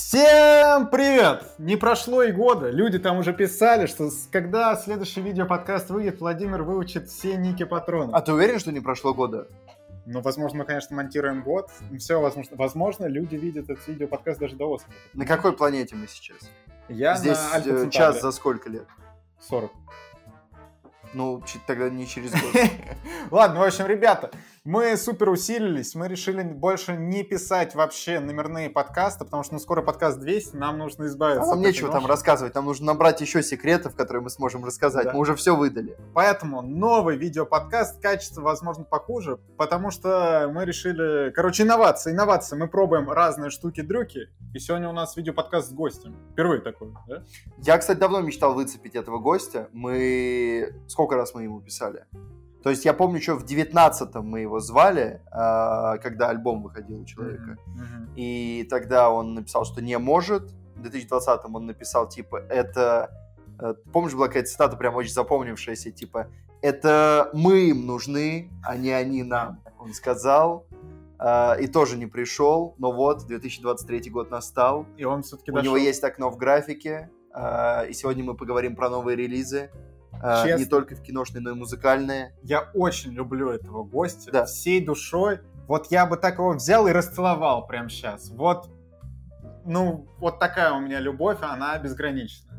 Всем привет! Не прошло и года. Люди там уже писали, что когда следующий видеоподкаст выйдет, Владимир выучит все ники патронов. А ты уверен, что не прошло года? Ну, возможно, мы, конечно, монтируем год. Все возможно. Возможно, люди видят этот видеоподкаст даже до Оскара. На какой планете мы сейчас? Я Здесь на Альфа э, Центавре. час за сколько лет? 40. Ну, тогда не через год. Ладно, в общем, ребята, мы супер усилились, мы решили больше не писать вообще номерные подкасты, потому что ну, скоро подкаст 200, нам нужно избавиться А Нам нечего этой там рассказывать, нам нужно набрать еще секретов, которые мы сможем рассказать. Да. Мы уже все выдали. Поэтому новый видеоподкаст, качество, возможно, похуже, потому что мы решили... Короче, инновации, инновации. Мы пробуем разные штуки-дрюки, и сегодня у нас видеоподкаст с гостем. Впервые такой, да? Я, кстати, давно мечтал выцепить этого гостя. Мы... Сколько раз мы ему писали? То есть я помню, что в 19-м мы его звали, а, когда альбом выходил у человека. Мгм. И тогда он написал, что не может. В 2020-м он написал, типа, это... э, Помнишь, была какая-то цитата прям очень запомнившаяся, типа, это мы им нужны, а не они нам. Он сказал, а, и тоже не пришел, но вот, 2023 год настал. И он все-таки У дошел. него есть окно в графике, а, и сегодня мы поговорим про новые релизы. А, Честно. Не только в киношные, но и музыкальные. Я очень люблю этого гостя. Да. Всей душой. Вот я бы так его взял и расцеловал прямо сейчас. Вот, ну, вот такая у меня любовь, она безгранична.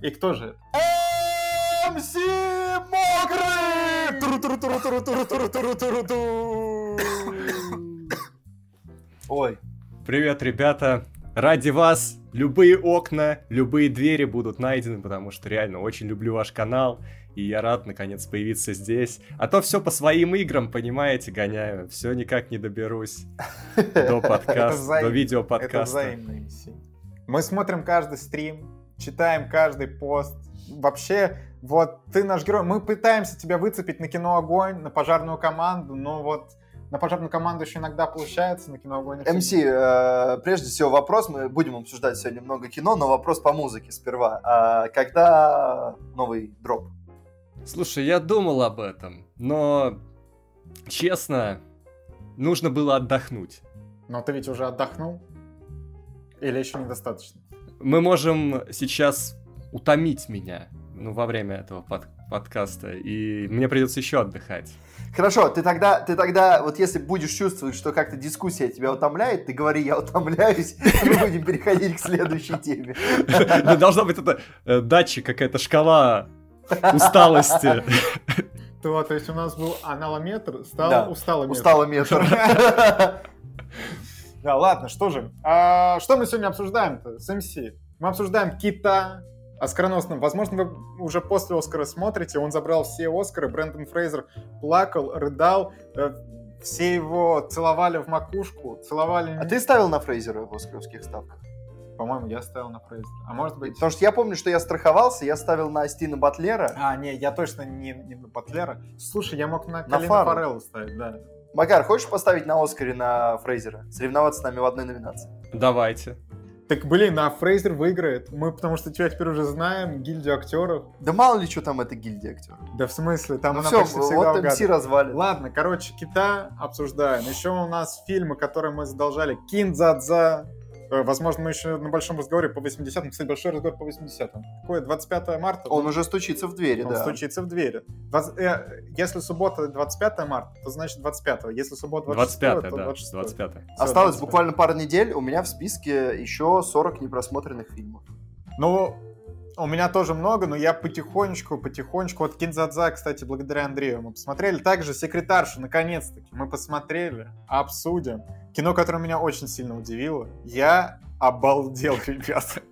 И кто же это? МС Мокрый! Ой, Привет, ребята! Ради вас любые окна, любые двери будут найдены, потому что реально очень люблю ваш канал, и я рад наконец появиться здесь. А то все по своим играм, понимаете, гоняю. Все никак не доберусь до подкаста, до Это взаимно, MC. Мы смотрим каждый стрим, читаем каждый пост. Вообще, вот ты наш герой. Мы пытаемся тебя выцепить на кино Огонь, на пожарную команду, но вот на пожарную команду еще иногда получается, на кино Огонь. не МС, э, прежде всего вопрос, мы будем обсуждать сегодня много кино, но вопрос по музыке сперва. А когда новый дроп? Слушай, я думал об этом, но, честно, нужно было отдохнуть. Но ты ведь уже отдохнул? Или еще недостаточно? Мы можем сейчас утомить меня, ну, во время этого под- подкаста, и мне придется еще отдыхать. Хорошо, ты тогда, ты тогда, вот если будешь чувствовать, что как-то дискуссия тебя утомляет, ты говори, я утомляюсь, и мы будем переходить к следующей теме. Ну, Должна быть это э, датчик, какая-то шкала усталости. То, то есть у нас был аналометр, стал Да, усталометр. Устала метр. Да, ладно, что же. А, что мы сегодня обсуждаем-то с МС? Мы обсуждаем Кита, оскароносным. Возможно, вы уже после Оскара смотрите. Он забрал все Оскары. Брэндон Фрейзер плакал, рыдал. э, Все его целовали в макушку. Целовали... А ты ставил на Фрейзера в оскаровских ставках? По-моему, я ставил на Фрейзера. А может быть... Потому что я помню, что я страховался, я ставил на Астина Батлера. А, не, я точно не, не на Батлера. Слушай, я мог на, На Колина. Фаррелла ставить, да. Макар, хочешь поставить на Оскаре на Фрейзера? Соревноваться с нами в одной номинации? Давайте. Так, блин, а Фрейзер выиграет. Мы потому что тебя теперь уже знаем, гильдию актеров. Да мало ли что там эта гильдия актеров. Да в смысле, там Ну она все, почти всегда вот МС развалит. Ладно, короче, кита обсуждаем. Еще у нас фильмы, которые мы задолжали. Кинзадза. Э, Возможно, мы еще на большом разговоре по 80-м. Кстати, большой разговор по 80-м. Какое? 25 марта? Он уже стучится в двери, Он да. стучится в двери. Э, Если суббота 25 марта, то значит 25 Если суббота 26 25 то да, 26 25 Всё, Осталось 25. буквально пару недель, у меня в списке еще 40 непросмотренных фильмов. Ну, у меня тоже много, но я потихонечку, потихонечку. Вот Кинзадза, кстати, благодаря Андрею мы посмотрели. Также «Секретаршу», наконец-таки, мы посмотрели, обсудим. Кино, которое меня очень сильно удивило. Я обалдел, ребята.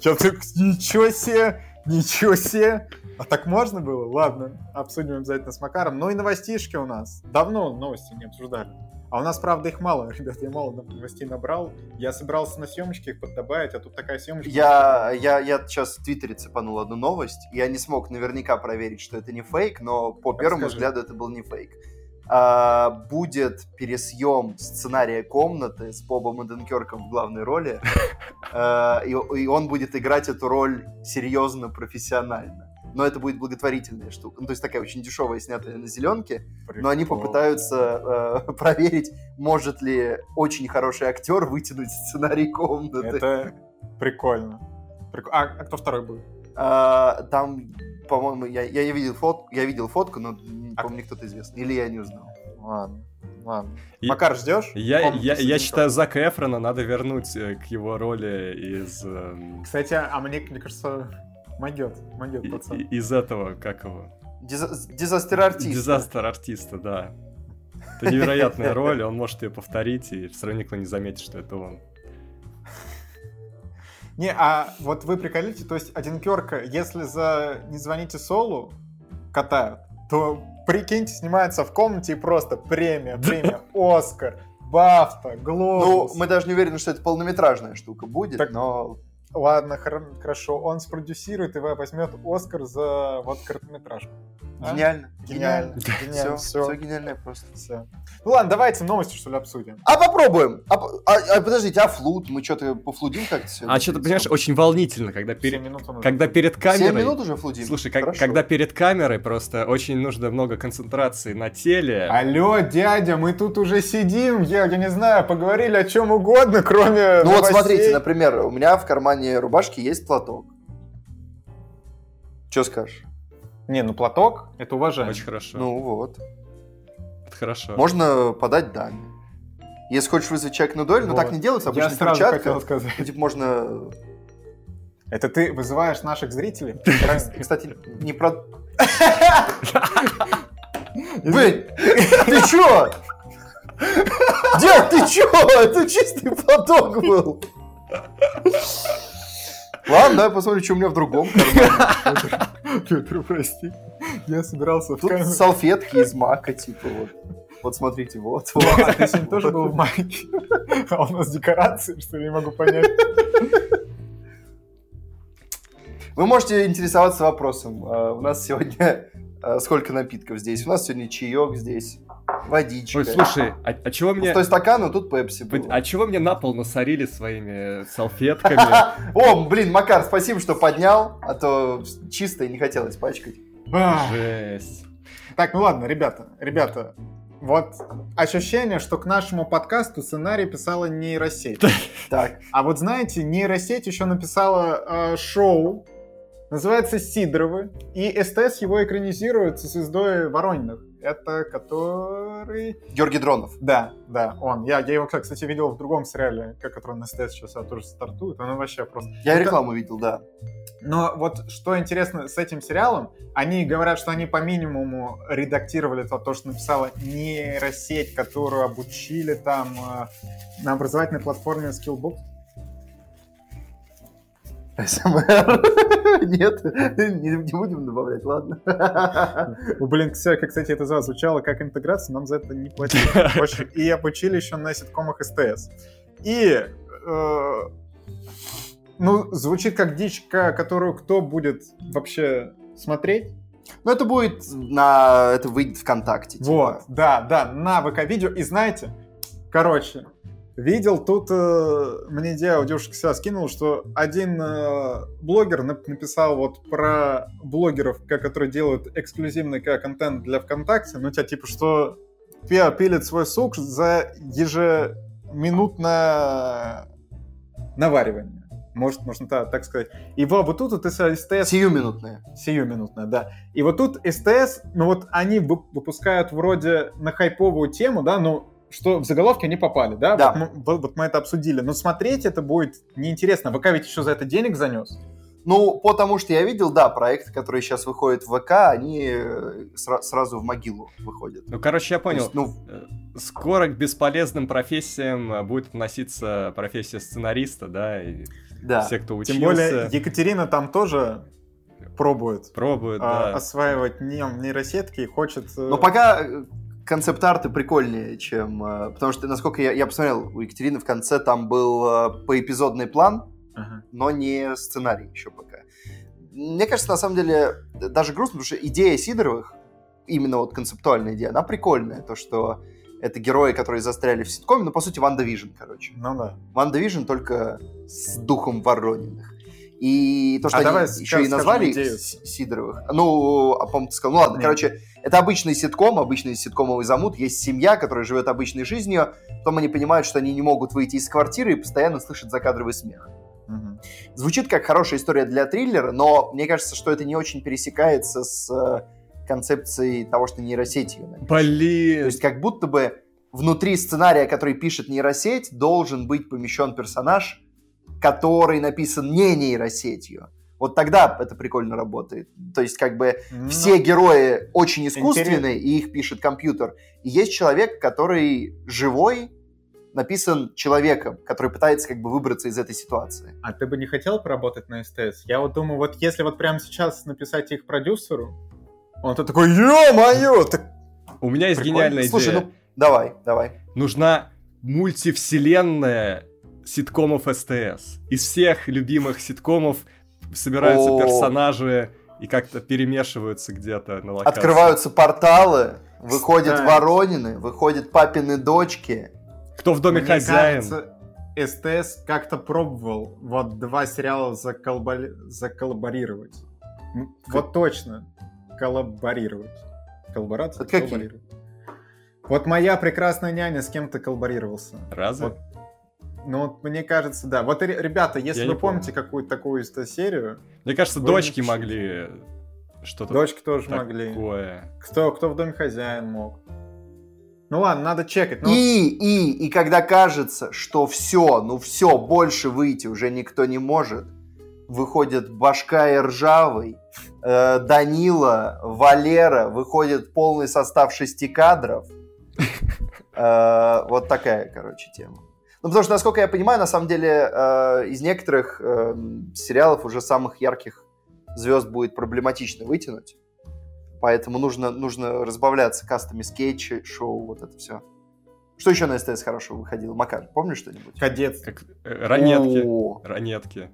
Я так, ничего себе, ничего себе. А так можно было? Ладно, обсудим обязательно с Макаром. Ну и новостишки у нас. Давно новости не обсуждали. А у нас, правда, их мало, ребят, я мало новостей набрал. Я собирался на съемочке их поддобавить, а тут такая съемочка. Я, я, я сейчас в Твиттере цепанул одну новость. Я не смог наверняка проверить, что это не фейк, но по первому Расскажи. взгляду это был не фейк. А, будет пересъем сценария комнаты с Бобом Эденкерком в главной роли. А, и, и он будет играть эту роль серьезно, профессионально. Но это будет благотворительная штука. Ну, то есть такая очень дешевая, снятая на зеленке, но они попытаются э, проверить, может ли очень хороший актер вытянуть сценарий комнаты. Это прикольно. Прик- А, а кто второй будет? А, там, по-моему, я, я, видел фотку, я видел фотку, но, не А- помню, кто-то известный. Или я не узнал. Ладно, ладно. И- Макар, ждешь? Я, я, я считаю, Зака Эфрона надо вернуть э, к его роли из... эм, Кстати, а мне, мне кажется, могет, могет, пацан. и- из этого, как его? Диза- Дизастер артист. Дизастер артиста, да. Это невероятная роль, он может ее повторить, и все равно никто не заметит, что это он. Не, а вот вы приколите, то есть один Керка, если за «Не звоните Солу» катают, то, прикиньте, снимается в комнате и просто премия, премия, Оскар, Бафта, Ну, Глобус. мы даже не уверены, что это полнометражная штука будет, Так- но Ладно, хор- хорошо, он спродюсирует и возьмет Оскар за вот короткометражку. А? гениально. Гениально, Все, гениально, все, все. гениальное просто. Все. Ну ладно, давайте новости, что ли, обсудим. А попробуем. А, а- а подождите, а флут? Мы что-то пофлудим как-то сегодня? А что-то, понимаешь, очень волнительно, когда, он когда перед Семь камерой... минут уже флудим? Слушай, как- когда перед камерой просто очень нужно много концентрации на теле. Алло, дядя, мы тут уже сидим, я, я не знаю, поговорили о чем угодно, кроме Ну вот новостей. смотрите, например, у меня в кармане рубашки есть платок. Что скажешь? Не, ну платок, это уважаемо. Очень хорошо. Ну вот. это хорошо. Можно подать данные. Если хочешь вызвать человека на дуэль, но Вот. так не делается, Я обычно сразу перчатка. хотел сказать. Ну, типа можно... Это ты вызываешь наших зрителей? Кстати, не про... Блин, ты чё? Дед, ты чё? Это чистый платок был. Ладно, давай посмотрим, что у меня в другом кармане. Петр, прости. Я собирался в Тут салфетки из мака, типа вот. Вот смотрите, вот. О, а ты сегодня тоже был в майке? А у нас декорации, что ли, не могу понять. Вы можете интересоваться вопросом. А, У нас сегодня а, сколько напитков здесь? У нас сегодня чаек здесь, водичка. Ой, слушай, а, а чего мне... Пустой стакан, а тут пепси было. А чего мне на пол насорили своими салфетками? О, блин, Макар, спасибо, что поднял, а то чисто и не хотелось пачкать. Жесть. Так, ну ладно, ребята, ребята, вот ощущение, что к нашему подкасту сценарий писала нейросеть. Так, А вот знаете, нейросеть еще написала э, шоу, называется «Сидоровы», и СТС его экранизирует со звездой Ворониных. Это который... Георгий Дронов. Да, да, он. Я, я его, кстати, видел в другом сериале, как который на СТС сейчас а, тоже стартует. Он вообще просто... Я Это- рекламу видел, да. Но вот что интересно с этим сериалом, они говорят, что они по минимуму редактировали то, то что написала нейросеть, которую обучили там э, на образовательной платформе Skillbox. СМР. Нет, не, не будем добавлять, ладно. Ну, блин, кстати, кстати, это за- звучало как интеграция, нам за это не платили. И обучили еще на ситкомах СТС. И, э, ну, звучит как дичка, которую кто будет вообще смотреть? Ну, это будет на... Это выйдет ВКонтакте. типа. Вот, да, да, на ВК-видео. И знаете, короче, видел тут, э, мне Диа девушка себя скинул, что один э, блогер нап- написал вот про блогеров, которые делают эксклюзивный контент для ВКонтакте, ну, тебя типа, что пи- пилит свой сук за ежеминутное наваривание. Может, можно та- так сказать. И вот, вот тут вот СТС Сиюминутная. Сиюминутная, да. И вот тут СТС, ну вот они вы- выпускают вроде на хайповую тему, да, ну что в заголовке они попали, да? Да. Вот, мы, вот- вот мы это обсудили. Но смотреть это будет неинтересно. ВК ведь еще за это денег занес. Ну, потому что я видел, да, проекты, которые сейчас выходят в ВК, они э, сра- сразу в могилу выходят. Ну, короче, я понял. есть, ну, Э, Скоро к бесполезным профессиям э, будет относиться профессия сценариста, да, и да. все, кто учился, Тем более Екатерина там тоже пробует пробуют, а, да. осваивать не- нейросетки и хочет... Но пока концепт-арты прикольнее, чем... э, Потому что, насколько я, я посмотрел, у Екатерины в конце там был э, поэпизодный план, Ага. но не сценарий еще пока. Мне кажется, на самом деле, даже грустно, потому что идея Сидоровых, именно вот концептуальная идея, она прикольная. То, что это герои, которые застряли в ситкоме, ну, по сути, WandaVision, короче. Ну да. WandaVision только с духом Ворониных. И то, что А они давай еще и назвали идею. Сидоровых. Ну, а по-моему, ты сказал, ну ладно, Нет. короче, это обычный ситком, обычный ситкомовый замут. Есть семья, которая живет обычной жизнью, потом они понимают, что они не могут выйти из квартиры и постоянно слышат закадровый смех. Звучит как хорошая история для триллера, но мне кажется, что это не очень пересекается с э, концепцией того, что нейросеть ее напишет. То Блин. есть как будто бы внутри сценария, который пишет нейросеть, должен быть помещен персонаж, который написан не нейросетью. Вот тогда это прикольно работает. То есть как бы Ну, все герои очень искусственные, и их пишет компьютер. И есть человек, который живой, написан человеком, который пытается как бы выбраться из этой ситуации. А ты бы не хотел поработать на СТС? Я вот думаю, вот если вот прямо сейчас написать их продюсеру, он то такой, ё-моё, так У меня есть Прикольно. гениальная Слушай, идея. ну давай, давай. Нужна мультивселенная ситкомов СТС. Из всех любимых ситкомов собираются О. персонажи и как-то перемешиваются где-то на локации. Открываются порталы, выходят Кстати. Воронины, выходят папины дочки. Кто в доме Мне хозяин? кажется, СТС как-то пробовал вот два сериала заколбали- заколлаборировать. М, Вот точно. Коллаборировать. Коллаборация? Какие? Коллаборировать. Вот моя прекрасная няня с кем-то коллаборировался. Разве? Вот. Ну, вот мне кажется, да. Вот, ре- ребята, если Я вы не помню. помните какую-то такую ста- серию, Мне кажется, дочки напишите. могли что-то дочки тоже могли. такое. Кто, кто в доме хозяин мог. Ну ладно, надо чекать. Ну, И, и, и когда кажется, что все, ну все, больше выйти уже никто не может, выходит Башка и Ржавый, э, Данила, Валера, выходит полный состав шести кадров. Э, вот такая, короче, тема. Ну, потому что, насколько я понимаю, на самом деле, э, из некоторых э, сериалов уже самых ярких звезд будет проблематично вытянуть. Поэтому нужно, нужно разбавляться кастами скетчи, шоу, вот это все. Что еще на СТС хорошего выходило? Макар, помнишь что-нибудь? кадет. Как э, ранетки. О, Ранетки.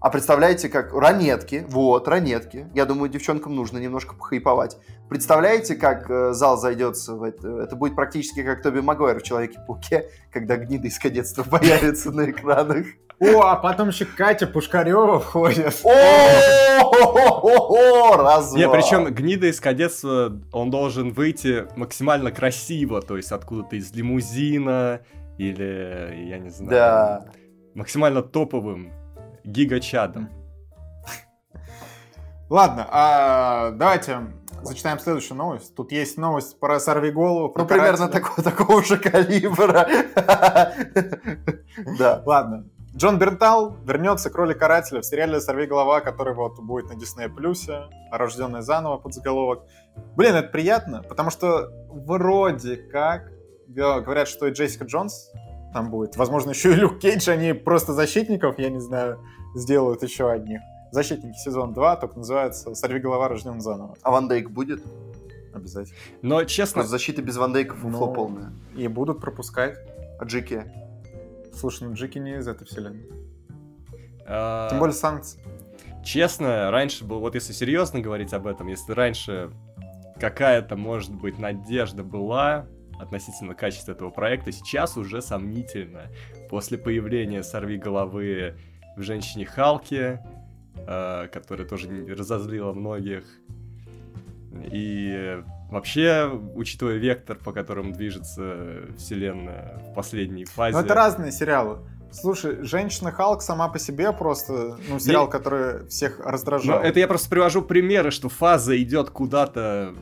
А представляете, как ранетки, вот, ранетки. Я думаю, девчонкам нужно немножко похайповать. Представляете, как э, зал зайдется в это? Это будет практически как Тоби Магуайр в Человеке-пауке, когда гнида из кадетства появится на экранах. О, а потом еще Катя Пушкарева входит. О, развал. Не, причем гнида из кадетства, он должен выйти максимально красиво, то есть откуда-то из лимузина или, я не знаю, Да. максимально топовым гигачадом. Ладно, а давайте зачитаем следующую новость. Тут есть новость про сорвиголову. про Ну, примерно такого, такого же калибра. Да. Ладно. Джон Бернтал вернется к роли карателя в сериале «Сорви голова», который вот будет на Disney+, рожденный заново под заголовок. Блин, это приятно, потому что вроде как говорят, что и Джессика Джонс там будет. Возможно, еще и Люк Кейдж, они просто защитников, я не знаю, сделают еще одних. Защитники сезон 2, только называется «Сорви голова, рожден заново». А Ван Дейк будет? Обязательно. Но, честно, Просто защита без Ван Дейка фуфло Ну, полное. И будут пропускать. А Джеки? Слушай, ну Джеки не из этой вселенной. а, Тем более санкции. честно, раньше был, вот если серьезно говорить об этом, если раньше какая-то, может быть, надежда была относительно качества этого проекта, сейчас уже сомнительно. После появления «Сорви головы» в «Женщине Халке», э, которая тоже разозлила многих, и вообще, учитывая вектор, по которому движется вселенная в последней фазе... Но это разные сериалы. Слушай, «Женщина Халк» сама по себе просто, ну, сериал, который всех Ну, раздражал. это я просто привожу примеры, что фаза идет куда-то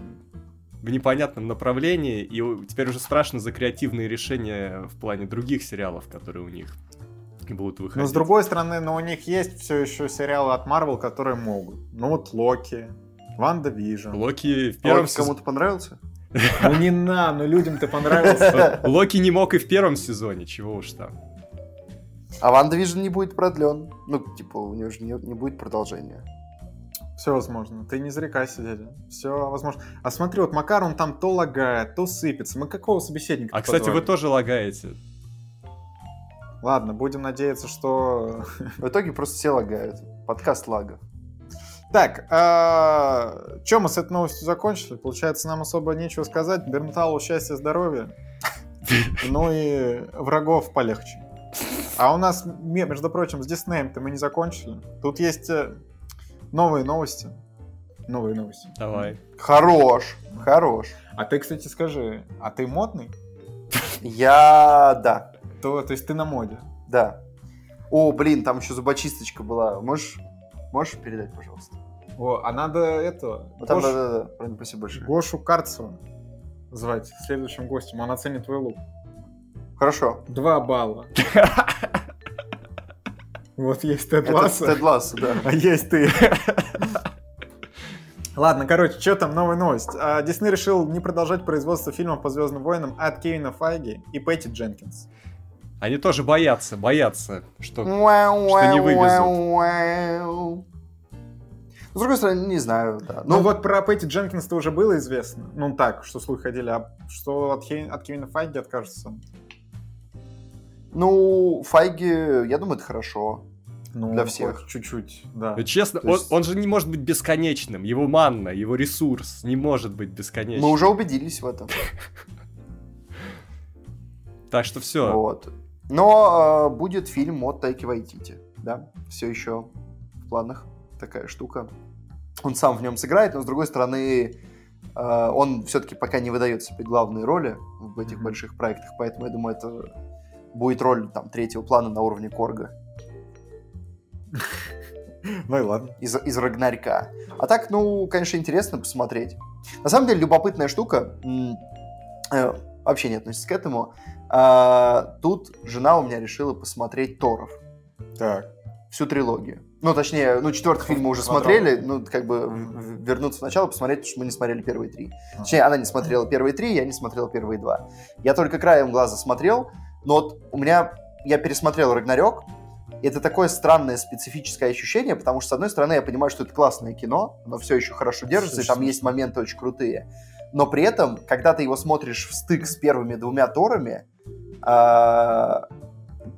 в непонятном направлении, и теперь уже страшно за креативные решения в плане других сериалов, которые у них будут выходить. Но с другой стороны, ну, у них есть все еще сериалы от Marvel, которые могут. Ну, вот Локи, WandaVision. Локи в первом Локи сезоне... кому-то понравился? Ну, не на, ну, людям-то понравился. Локи не мог и в первом сезоне, чего уж там. А WandaVision не будет продлен. Ну, типа, у него же не, не будет продолжения. Все возможно. Ты не зарекайся, дядя. Все возможно. А смотри, вот Макар, он там то лагает, то сыпется. Мы какого собеседника А, кстати, вы тоже лагаете. Ладно, будем надеяться, что... В итоге просто все лагают. Подкаст лага. Так, чем мы с этой новостью закончили? Получается, нам особо нечего сказать. Бернталу счастья, здоровья. Ну и врагов полегче. А у нас, ме- между прочим, с Диснеем-то мы не закончили. Тут есть э, новые новости. Новые новости. Давай. Хорош, хорош. А ты, кстати, скажи, а ты модный? Я, да, То, то есть ты на моде. да. О, блин, там еще зубочисточка была. Можешь, можешь передать, пожалуйста? О, а надо это... Вот там, Гош- да-да-да, правильно, спасибо большое. Гошу Карцева звать следующим гостем. Он оценит твой лук. Хорошо. Два балла. Вот есть Тед Это Лассо, Тед Лассо, да. а есть ты. Ладно, короче, что там, новая новость. А, Дисней решил не продолжать производство фильмов по Звездным войнам от Кевина Файги и Пэтти Дженкинс. Они тоже боятся, боятся, что... Что не вывезут. С другой стороны, не знаю, да. Ну, Ну, вот про Пэтти Дженкинс-то уже было известно. Ну так, что слухи ходили, а что от, Хей- от Кевина Файги откажется? ну, Файги, я думаю, это хорошо. Ну, Для всех. Чуть-чуть, да. Ну, Честно, То он, есть- он же не может быть бесконечным. Его манна, его ресурс не может быть бесконечным. Мы уже убедились в этом. Так что все. Вот. Но э, будет фильм от Тайки Вайтити. Да, все еще в планах такая штука. Он сам в нем сыграет, но с другой стороны, э, он все-таки пока не выдает себе главные роли в этих Мгм. больших проектах, поэтому я думаю, это будет роль там третьего плана на уровне Корга Ну и ладно. из, из Рагнарька. А так, ну, конечно, интересно посмотреть. На самом деле, любопытная штука, э, вообще не относится к этому. А, тут жена у меня решила посмотреть Торов. Так. всю трилогию. Ну, точнее, ну, четвертый фильм мы уже Смотрел. смотрели, ну, как бы в- вернуться сначала, посмотреть, потому что мы не смотрели первые три. А. Точнее, она не смотрела первые три, я не смотрел первые два. Я только краем глаза смотрел, но вот у меня, я пересмотрел Рагнарёк, это такое странное специфическое ощущение, потому что, с одной стороны, я понимаю, что это классное кино, оно все еще хорошо держится, и там есть моменты очень крутые. Но при этом, когда ты его смотришь в стык с первыми двумя Торами, а,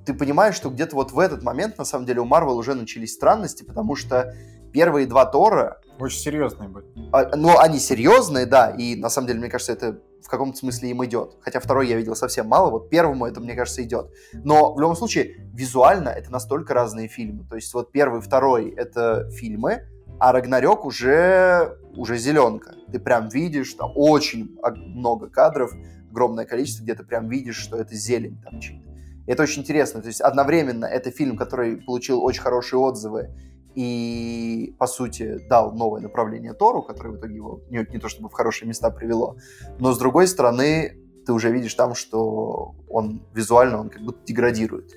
ты понимаешь, что где-то вот в этот момент, на самом деле, у Марвел уже начались странности, потому что первые два Тора, Очень серьезный будет. а, ну, они серьезные, да, и на самом деле, мне кажется, это в каком-то смысле им идет. Хотя второй я видел совсем мало, вот первому это, мне кажется, идет. Но в любом случае, визуально это настолько разные фильмы. То есть вот первый, второй — это фильмы, а Рагнарёк уже, уже зеленка. Ты прям видишь, там очень ог- много кадров, огромное количество, где ты прям видишь, что это зелень там чьи-то. И это очень интересно. То есть одновременно это фильм, который получил очень хорошие отзывы и, по сути, дал новое направление Тору, которое в итоге его не, не то чтобы в хорошие места привело, но, с другой стороны, ты уже видишь там, что он визуально, он как будто деградирует.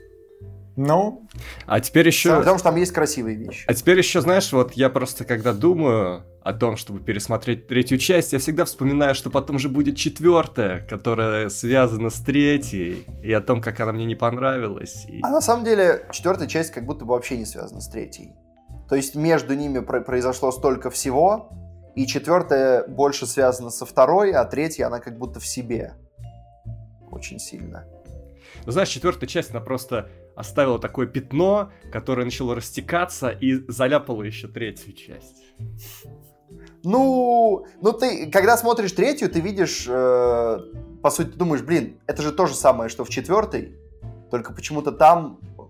Ну, А теперь еще... Потому что там есть красивые вещи. А теперь еще, знаешь, вот я просто когда думаю о том, чтобы пересмотреть третью часть, я всегда вспоминаю, что потом же будет четвертая, которая связана с третьей, и о том, как она мне не понравилась. И- А на самом деле четвертая часть как будто бы вообще не связана с третьей. То есть между ними про- произошло столько всего, и четвертая больше связана со второй, а третья она как будто в себе. Очень сильно. Ну, знаешь, четвертая часть, она просто оставила такое пятно, которое начало растекаться и заляпало еще третью часть. Ну, ну ты, когда смотришь третью, ты видишь, э, по сути, думаешь, блин, это же то же самое, что в четвертой, только почему-то там, э,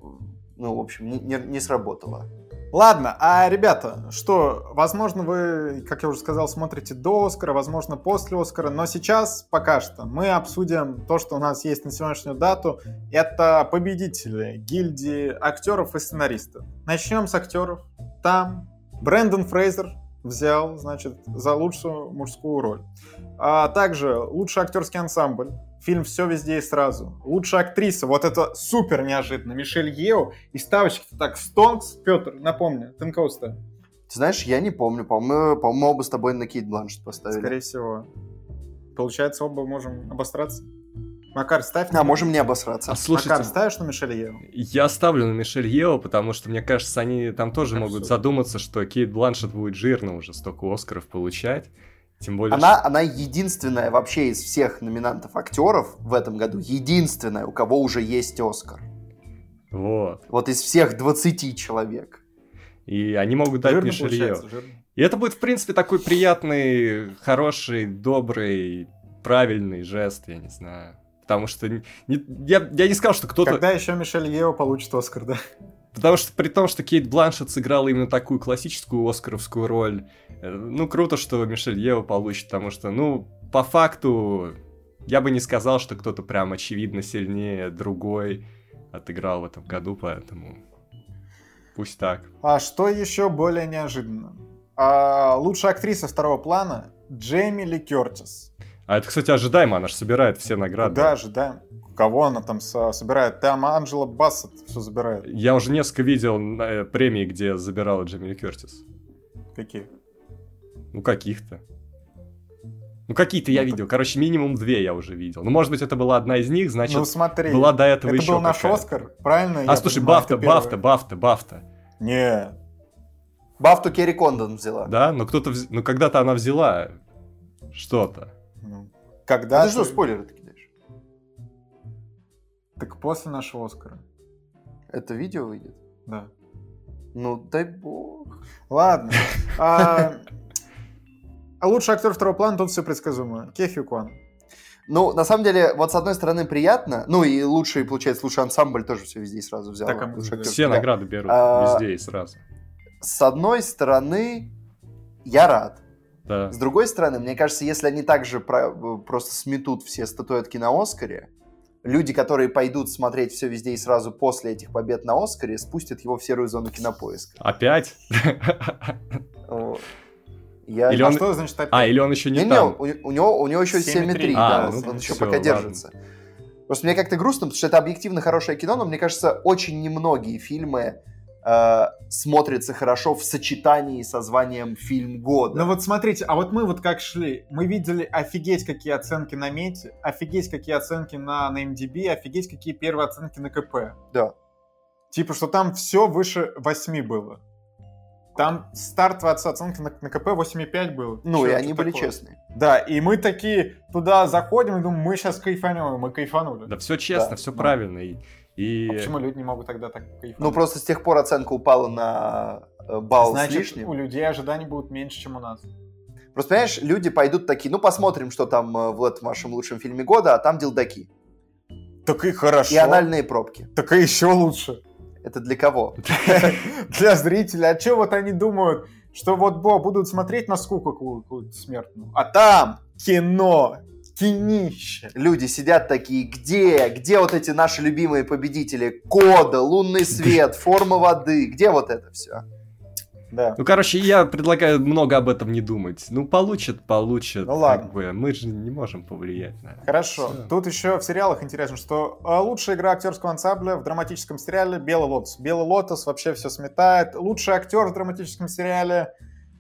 ну, в общем, не, не- не сработало. Ладно, а, ребята, что, возможно, вы, как я уже сказал, смотрите до Оскара, возможно, после Оскара, но сейчас, пока что, мы обсудим то, что у нас есть на сегодняшнюю дату. Это победители гильдии актеров и сценаристов. Начнем с актеров. Там Брэндон Фрейзер взял, значит, за лучшую мужскую роль. А также лучший актерский ансамбль. Фильм «Все везде и сразу». Лучшая актриса, вот это супер неожиданно, Мишель Ео. И ставочки-то так, Стонкс, Петр, напомню, ты на кого ставишь? Ты знаешь, я не помню, по-моему, по-моему, оба с тобой на Кейт Бланшет поставили. Скорее всего. Получается, оба можем обосраться. Макар, ставь А, можем не обосраться. А слушайте, Макар, ставишь на Мишель Ео? я ставлю на Мишель Ео, потому что, мне кажется, они там тоже Абсолютно. могут задуматься, что Кейт Бланшет будет жирно уже столько Оскаров получать. Тем более, Она, она единственная вообще из всех номинантов актеров в этом году, единственная, у кого уже есть Оскар. что- Вот. Вот из всех 20 человек. И они могут дать Мишель жирно. И это будет, в принципе, такой приятный, хороший, добрый, правильный жест, я не знаю. потому что не- не- я, я не сказал, что кто-то... Когда еще Мишель Ео получит Оскар, да? Потому что при том, что Кейт Бланшет сыграла именно такую классическую оскаровскую роль, э, ну, круто, что Мишель Ева получит, потому что, ну, по факту, я бы не сказал, что кто-то прям очевидно сильнее другой отыграл в этом году, поэтому пусть так. А что еще более неожиданно? А, лучшая актриса второго плана Джейми Ли Кертис. А это, кстати, ожидаемо, она же собирает все награды. Да, ожидаем. Кого она там со- собирает? Там Анджела Бассет все забирает. Я уже несколько видел э, премий, где забирала Джемили Кертис. Какие? Ну, каких-то. Ну, какие-то я Ну, так- видел. Короче, минимум две я уже видел. Ну, может быть, это была одна из них, значит, ну смотри, была до этого это еще был наш какая-то. Оскар, правильно? А, я слушай, понимаю, Бафта, это? Бафта, Бафта, Бафта. Нет. Бафту Керри Кондон взяла. Да, но кто-то, вз- ну когда-то она взяла что-то. Ну, Когда ты что, кидаешь? Так после нашего Оскара. Это видео выйдет? Да. Ну, дай бог. Ладно. А, а лучший актер второго плана тут все предсказуемо. Кефи Куан. Ну, на самом деле, вот с одной стороны приятно, ну и лучший, получается, лучший ансамбль тоже все везде и сразу взял. Так, а актер. Все Да. награды берут А, везде и сразу. С одной стороны, я рад. Да. С другой стороны, мне кажется, если они также про- просто сметут все статуэтки на Оскаре, люди, которые пойдут смотреть все везде и сразу после этих побед на Оскаре, спустят его в серую зону кинопоиска. Опять? Я... Или А он- что значит опять? А, или он еще не Не-не, там. у, у него, у него еще 7,3, 7,3, А, да, ну, он еще всё, пока ладно. держится. Просто мне как-то грустно, потому что это объективно хорошее кино, но мне кажется, очень немногие фильмы э, смотрятся хорошо в сочетании со званием фильм года. Ну вот смотрите, а вот мы вот как шли, мы видели офигеть какие оценки на Мете, офигеть какие оценки на, на MDB, офигеть какие первые оценки на КП. Да. Типа, что там все выше 8 было. Там стартовая оц- оценка на, на КП 8,5 было. ну, Чё, и они были такое? честные. Да, и мы такие туда заходим и думаем, мы сейчас кайфанем, и мы кайфанули. Да все честно, Да, все да. правильно. И, и- А почему люди не могут тогда так кайфануть? Ну, просто с тех пор оценка упала на э, балл с Значит, лишним. у людей ожиданий будут меньше, чем у нас. Просто, понимаешь, люди пойдут такие, ну, посмотрим, что там э, в этом вашем лучшем фильме года, а там дилдаки. Так и хорошо. И анальные пробки. Так и еще лучше. Это для кого? Для зрителя. А что вот они думают, что вот Бо будут смотреть на скуку какую-то смертную. А там кино, кинище. Люди сидят такие, где? Где вот эти наши любимые победители? Кода, лунный свет, форма воды. Где вот это все? Да. Ну, короче, я предлагаю много об этом не думать. Ну, получат, получат. Ну, ладно. Как бы, мы же не можем повлиять на это. Хорошо. Всё. Тут еще в сериалах интересно, что а, лучшая игра актерского ансамбля в драматическом сериале «Белый лотос». «Белый лотос» вообще все сметает. Лучший актер в драматическом сериале.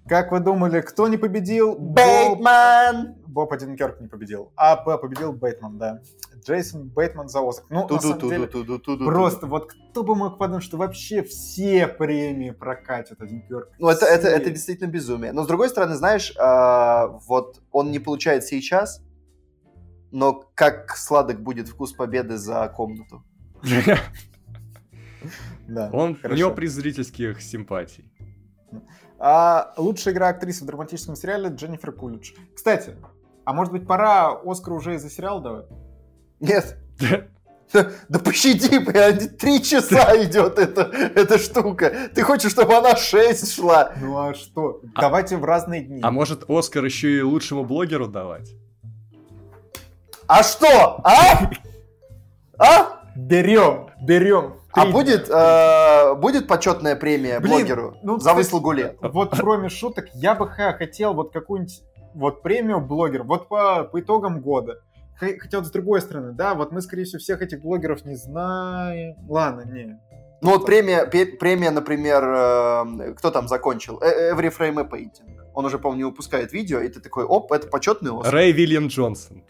Как вы думали, кто не победил? Боб, Бейтман! Боб Одинкерк не победил. А П победил Бейтман, да. Джейсон Бейтман за Оскар. Ну, на самом деле, Ту-ду-ту-ду-ту-ду-ту-ду. Просто вот кто бы мог подумать, что вообще все премии прокатят один Кёрк. Ну, это, это, Все. это действительно безумие. Но, с другой стороны, знаешь, а, вот он не получает сейчас, но как сладок будет вкус победы за комнату. Да, Он, у него приз зрительских симпатий. А лучшая игра актрисы в драматическом сериале Дженнифер Кулич. Кстати, а может быть пора Оскар уже из-за сериала давать? Нет, да пощади, блядь, три часа идет эта, эта штука. Ты хочешь, чтобы она шесть шла? Ну а что? А- Давайте в разные дни. А может, Оскар еще и лучшему блогеру давать? А что? А? А? Берем, берем. А будет, э, будет почетная премия Блин, блогеру ну, за выслугу лет? Вот кроме шуток, я бы хотел вот какую-нибудь вот премию блогер, вот по, по итогам года. Хотя вот с другой стороны, да, вот мы, скорее всего, всех этих блогеров не знаем. Ладно, не. Ну вот премия, премия, например, э, кто там закончил? Every Frame a Painting. Он уже, по-моему, не выпускает видео, и ты такой, оп, это почетный Оскар. Рэй Вильям Джонсон.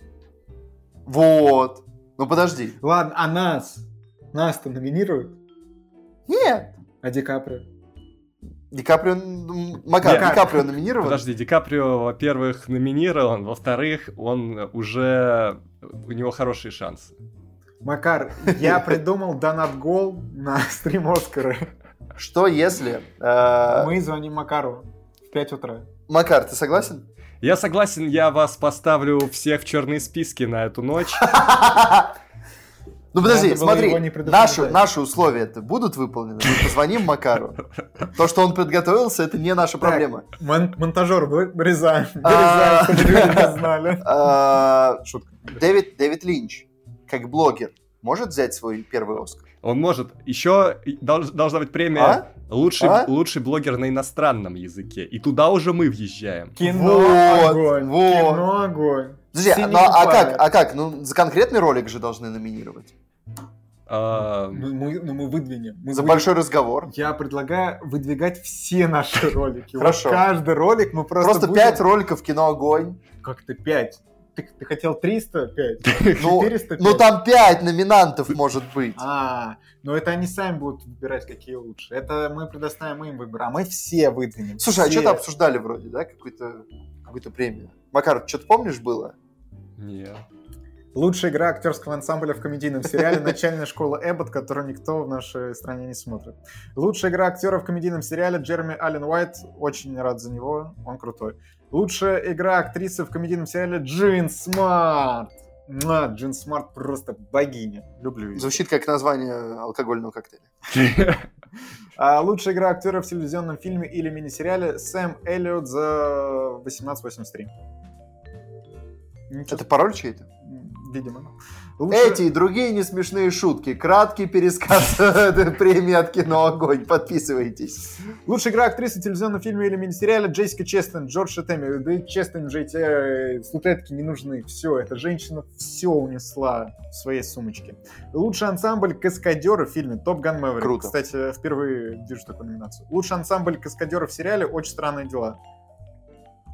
Вот. Ну подожди. Ладно, а нас? Нас-то номинируют? Нет. А Ди Каприо? Ди Каприо, м, Макар, Нет. Ди Каприо номинирован? Подожди, Ди Каприо, во-первых, номинирован, во-вторых, он уже... У него хорошие шансы. Макар, я придумал донат гол на стрим Оскара. Что если... э, Мы звоним Макару в 5 утра. Макар, ты согласен? Я согласен, я вас поставлю всех в черные списки на эту ночь. Ну подожди, смотри, наши, наши условия это будут выполнены? Мы позвоним Макару. То, что он подготовился, это не наша проблема. Мон- монтажер, вы- вырезаем. А. Вырезаем, чтобы люди не знали. А, Шутка. Дэвид, Дэвид Линч, как блогер, может взять свой первый Оскар? Он может. Еще долж- должна быть премия А? лучший, А? лучший блогер на иностранном языке. И туда уже мы въезжаем. Кино Вот, огонь. вот. Кино огонь. Подожди, ну а как, а как? Ну, за конкретный ролик же должны номинировать. А, Ну мы, ну, мы выдвинем. Мы За выдвинем. большой разговор. Я предлагаю выдвигать все наши ролики. Вот Хорошо. каждый ролик мы просто Просто будем- пять роликов кино огонь. Как-то 5. Ты, ты хотел 305? Ну, 405? ну там пять номинантов может быть. А, ну это они сами будут выбирать, какие лучше. Это мы предоставим им выбор, а мы все выдвинем. Слушай, а что-то обсуждали вроде, да, какую-то какую-то премию. Макар, что-то помнишь было? Нет. Лучшая игра актерского ансамбля в комедийном сериале «Начальная школа Эббот», которую никто в нашей стране не смотрит. Лучшая игра актера в комедийном сериале Джереми Аллен Уайт. Очень рад за него, он крутой. Лучшая игра актрисы в комедийном сериале Джин Смарт. Муа, Джин Смарт просто богиня. Люблю ее. Звучит как название алкогольного коктейля. А лучшая игра актера в телевизионном фильме или мини-сериале Сэм Эллиот за 1883. Ничего Это пароль чей-то? Видимо. Лучше- Эти и другие несмешные шутки. Краткий пересказ премии от кино огонь. Подписывайтесь. Лучшая игра актрисы в телевизионном фильме или мини-сериале Джессика Честейн, George & Tammy. Да и Честейн же эти э, статуэтки не нужны. Все, эта женщина все унесла в своей сумочке. Лучший ансамбль каскадеры в фильме Топ Ган Мэверик. Круто. Кстати, впервые вижу такую номинацию. Лучший ансамбль каскадеров в сериале Очень странные дела.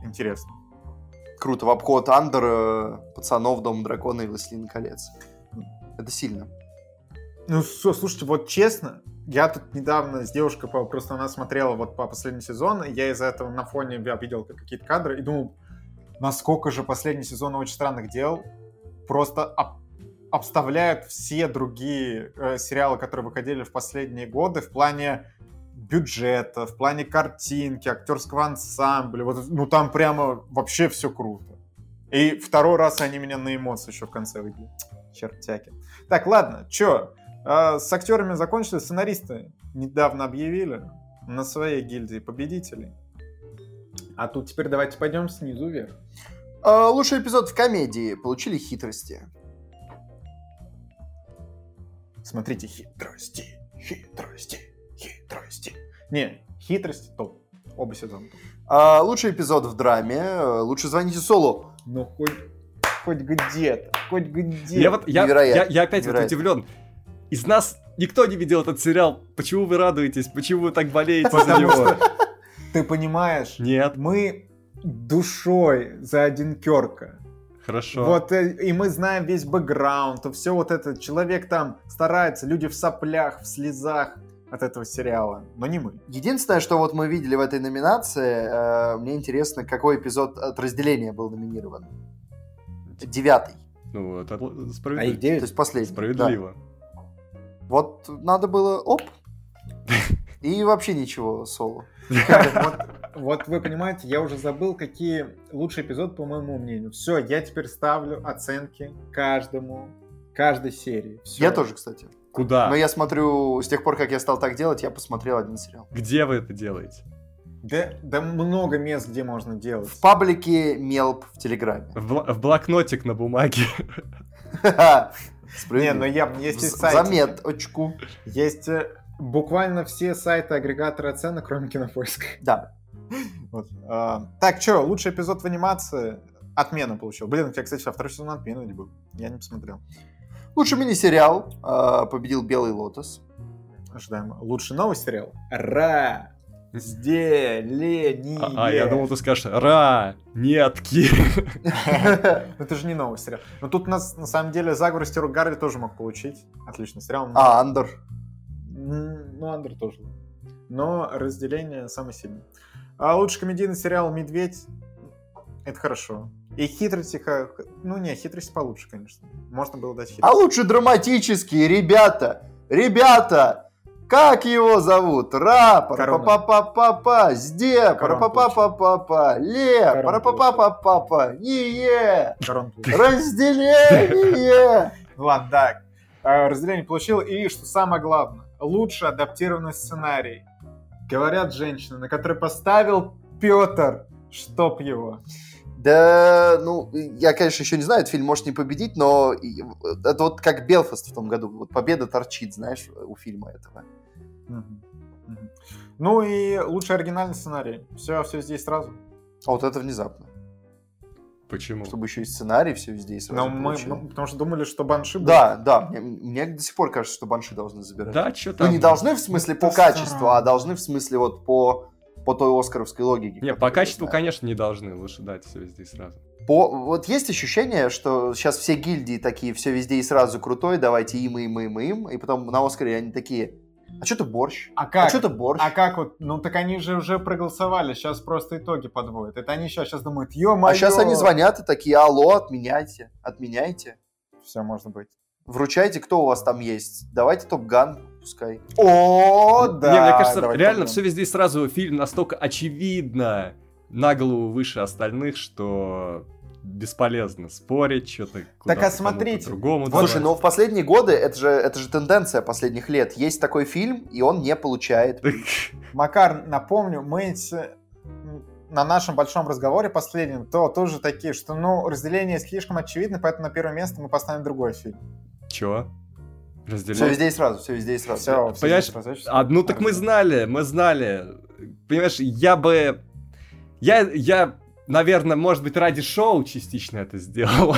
Интересно. Круто. В обход Андер, Пацанов, Дом дракона и Властелин колец. Это сильно. Ну, слушайте, вот честно, я тут недавно с девушкой, просто она смотрела вот по последний сезон, и я из-за этого на фоне видел какие-то кадры и думал, насколько же последний сезон очень странных дел просто об- обставляют все другие э, сериалы, которые выходили в последние годы в плане бюджета, в плане картинки, актерского ансамбля. Вот, ну там прямо вообще все круто. И второй раз они меня на эмоции еще в конце выбили. Чертяки. Так, ладно, чё? А, с актерами закончили, сценаристы недавно объявили на своей гильдии победителей. А тут теперь давайте пойдем снизу вверх. А, Лучший эпизод в комедии. Получили хитрости. Смотрите, хитрости, хитрости, хитрости. Не, хитрости топ. Оба сезона. А, Лучший эпизод в драме. э, Лучше звоните Солу. Ну, хоть, хоть где-то, хоть где-то. Я вот, я, я, я опять вот удивлен. Из нас никто не видел этот сериал. Почему вы радуетесь? Почему вы так болеете за Потому него? что, ты понимаешь, Нет, мы душой за Дюнкерка. хорошо. Вот, э, и мы знаем весь бэкграунд, все вот это. Человек там старается, люди в соплях, в слезах от этого сериала, но не мы. Единственное, что вот мы видели в этой номинации, э, мне интересно, какой эпизод от разделения был номинирован. Девятый. Ну, это л- А их справедливо. То 9? есть последний. Справедливо. Да. Вот надо было оп. И вообще ничего соло. Вот, вот вы понимаете, я уже забыл, какие лучший эпизод, по моему мнению. Все, я теперь ставлю оценки каждому, каждой серии. Я тоже, кстати. Куда? Но я смотрю, с тех пор, как я стал так делать, я посмотрел один сериал. Где вы это делаете? Да, да много мест, где можно делать. В паблике Мелп в Телеграме. В, в блокнотик на бумаге. Не, но я, есть и сайты. Заметочку. Есть э, буквально все сайты агрегаторы оценок, кроме кинопоиска. Да. Вот. А, так, что, лучший эпизод в анимации отмена получил. Блин, у тебя, кстати, второй сезон отмены не был. Я не посмотрел. Лучший мини-сериал э, победил Белый Лотос. Ожидаем. Лучший новый сериал? Ра! Разделение. А, а, я думал, ты скажешь «Ра! Нетки!» Ну, это же не новый сериал. Но тут, нас, на самом деле, заговор Стеру Гарри тоже мог получить. Отличный сериал. А, Андер. Ну, Андер тоже. Но разделение самый сильный. А лучший комедийный сериал «Медведь» — это хорошо. И хитрости, ха- ну не, хитрость получше, конечно. Можно было дать А хитрость. лучше драматический, ребята. Ребята! Как его зовут? Ра, Корона. пара-па-па-па-па, сде, Корон пара-па-па-па-па, ле, Корон пара-па-па-па-па, не разделение. Ладно, да. Э, Разделение получил. И, что самое главное, лучше адаптированный сценарий. Говорят женщины, на который поставил Петр, чтоб его. Да, ну, я, конечно, еще не знаю, этот фильм может не победить, но и- это вот как Белфаст в том году. Вот победа торчит, знаешь, у фильма этого. Ну и лучший оригинальный сценарий. Все, все здесь сразу. А вот это внезапно. Почему? Чтобы еще и сценарий все сразу Но мы, мы- потому что думали, что Банши будет. Да, да, мне, мне до сих пор кажется, что банши должны забирать. Да, что Ну, там? не должны в смысле Это по качеству, а должны в смысле вот по, по той оскаровской логике. Не, по качеству, знаю. конечно, не должны. Лучше дать все везде и сразу. По, вот есть ощущение, что сейчас все гильдии такие, все везде и сразу крутой, давайте им, им, им, им, и потом на Оскаре они такие, а что ты борщ? А А как? что ты борщ? А как вот? Ну так они же уже проголосовали, сейчас просто итоги подводят. Это они сейчас, сейчас думают, ё-моё. А сейчас они звонят и такие, алло, отменяйте, отменяйте. Все, может быть. Вручайте, кто у вас там есть. Давайте Топ-Ган, пускай. О, да. не, мне кажется, давай реально все везде и сразу фильм настолько очевидно на голову выше остальных, что бесполезно спорить, что-то Так, а смотрите, другому Слушай, ну в последние годы, это же, это же тенденция последних лет. Есть такой фильм, и он не получает. Макар, напомню, мы на нашем большом разговоре последнем, то тоже такие, что, ну, разделение слишком очевидно, поэтому на первое место мы поставим другой фильм. Чё? Все Разделяй. везде и сразу, все везде и сразу. Все, Понимаешь, А, ну так мы знали, мы знали. Понимаешь, я бы... Я, я, наверное, может быть, ради шоу частично это сделал.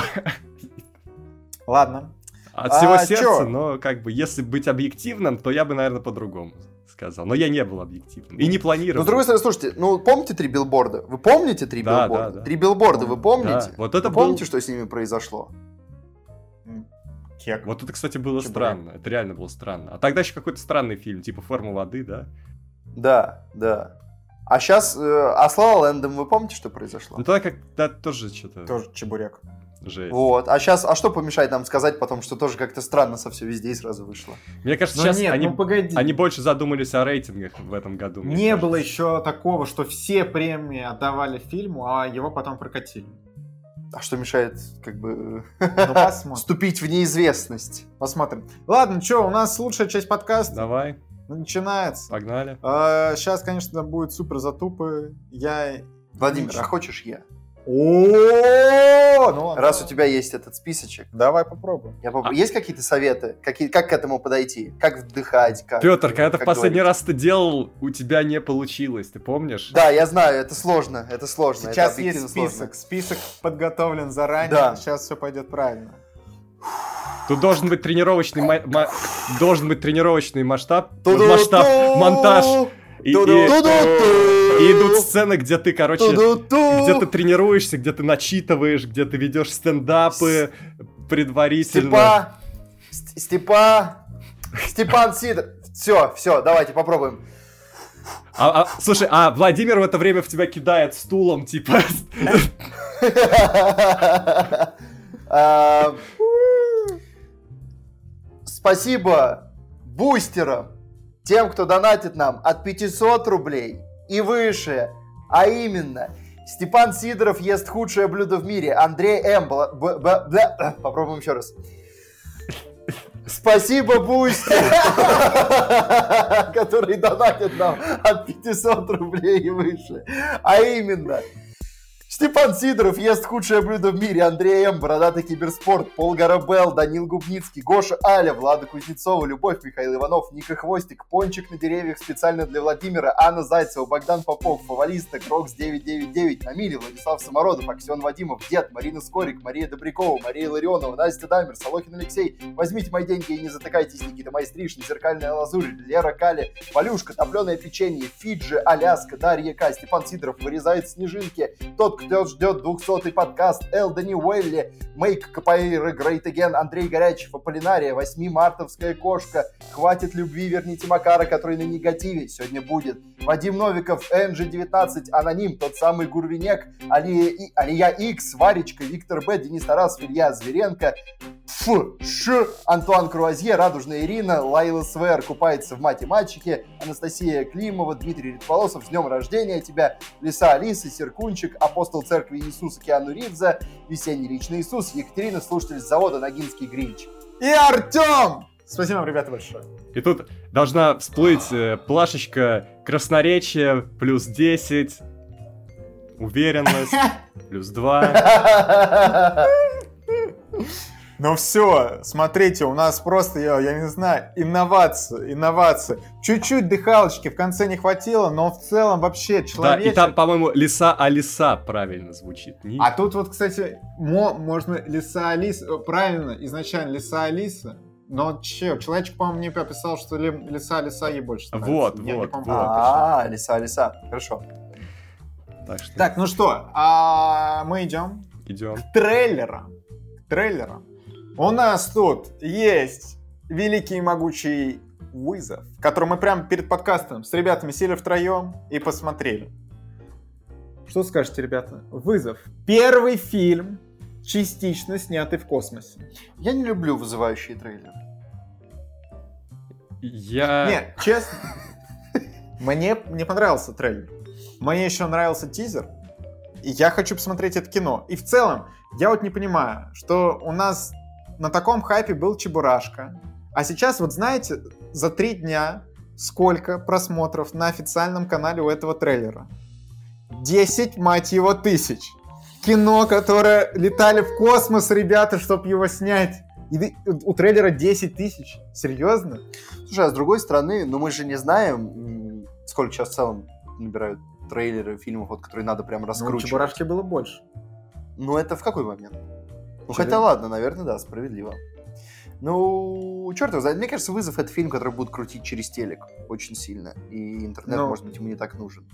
Ладно. От А, всего чё? сердца, но как бы, если быть объективным, то я бы, наверное, по-другому сказал. Но я не был объективным. И не Ну, планировал. с другой стороны, слушайте, ну, помните три билборда? Вы помните три Да, билборда? да, да. Три билборда, вы помните? Да, вот это Вы был- помните, что с ними произошло? Кек. Вот это, кстати, было Чебурек. странно. Это реально было странно. А тогда еще какой-то странный фильм, типа «Форма воды», да? Да, да. А сейчас, э, а с La Land'ом вы помните, что произошло? Ну тогда как да, тоже что-то Тоже чебурек. жесть. Вот. А сейчас, а что помешает нам сказать потом, что тоже как-то странно со все везде и сразу вышло? Мне кажется, Ну сейчас нет, они, ну погоди. они больше задумались о рейтингах в этом году. Не кажется. было еще такого, что все премии отдавали фильму, а его потом прокатили. А что мешает, как бы, Ну, посмотрим. вступить в неизвестность? Посмотрим. Ладно, что, у нас лучшая часть подкаста Давай, начинается. погнали. сейчас, конечно, будет супер затупы. Я... Владимир, а хочешь я? О, ну ладно. Раз у тебя есть этот списочек, Давай попробуем. я поп- А- есть какие-то советы? Какие... Как к этому подойти? Как вдыхать? Как... Петр, когда ты в последний говорить? раз это делал, у тебя не получилось, ты помнишь? Да, я знаю, это сложно, это сложно. это Сейчас объективно есть список. сложно. Список подготовлен заранее. Да. Сейчас все пойдет правильно. Тут должен быть тренировочный ма- ма- должен быть тренировочный масштаб, масштаб, монтаж. И! И идут сцены, где ты, короче, где ты тренируешься, где ты начитываешь, где ты ведешь стендапы предварительно. Степа! Ст- Степа! Степан Сидор! Все, все, давайте попробуем. А, а, слушай, а Владимир в это время в тебя кидает стулом, типа. Спасибо бустерам, тем, кто донатит нам от 500 рублей и выше, а именно Степан Сидоров ест худшее блюдо в мире, Андрей М. Бла- б- б- бля- Попробуем еще раз. Спасибо, Boosty, который донатит нам от 500 рублей и выше. А именно, Степан Сидоров ест худшее блюдо в мире. Андрей М. Бородатый киберспорт. Пол Гарабел. Данил Губницкий. Гоша Аля. Влада Кузнецова. Любовь. Михаил Иванов. Ника Хвостик. Пончик на деревьях специально для Владимира. Анна Зайцева. Богдан Попов. Фавалиста. Крокс 999. Намили. Владислав Самородов. Аксен Вадимов. Дед. Марина Скорик. Мария Добрякова. Мария Ларионова. Настя Дамер. Солохин Алексей. Возьмите мои деньги и не затыкайтесь. Никита Майстришин. Зеркальная лазурь. Лера Кали. Валюшка. Топленое печенье. Фиджи. Аляска. Дарья К. Степан Сидоров. Вырезает снежинки. Тот, кто ждет 200-й подкаст, Элдони Уэлли, Мейк Капаира, Грейт Again, Андрей Горячев, Аполлинария, 8 мартовская кошка, Хватит любви, верните Макара, который на негативе, сегодня будет. Вадим Новиков, NG19, Аноним, тот самый Гурвинек, Алия, И- Алия X, Варечка, Виктор Б, Денис Тарасов, Илья Зверенко, Ф, Ш, Антуан Круазье, Радужная Ирина, Лайла Свер купается в мате мальчики, Анастасия Климова, Дмитрий Редполосов, с днем рождения тебя, Лиса Алиса, Серкунчик, Апостол Церкви Иисуса Киану Ривза, Весенний личный Иисус, Екатерина, слушатель с завода Ногинский Гринч. И Артем! Спасибо вам, ребята, большое. И тут должна всплыть э, плашечка красноречия плюс 10, уверенность плюс 2. Ну все, смотрите, у нас просто, я, я не знаю, инновация, инновация. Чуть-чуть дыхалочки в конце не хватило, но в целом вообще Да, человек... и там, по-моему, лиса Алиса правильно звучит. Не- А тут вот, кстати, мо- можно Лиса Алиса, э, правильно, изначально Лиса Алиса, но че, человечек, по-моему, мне описал, что ли, Лиса Алиса ей больше нравится. Вот, Я вот, вот. А, Лиса, Лиса, хорошо. Так что Так, ну что, а мы идем идем. к трейлерам. К трейлерам. У нас тут есть великий и могучий вызов, который мы прямо перед подкастом с ребятами сели втроем и посмотрели. Что скажете, ребята? Вызов. Первый фильм, частично снятый в космосе. Я не люблю вызывающие трейлеры. Я... Нет, честно, мне не понравился трейлер. Мне еще нравился тизер. И я хочу посмотреть это кино. И в целом, я вот не понимаю, что у нас на таком хайпе был Чебурашка. А сейчас, вот знаете, за три дня сколько просмотров на официальном канале у этого трейлера? 10, мать его, тысяч. Кино, которое летали в космос, ребята, чтобы его снять. И у трейлера 10 тысяч. Серьезно? Слушай, а с другой стороны, ну мы же не знаем, сколько сейчас в целом набирают трейлеры фильмов, вот, которые надо прям Ну, раскручивать. Чебурашки было больше. Ну, это в какой момент? Ну, Через- хотя ладно, наверное, да, справедливо. Ну, черт его знает. Мне кажется, «Вызов» — это фильм, который будут крутить через телек очень сильно. И интернет, Ну. может быть, ему не так нужен.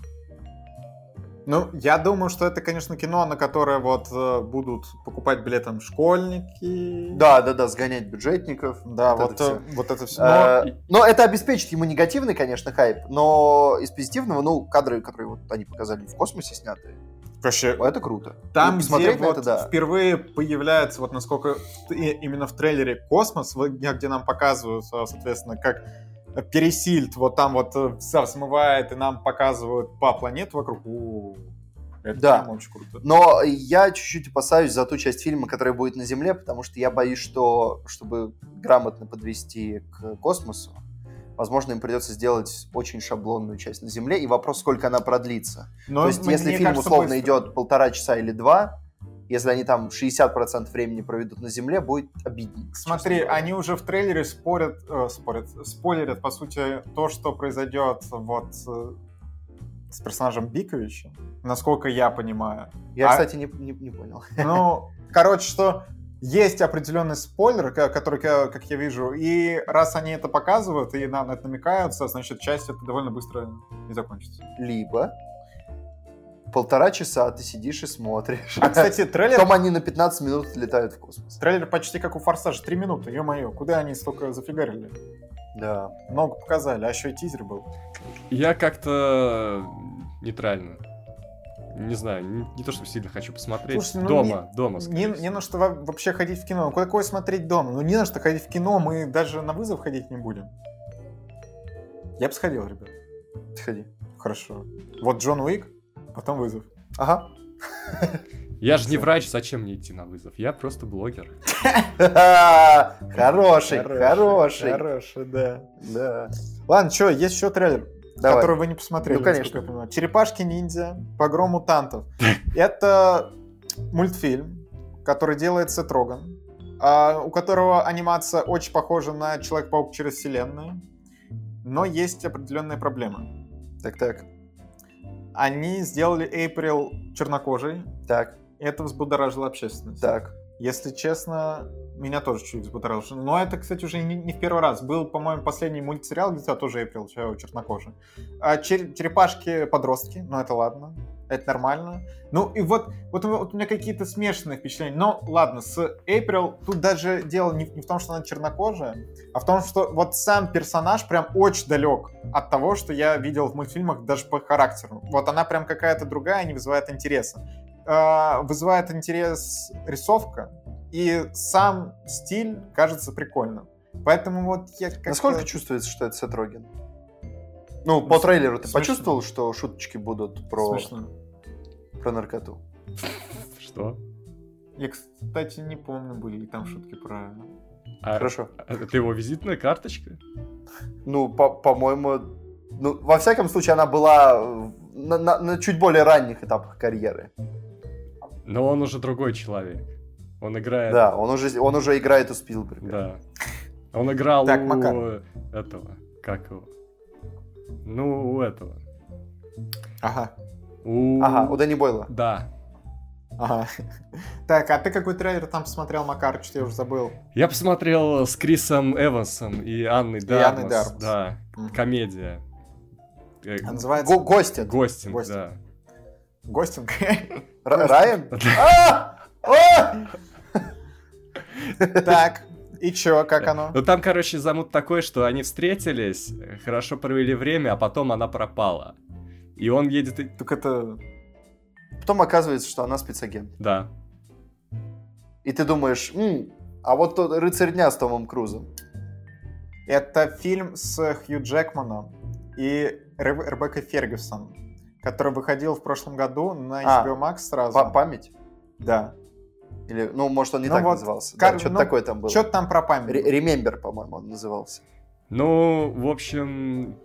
Ну, я думаю, что это, конечно, кино, на которое вот э, будут покупать билетом школьники. Да, да, да, сгонять бюджетников. Да, вот вот, это э, вот это все. Э, Но это обеспечит ему негативный, конечно, хайп, но из позитивного, ну, кадры, которые вот они показали в космосе снятые, Вообще, это круто. там, где вот это, да. впервые появляется, вот насколько именно в трейлере космос, где нам показывают, э, соответственно, как пересильд вот там вот э, все смывает, и нам показывают по планет вокруг. У, Это Да. очень круто. Но я чуть-чуть опасаюсь за ту часть фильма, которая будет на Земле, потому что я боюсь, что чтобы грамотно подвести к космосу, возможно, им придется сделать очень шаблонную часть на Земле, и вопрос, сколько она продлится. Но То есть, если фильм кажется, условно быстро. идет полтора часа или два, если они там 60% времени проведут на Земле, будет обидно. Смотри, они уже в трейлере спорят, э, спорят, спойлерят, по сути, то, что произойдет вот э, с персонажем Биковичем, насколько я понимаю. Я, а- кстати, не, не- не понял. Ну, короче, что есть определенный спойлер, который, ка- как я вижу, и раз они это показывают и нам на это намекаются, значит, часть это довольно быстро и закончится. Либо полтора часа ты сидишь и смотришь. А, кстати, трейлер, Потом они на 15 минут летают в космос. трейлер почти как у Форсажа, три минуты, ё-моё, куда они столько зафигарили? Да. Много показали, а еще и тизер был. Я как-то нейтрально. Не знаю, не, не то, что сильно хочу посмотреть. Слушай, ну дома, дома, Не, скорее не всего. на что во- вообще ходить в кино. Ну, какое смотреть дома? Ну, не на что ходить в кино, мы даже на вызов ходить не будем. Я бы сходил, ребят. Сходи. Хорошо. Вот Джон Уик, потом вызов. Ага. Я же не врач, зачем мне идти на вызов? Я просто блогер. Хороший, хороший. Хороший, да. Да. Ладно, что, есть еще трейлер, Давай. который вы не посмотрели. Ну, конечно. насколько я понимаю. Черепашки-ниндзя, погром мутантов. Это мультфильм, который делает Сет Роган, а, у которого анимация очень похожа на Человек-паук через вселенную, но есть определенные проблемы. Так, так. Они сделали Эйприл чернокожей, Так, это взбудоражило общественность. так. Если честно, меня тоже чуть взбудоражило. Но это, кстати, уже не, не в первый раз. Был, по-моему, последний мультсериал, где тоже чер- чернокожий. А чер- черепашки-подростки, ну это ладно, это нормально. Ну и вот, вот, вот у меня какие-то смешанные впечатления. Но ладно, с Эйприл тут даже дело не, не в том, что она чернокожая, а в том, что вот сам персонаж прям очень далек от того, что я видел в мультфильмах даже по характеру. Вот она прям какая-то другая, не вызывает интереса. А, вызывает интерес рисовка, и сам стиль кажется прикольным. Поэтому вот я как Насколько чувствуется, что это Сет Роген? Ну, по Ну, трейлеру ты смешно. почувствовал, что шуточки будут про, Смешно. про наркоту? Что? Я, кстати, не помню, были ли там шутки про... А, Хорошо. а Это его визитная карточка? Ну, по- по-моему, ну, во всяком случае, она была на, на- на чуть более ранних этапах карьеры. Но он уже другой человек. Он играет... Да, он уже, он уже играет у Спилберга. Да. Он играл Так, у Макар. этого, как его? Ну, у этого. Ага, У... Ага, у Дэнни Бойла. Да. ага. Так, а ты какой трейлер там посмотрел, Макар, что я уже забыл? Я посмотрел с Крисом Эвансом и Анной Дармас. Анной Дармас. Да, Мгм. комедия. Э, А Называется Го- Гостин. Гостинг, Гостинг. да. Гостинг. Райан? А! А! Так, и чё, как оно? Ну там, короче, замут такой, что они встретились, хорошо провели время, а потом она пропала. И он едет... и- Так это... Потом оказывается, что она спецагент. Да. И ты думаешь, «М, а вот тот рыцарь дня с Томом Крузом. Это фильм с Хью Джекманом и Реб- Ребеккой Фергюсон, который выходил в прошлом году на А, HBO Max сразу. Па- Память? Да. Или, ну, может, он не Ну так вот, назывался. кар- Да, что-то ну, такое там было. Что-то там про память. Ре- Remember, по-моему, он назывался. Ну, в общем...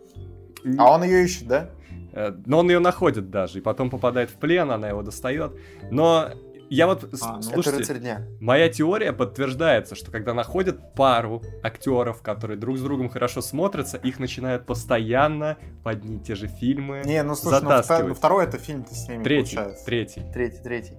А он ее ищет, да? э, Но он ее находит даже, и потом попадает в плен, она его достает. Но я вот... А, ну, Слушайте, дня. Моя теория подтверждается, что когда находят пару актеров, которые друг с другом хорошо смотрятся, их начинают постоянно в одни и те же фильмы. Не, ну слушай, ну, Затаскивать. ну, второй это фильм с ними третий, получается. третий. Третий, третий.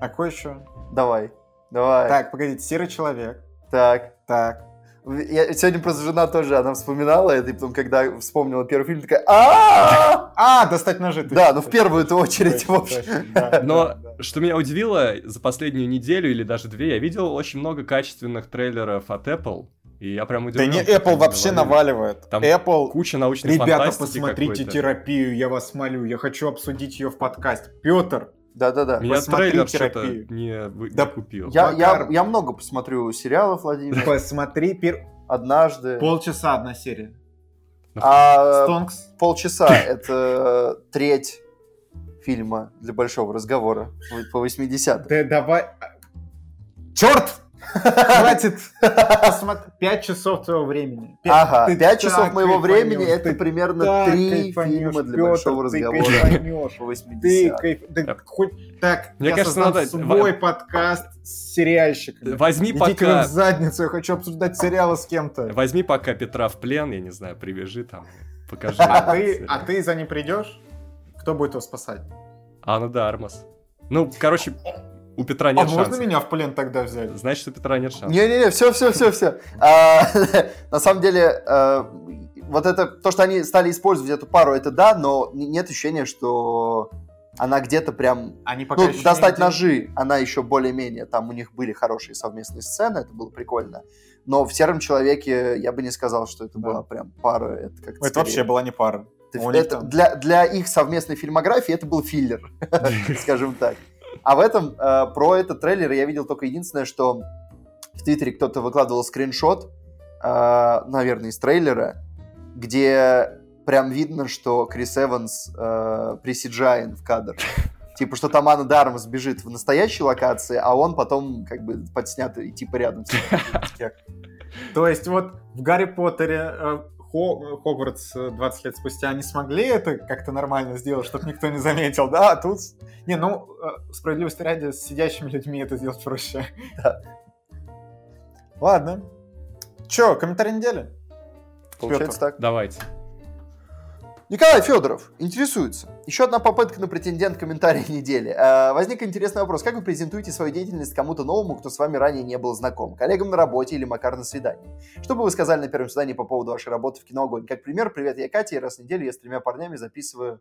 А какой еще? Давай. Давай. Так, погодите, Серый человек. Так. Так. Я, сегодня просто жена тоже, она вспоминала это, и потом, когда вспомнила первый фильм, такая а А, достать ножи. Да, ну в точно. первую-то очередь, в общем. да, Но да, да. что меня удивило, за последнюю неделю или даже две я видел очень много качественных трейлеров от Apple. И я прям Да удивлен. не, что Apple вообще наваливает. Там Apple, Куча научной ребята, посмотрите терапию, я вас молю, я хочу обсудить ее в подкасте. Петр, Да-да-да. Меня Посмотри трейлер что-то не, вы- Да не купил. Я, я, Макар. я много посмотрю сериалов, Владимир. посмотри пер- Однажды. полчаса одна серия. А Стонкс. полчаса — это треть фильма для большого разговора по 80-м. Да давай... Черт! Хватит! Пять часов твоего времени. Ага, ты пять часов моего времени — это примерно три фильма для Пётр, большого ты разговора кайфанешь. Ты 80 кайф... да хоть так, Мне я кажется, создам надо- свой подкаст с сериальщиками. Возьми Идите пока, в задницу, я хочу обсуждать сериалы с кем-то. возьми пока Петра в плен, я не знаю, привяжи там, покажи. А ты, а ты за ним придешь? Кто будет его спасать? Анна Дармас. Ну, короче, у Петра А нет можно шансов. меня в плен тогда взять? Значит, у Петра нет шансов. Не-не-не, все, все, все, все. На самом деле, э, вот это, то, что они стали использовать эту пару, это да, но нет ощущения, что она где-то прям... Они пока Ну, еще не достать дел- ножи, она еще более-менее, там у них были хорошие совместные сцены, это было прикольно. Но в «Сером человеке» я бы не сказал, что это Да. была прям пара. Это, как Это вообще была не пара. Это- это там- для, для их совместной фильмографии это был филлер, скажем так. А в этом, э, про этот трейлер я видел только единственное, что в Твиттере кто-то выкладывал скриншот, э, наверное, из трейлера, где прям видно, что Крис Эванс э, присиджаен в кадр. Типа, что там Анна Дармас бежит в настоящей локации, а он потом как бы подснят и типа рядом с ним. То есть вот в Гарри Поттере э, Хо- Хогвартс э, 20 лет спустя они смогли это как-то нормально сделать, чтобы никто не заметил, да, а тут... Не, ну, э, справедливости ради, с сидящими людьми это сделать проще. Да. Ладно. Чё, комментарий недели? Получается Пётр. так. Давайте. Николай Федоров интересуется. Еще одна попытка на претендент комментария недели. Э, возник интересный вопрос. Как вы презентуете свою деятельность кому-то новому, кто с вами ранее не был знаком? Коллегам на работе или Макар на свидании? Что бы вы сказали на первом свидании по поводу вашей работы в кино «Огонь»? Как пример, привет, я Катя, и раз в неделю я с тремя парнями записываю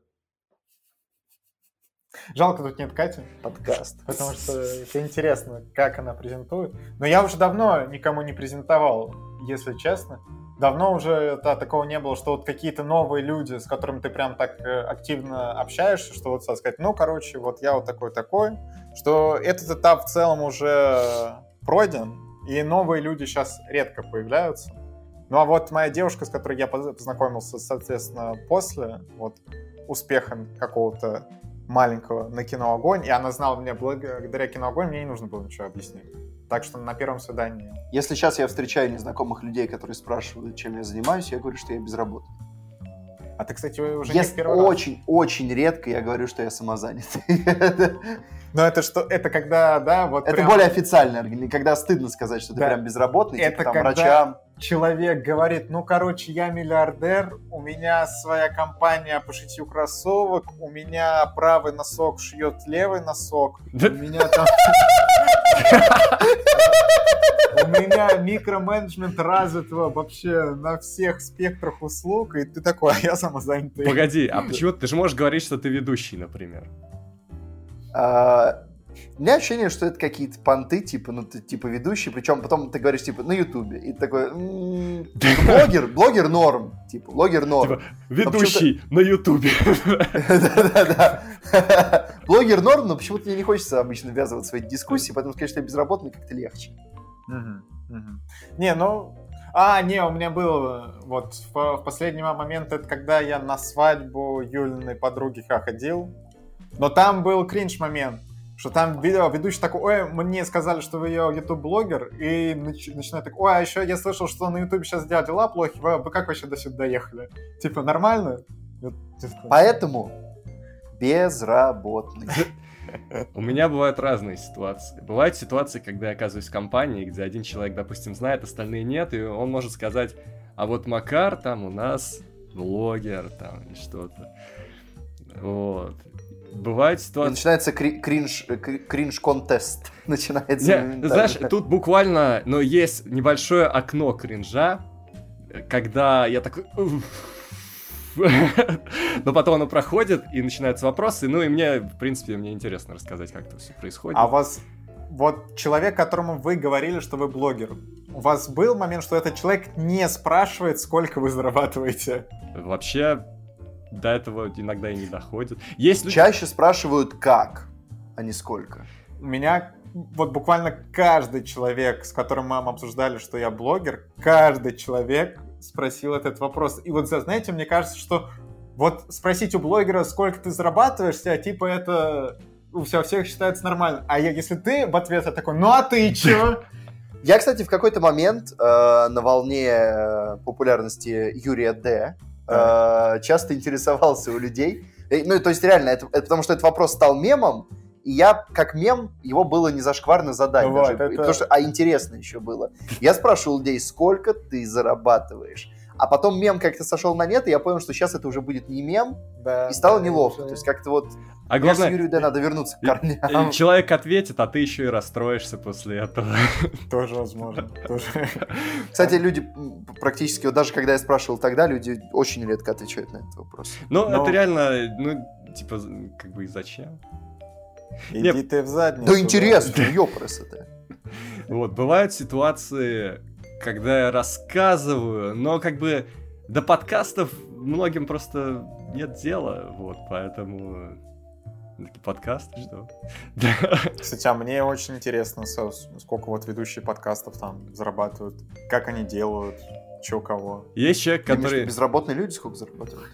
Жалко, тут нет Кати, подкаст. потому что это интересно, как она презентует. Но я уже давно никому не презентовал, если честно. Давно уже да, такого не было, что вот какие-то новые люди, с которыми ты прям так э, активно общаешься, что вот сказать, ну, короче, вот я вот такой-такой, что этот этап в целом уже пройден, и новые люди сейчас редко появляются. Ну а вот моя девушка, с которой я познакомился, соответственно, после вот успеха какого-то маленького на кино «Огонь», и она знала меня благодаря кино «Огонь», мне не нужно было ничего объяснять. Так что на первом свидании... Если сейчас я встречаю незнакомых людей, которые спрашивают, чем я занимаюсь, я говорю, что я безработный. А ты, кстати, уже Если не первый очень, раз. очень редко я говорю, что я самозанят. Но это что, это когда, да, вот Это прям... более официально, когда стыдно сказать, что ты да. прям безработный, это типа там когда врачам. человек говорит, ну, короче, я миллиардер, у меня своя компания по шитью кроссовок, у меня правый носок шьет левый носок, у меня там... У меня микроменеджмент развитого вообще на всех спектрах услуг, и ты такой, а я самозанятый. Погоди, а почему ты же можешь говорить, что ты ведущий, например? А, у меня ощущение, что это какие-то понты, типа, ну, ты, типа, ведущий, причем потом ты говоришь, типа, на Ютубе, и ты такой, м-м, блогер, блогер норм, типа, блогер норм. Типа, ведущий на Ютубе. Да-да-да. Блогер норм, но почему-то мне не хочется обычно ввязываться в эти дискуссии, поэтому сказать, что я безработный, как-то легче. Не, ну, а, не, у меня было вот в, в последний момент, это когда я на свадьбу Юлиной подруги ходил, но там был кринж момент, что там видео, ведущий такой, ой, мне сказали, что вы ее YouTube-блогер, и нач- начинает так, ой, а еще я слышал, что на YouTube сейчас дела дела плохи, вы, вы как вообще до сюда доехали? Типа, нормально? Поэтому безработный. У меня бывают разные ситуации. Бывают ситуации, когда я оказываюсь в компании, где один человек, допустим, знает, остальные нет, и он может сказать, а вот Макар там у нас блогер там или что-то. Вот. Бывает ситуация... начинается кри- кринж, кринж-контест. Начинается Не, Знаешь, тут буквально, но есть небольшое окно кринжа, когда я такой... Но потом оно проходит, и начинаются вопросы. Ну, и мне, в принципе, мне интересно рассказать, как это все происходит. А у вас вот человек, которому вы говорили, что вы блогер, у вас был момент, что этот человек не спрашивает, сколько вы зарабатываете? Вообще, до этого иногда и не доходит. Есть люди... Чаще спрашивают, как, а не сколько. У меня вот буквально каждый человек, с которым мы обсуждали, что я блогер, каждый человек спросил этот вопрос. И вот, знаете, мне кажется, что вот спросить у блогера, сколько ты зарабатываешь, а типа это у всех, всех считается нормально. А если ты в ответ такой, ну а ты чё? Я, кстати, в какой-то момент э, на волне э, популярности Юрия Д. Э, часто интересовался у людей. Э, ну, то есть, реально, это, это потому что этот вопрос стал мемом, и я, как мем, его было не зашкварно задать. Вот, даже, это... потому что, а интересно еще было. Я спрашивал людей, сколько ты зарабатываешь? А потом мем как-то сошел на нет, и я понял, что сейчас это уже будет не мем, да, и стало да, неловко. То есть как-то вот... А главное, Юрию да, надо вернуться к корням. Человек ответит, а ты еще и расстроишься после этого. Тоже возможно. Тоже. Кстати, люди практически, вот даже когда я спрашивал тогда, люди очень редко отвечают на этот вопрос. Ну, Но... это реально, ну, типа, как бы и зачем? Иди Нет. ты в задницу. Да интересно, ёпрс это. Вот, бывают ситуации, когда я рассказываю, но как бы до подкастов многим просто нет дела, вот, поэтому подкаст, что? Кстати, а мне очень интересно, сколько вот ведущие подкастов там зарабатывают, как они делают, чё кого. Есть человек, который... Безработные люди сколько зарабатывают?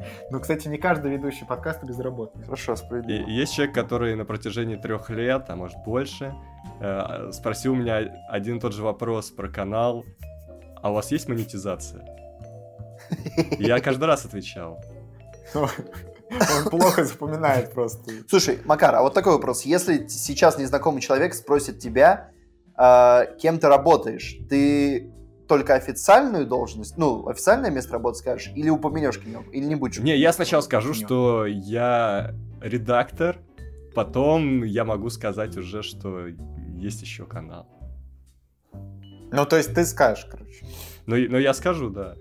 Ну, кстати, не каждый ведущий подкаста безработный. Хорошо, справедливо. есть человек, который на протяжении трех лет, а может больше, э, спросил меня один и тот же вопрос про канал. А у вас есть монетизация? Я каждый раз отвечал. Он плохо запоминает просто. Слушай, Макар, а вот такой вопрос. Если сейчас незнакомый человек спросит тебя, э, кем ты работаешь, ты только официальную должность, ну, официальное место работы скажешь, или упомянешь книгу, или не будешь? Не, я сначала скажу, что я редактор, потом я могу сказать уже, что есть еще канал. Ну, то есть ты скажешь, короче. Ну, ну я скажу, да.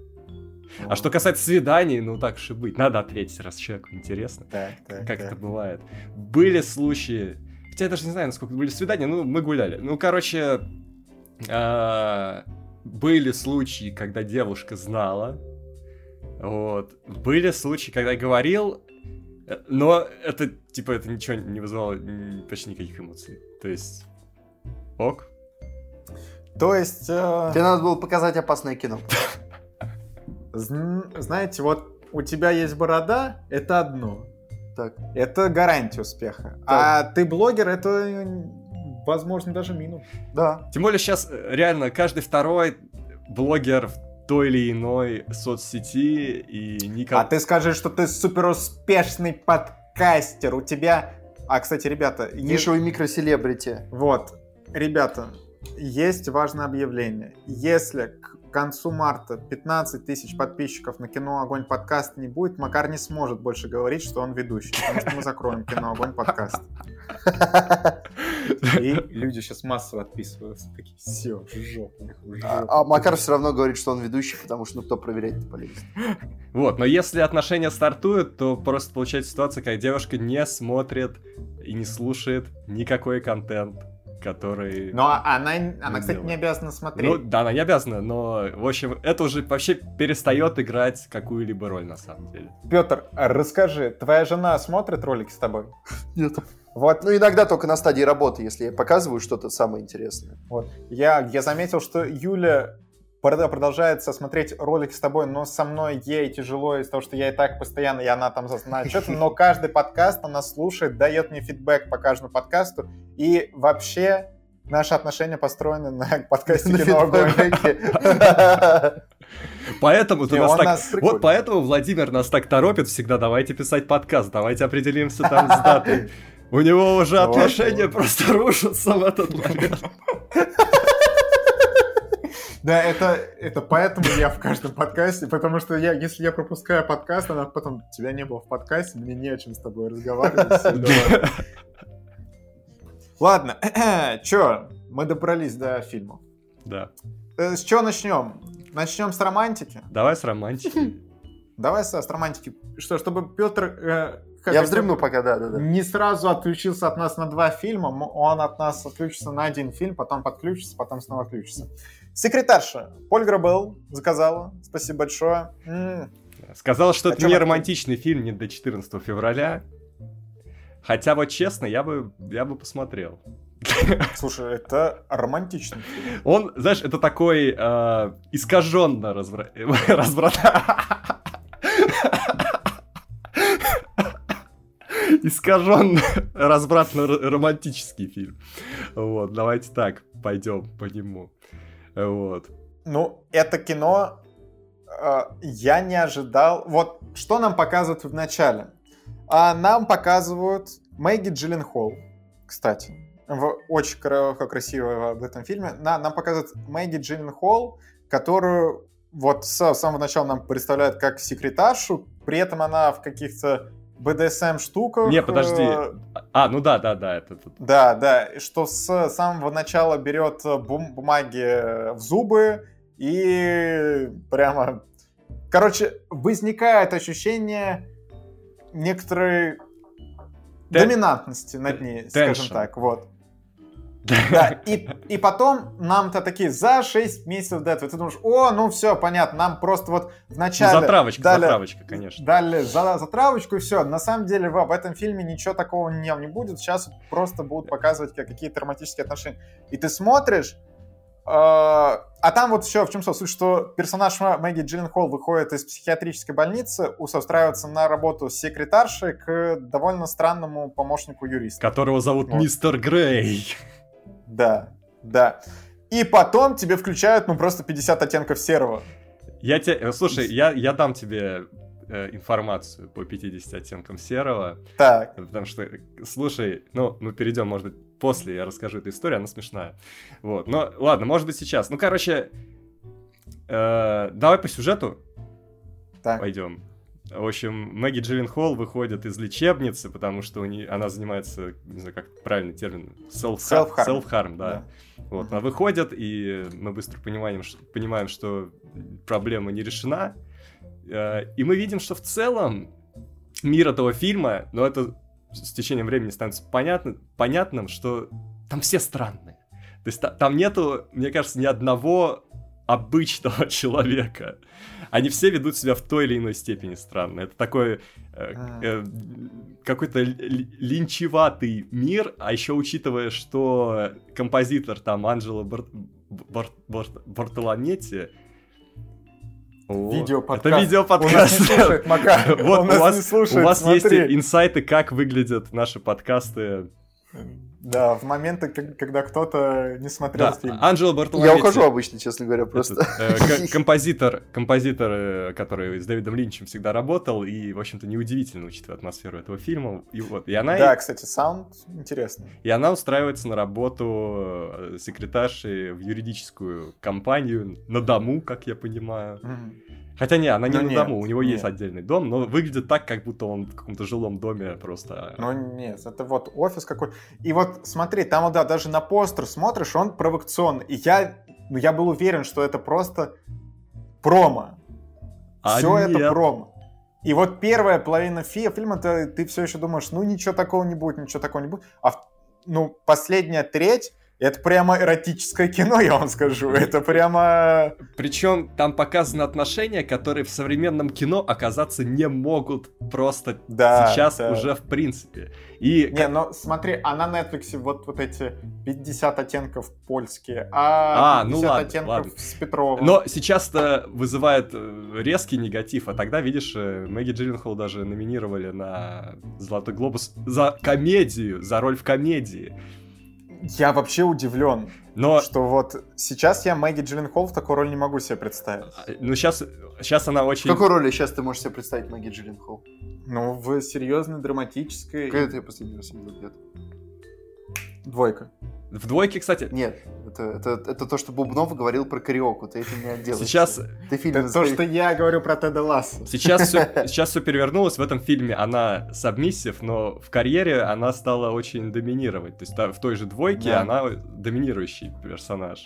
А что касается свиданий, ну так же быть. Надо ответить, раз человеку интересно. Так, так, как так. это бывает. Были случаи, хотя я даже не знаю, насколько были свидания, ну, мы гуляли. Ну, короче, а, были случаи, когда девушка знала. Вот. Были случаи, когда я говорил, э, но это, типа, это ничего не вызывало почти никаких эмоций. То есть... Ок. То есть, э, Тебе надо было показать опасное кино. зн- знаете, вот у тебя есть борода, это одно. Так. Это гарантия успеха. А ты блогер, это, э, возможно, даже минус. Да. Тем более сейчас реально каждый второй блогер в той или иной соцсети и никому... А ты скажи, что ты супер успешный подкастер. У тебя... А, кстати, ребята, е- Нишевый микроселебрити. вот, ребята, есть важное объявление. Если к концу марта 15 тысяч подписчиков на кино Огонь подкаст не будет, Макар не сможет больше говорить, что он ведущий, потому что мы закроем кино Огонь подкаст. И люди сейчас массово отписываются. Такие, все, в жопу, в жопу». А, а Макар все равно говорит, что он ведущий, потому что ну кто проверять-то полезет. Вот, но если отношения стартуют, то просто получается ситуация, когда девушка не смотрит и не слушает никакой контент, который... Но она, она, кстати, не обязана Ну, смотреть. да, она не обязана, но, в общем, это уже вообще перестает играть какую-либо роль, на самом деле. Петр, расскажи, твоя жена смотрит ролики с тобой? Нет. Вот Ну, иногда только на стадии работы, если я показываю что-то самое интересное. Вот. Я, я заметил, что Юля прод- продолжает смотреть ролики с тобой, но со мной ей тяжело из-за того, что я и так постоянно, и она там знает что-то, но каждый подкаст она слушает, дает мне фидбэк по каждому подкасту, и вообще наши отношения построены на подкасте На «Кино Огонь». фидбэке. Поэтому ты нас так... нас Вот поэтому Владимир нас так торопит всегда, давайте писать подкаст, давайте определимся там с датой. У него уже отношения просто рушатся в этот момент. Да, это, это поэтому я в каждом подкасте, потому что я, если я пропускаю подкаст, она потом, тебя не было в подкасте, мне не о чем с тобой разговаривать. всё, давай». Ладно, чё, мы добрались до фильма. Да. Э, С чего начнем? Начнем с романтики. Давай с романтикой. Давай с, с романтики. Что, чтобы Петр... э, как Я это, вздремну пока, да, да, да. Не сразу отключился от нас на два фильма, он от нас отключится на один фильм, потом подключится, потом снова отключится. Секретарша. Поль Грабел заказала. Спасибо большое. М, Сказал, что О это не романтичный фильм, не до 14 февраля. Хотя вот честно, я бы, я бы посмотрел. Слушай, это романтичный фильм. Он, знаешь, это такой э, искаженно развра... разврат... Искаженно развратно-романтический фильм. Вот, давайте так, пойдем по нему. Вот. Ну, это кино э, я не ожидал. Вот что нам показывают в начале? А нам показывают Мэгги Джилленхол, кстати. В, очень кра- красиво в этом фильме. На, нам показывают Мэгги Джилленхол, которую вот с самого начала нам представляют как секретаршу, при этом она в каких-то BDSM штуках. Не, подожди. э, А, ну да, да, да, это тут. да, да, что с самого начала берет э, бум- бумаги э, в зубы и прямо... Короче, возникает ощущение некоторой Тен- доминантности над ней, скажем Теншн. так, вот. Да, и, и потом нам-то такие за 6 месяцев до этого. Ты думаешь, о, ну все, понятно, нам просто вот в Ну, затравочка, дали- затравочка, конечно. Дали за, затравочку и все. На самом деле в, в этом фильме ничего такого не, не будет. Сейчас просто будут показывать как, какие-то романтические отношения. И ты смотришь, э, а там вот все в чем суть, что персонаж Мэгги Джилленхол выходит из психиатрической больницы, ус- устраивается на работу с секретаршей к довольно странному помощнику юриста. Которого зовут Вот. Мистер Грей. Да, да. И потом тебе включают, ну, просто 50 оттенков серого. Я тебе, э, слушай, я, я дам тебе э, информацию по 50 оттенкам серого, Так, потому что, слушай, ну, мы перейдем, может быть, после я расскажу эту историю, она смешная. Вот, но ладно, может быть сейчас. Ну, короче, э, давай по сюжету так. пойдем. В общем, Мэгги Джилленхол выходит из лечебницы, потому что у нее, она занимается, не знаю, как правильный термин, self-harm, Self-harm. self-harm, да. Вот, она выходит, и мы быстро понимаем, что, понимаем, что проблема не решена. Э, И мы видим, что в целом мир этого фильма, но это с течением времени становится понятно, понятным, что там все странные. То есть та- там нету, мне кажется, ни одного обычного человека. Они все ведут себя в той или иной степени странно. Это такой э, э, какой-то линчеватый мир, а еще учитывая, что композитор там Анджело Бар... Бар... Бар... Бартолометти, Видеоподкаст. Это видеоподкаст. слушает, Макар. Вот Он у вас, слушает, у вас есть инсайты, как выглядят наши подкасты. Да, в моменты, когда кто-то не смотрел Да, фильм. Анджело Бартолометти. Я ухожу обычно, честно говоря, просто. Этот, э, ко- композитор, композитор, э, который с Дэвидом Линчем всегда работал, и, в общем-то, неудивительно, учитывая атмосферу этого фильма. И вот, и она, Да, кстати, саунд интересный. и она устраивается на работу э, секретаршей в юридическую компанию на дому, как я понимаю. Мгм. Хотя не, она не Ну на нет, дому, у него есть нет. отдельный дом, но выглядит так, как будто он в каком-то жилом доме просто. Ну нет, это вот офис какой. И вот смотри, там вот, да, даже на постер смотришь, он провокационный. И я, ну я был уверен, что это просто промо. А все это нет. промо. И вот первая половина фи- фильма, ты, ты все еще думаешь, ну ничего такого не будет, ничего такого не будет. А ну, последняя треть, это прямо эротическое кино, я вам скажу. Это прямо... Причем там показаны отношения, которые в современном кино оказаться не могут просто Да, сейчас да. уже в принципе. И Не, но смотри, а на Netflix вот, вот эти 50 оттенков польские, а, А, ну 50 ладно, оттенков ладно. с Петровым. Но сейчас-то вызывает э, резкий негатив, а тогда, видишь, э, Мэгги Джилленхол даже номинировали на Золотой Глобус за комедию, за роль в комедии. Я вообще удивлен, Но, что вот сейчас я Мэгги Джилленхол в такой роли не могу себе представить. ну сейчас, сейчас она В очень... какой роли сейчас ты можешь себе представить Мэгги Джилленхол? Ну, в серьезной, драматической... Когда ты ее последний раз видел где-то? Двойка. В двойке, кстати, Нет, это, это, это то, что Бубнов говорил про кариоку, ты этим не отделаешься. сейчас, Ты фильм Это то, что я говорю про Теда Ласса. сейчас, все, сейчас все перевернулось. В этом фильме она сабмиссив, но в карьере она стала очень доминировать. То есть в той же двойке Да. она доминирующий персонаж.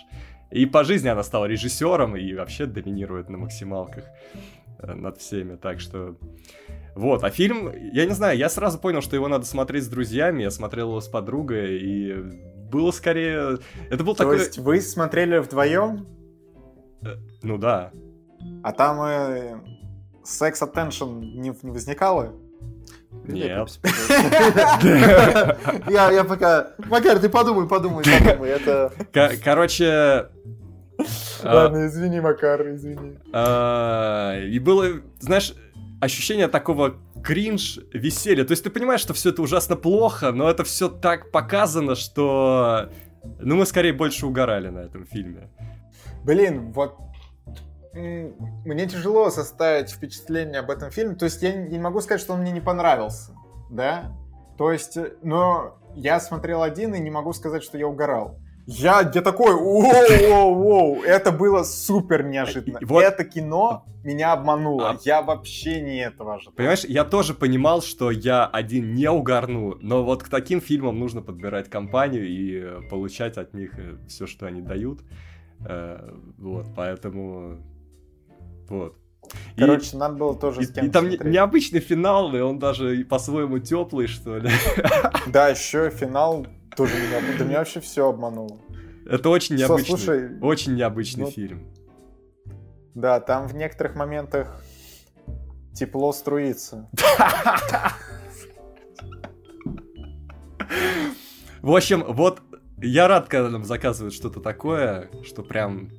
И по жизни она стала режиссером и вообще доминирует на максималках э, над всеми. Так что вот, а фильм, я не знаю, я сразу понял, что его надо смотреть с друзьями. Я смотрел его с подругой, и было скорее... Это был То такой... есть вы смотрели вдвоем, Ну да. а там э, секс-аттеншн не, не возникало? Нет. Я, я пока... Макар, ты подумай, подумай, подумай. Это... Ко- Короче... а, Ладно, извини, Макар, извини. а, И было, знаешь, ощущение такого кринж, веселья. То есть ты понимаешь, что все это ужасно плохо, но это все так показано, что... Ну, мы скорее больше угорали на этом фильме. Блин, вот мне тяжело составить впечатление об этом фильме. То есть я не, я не могу сказать, что он мне не понравился, да? То есть, э, но я смотрел один и не могу сказать, что я угорал. Я, я такой, воу-воу-воу, это было супер неожиданно. И вот- Это кино меня обмануло. А- Я вообще не этого ожидал. Понимаешь, я тоже понимал, что я один не угорну, но вот к таким фильмам нужно подбирать компанию и э, получать от них все, что они дают. Э, Вот, поэтому... Вот. И- Короче, надо было тоже И, с кем и там не- необычный финал, и он даже и по-своему теплый, что ли. Да, еще финал тоже меня, да меня вообще все обмануло. Это очень Со- необычный, слушай, очень необычный ну, фильм. Да, там в некоторых моментах тепло струится. В общем, вот я рад, когда нам заказывают что-то такое, что прям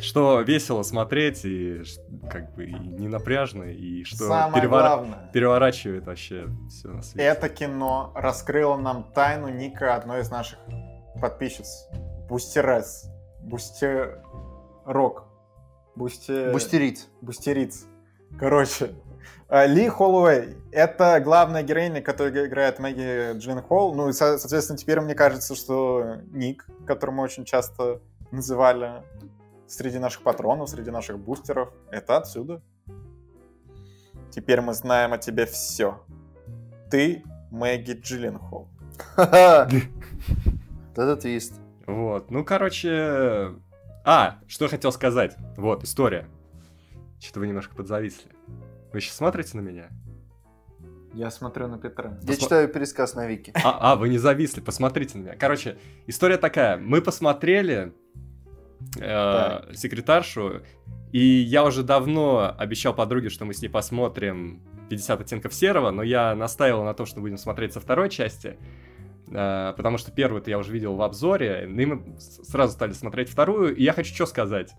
что весело смотреть и как бы и не напряжно и что Самое перевора- главное, переворачивает вообще все на свете. это кино раскрыло нам тайну ника одной из наших подписчиц. Бустерес. Бустерок. Бусте... Бустерит. Бустериц. Короче, э, Ли Холлоуэй — это главная героиня, которая играет Мэгги Джин Холл. Ну и, со- соответственно, теперь мне кажется, что Ник, который мы очень часто называли среди наших патронов, среди наших бустеров, это отсюда. Теперь мы знаем о тебе все. Ты Мэгги Джилленхол. Это твист. Вот, ну короче, а что я хотел сказать, вот история. Что-то вы немножко подзависли. Вы сейчас смотрите на меня? Я смотрю на Петра. Я Посма- читаю пересказ на Вики. А, а, вы не зависли, посмотрите на меня. Короче, история такая. Мы посмотрели э, секретаршу. И я уже давно обещал подруге, что мы с ней посмотрим 50 оттенков серого, но я настаивал на том, что будем смотреть со второй части. э, Потому что первую-то я уже видел в обзоре, и мы сразу стали смотреть вторую. И я хочу что сказать.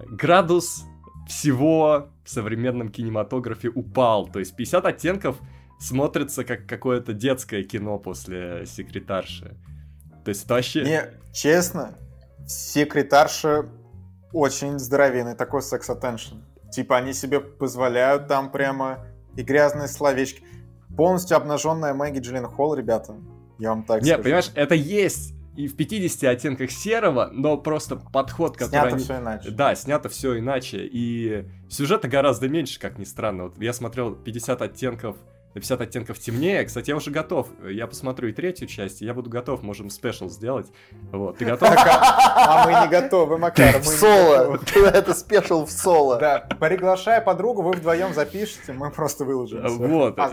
Градус всего в современном кинематографе упал. То есть 50 оттенков смотрится как какое-то детское кино после секретарши. То есть это вообще... Не, честно, секретарша очень здоровенный такой секс-аттеншн. Типа они себе позволяют там прямо и грязные словечки. Полностью обнаженная Мэгги Джилен Холл, ребята. Я вам так Нет, скажу. понимаешь, это есть и в 50 оттенках серого, но просто подход, который Снято они... все иначе. Да, снято все иначе. И сюжета гораздо меньше, как ни странно. Вот я смотрел 50 оттенков на 50 оттенков темнее. Кстати, я уже готов. Я посмотрю и третью часть, и я буду готов, можем special сделать. Вот, ты готов? А мы не готовы, Макар. В соло. Это special в соло. Да, приглашая подругу, вы вдвоем запишете, мы просто выложим. Вот. А,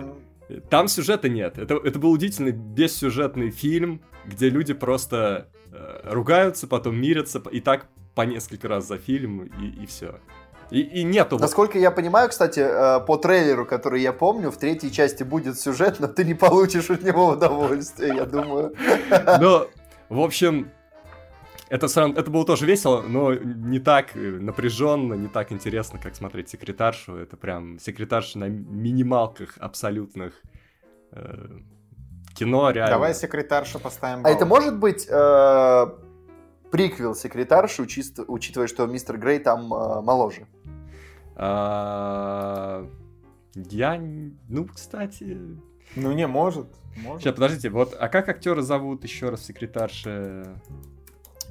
Там сюжета нет. Это, это был удивительный бессюжетный фильм, где люди просто э, ругаются, потом мирятся, и так по несколько раз за фильм, и, и все. И, и нету... вот- Насколько я понимаю, кстати, э, по трейлеру, который я помню, в третьей части будет сюжет, но ты не получишь от него удовольствия, я думаю. Но, в общем, это, это было тоже весело, но не так э, напряженно, не так интересно, как смотреть секретаршу. Это прям секретарша на минималках абсолютных. э, кино реально. Давай секретаршу поставим А балл. это может быть э, приквел секретарши, учитывая, что мистер Грей там э, моложе? А, Я, ну, кстати... Ну не, может. может. Сейчас, подождите, вот, а как актера зовут еще раз секретарша?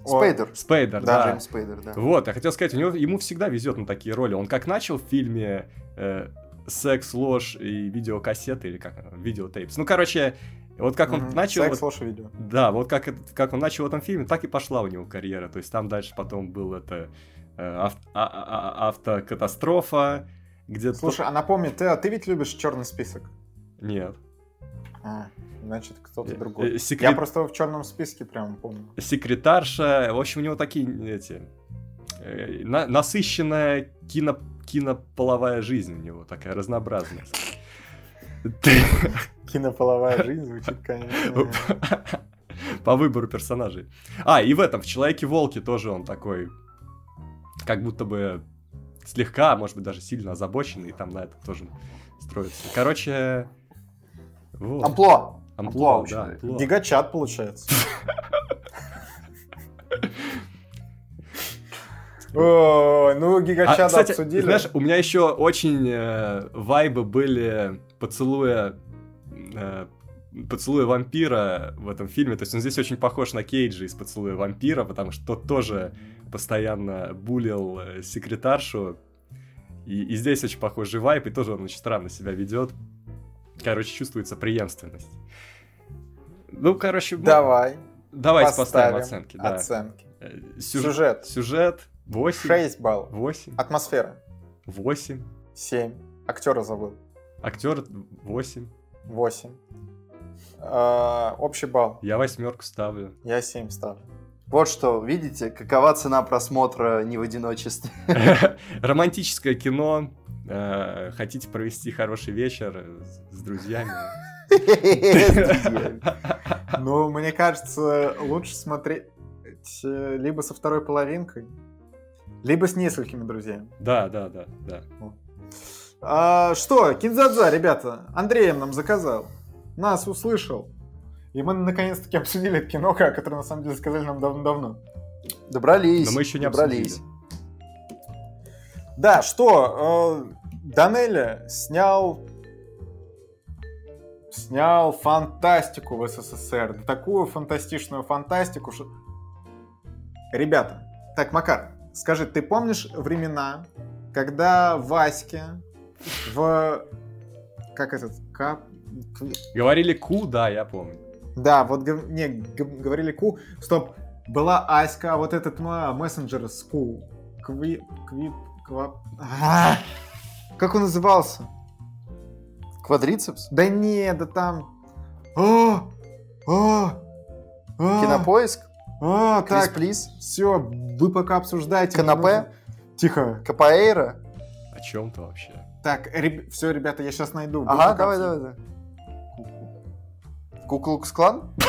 О, Спейдер. Спейдер, Да, да. Джеймс Спейдер, да. Вот, я хотел сказать, у него, ему всегда везет на такие роли. Он как начал в фильме э, «Секс, ложь и видеокассеты», или как, видеотейпс. Ну, короче, вот как он Мгм. начал... Секс, вот- и видео. да, вот как, как он начал в этом фильме, так и пошла у него карьера. То есть там дальше потом был это э, ав- а- а- а- автокатастрофа, где... Слушай, а напомни, ты, а ты ведь любишь черный список? Нет. А, значит, кто-то Э, другой. э, секрет- Я просто в черном списке прям помню. секретарша, в общем, у него такие эти на- насыщенная кино кинополовая жизнь у него такая разнообразная. Кинополовая жизнь звучит, конечно. По выбору персонажей. А, и в этом, в Человеке-волке тоже он такой, как будто бы слегка, а может быть, даже сильно озабоченный, и там на это тоже строится. Короче, вот. Амплуа. Амплуа, амплуа да, амплуа. Гигачат, получается. Ой, ну А, гигачат кстати, обсудили. знаешь, у меня еще очень э, вайбы были поцелуя э, поцелуя вампира в этом фильме. То есть он здесь очень похож на Кейджа из поцелуя вампира, потому что тот тоже постоянно булил э, секретаршу. И, и здесь очень похожий вайб, и тоже он очень странно себя ведет. Короче, чувствуется преемственность. Ну, короче, Давай. давайте поставим, поставим оценки. Да. Оценки. Э, Сюжет. Сюжет 8. 6 баллов. 8. Атмосфера. 8. 7. Актера забыл. Актер 8. 8. А, общий балл. Я восьмерку ставлю. Я 7 ставлю. Вот что, видите, какова цена просмотра не в одиночестве. Романтическое кино. э, Хотите провести хороший вечер с с друзьями? Ну, мне кажется, лучше смотреть э, либо со второй половинкой, либо с несколькими друзьями. Да, да, да, да. А, что, Кинзадза, ребята, Андреем нам заказал. Нас услышал. И мы наконец-таки обсудили это кино, которое на самом деле сказали нам давно-давно. Добрались. Но мы еще не добрались. обсудили. Да, что, э, Данелли снял снял фантастику в СССР. Да такую фантастичную фантастику, что... Ребята, так, Макар, скажи, ты помнишь времена, когда Ваське в... Как этот? Кап... Говорили ку, да, я помню. Да, вот не, говорили ку. Стоп, была Аська, а вот этот мессенджер с ку. Кви... Кви... Ква... А! Как он назывался? Квадрицепс? Да не, да там... О! О! О! Кинопоиск? А, Крис так, Плиз, все, вы пока обсуждаете. Канапе? Тихо. Капоэйра. О чем ты вообще? Так, все, ребята, я сейчас найду. Ага, давай, давай, давай. Куклукс клан?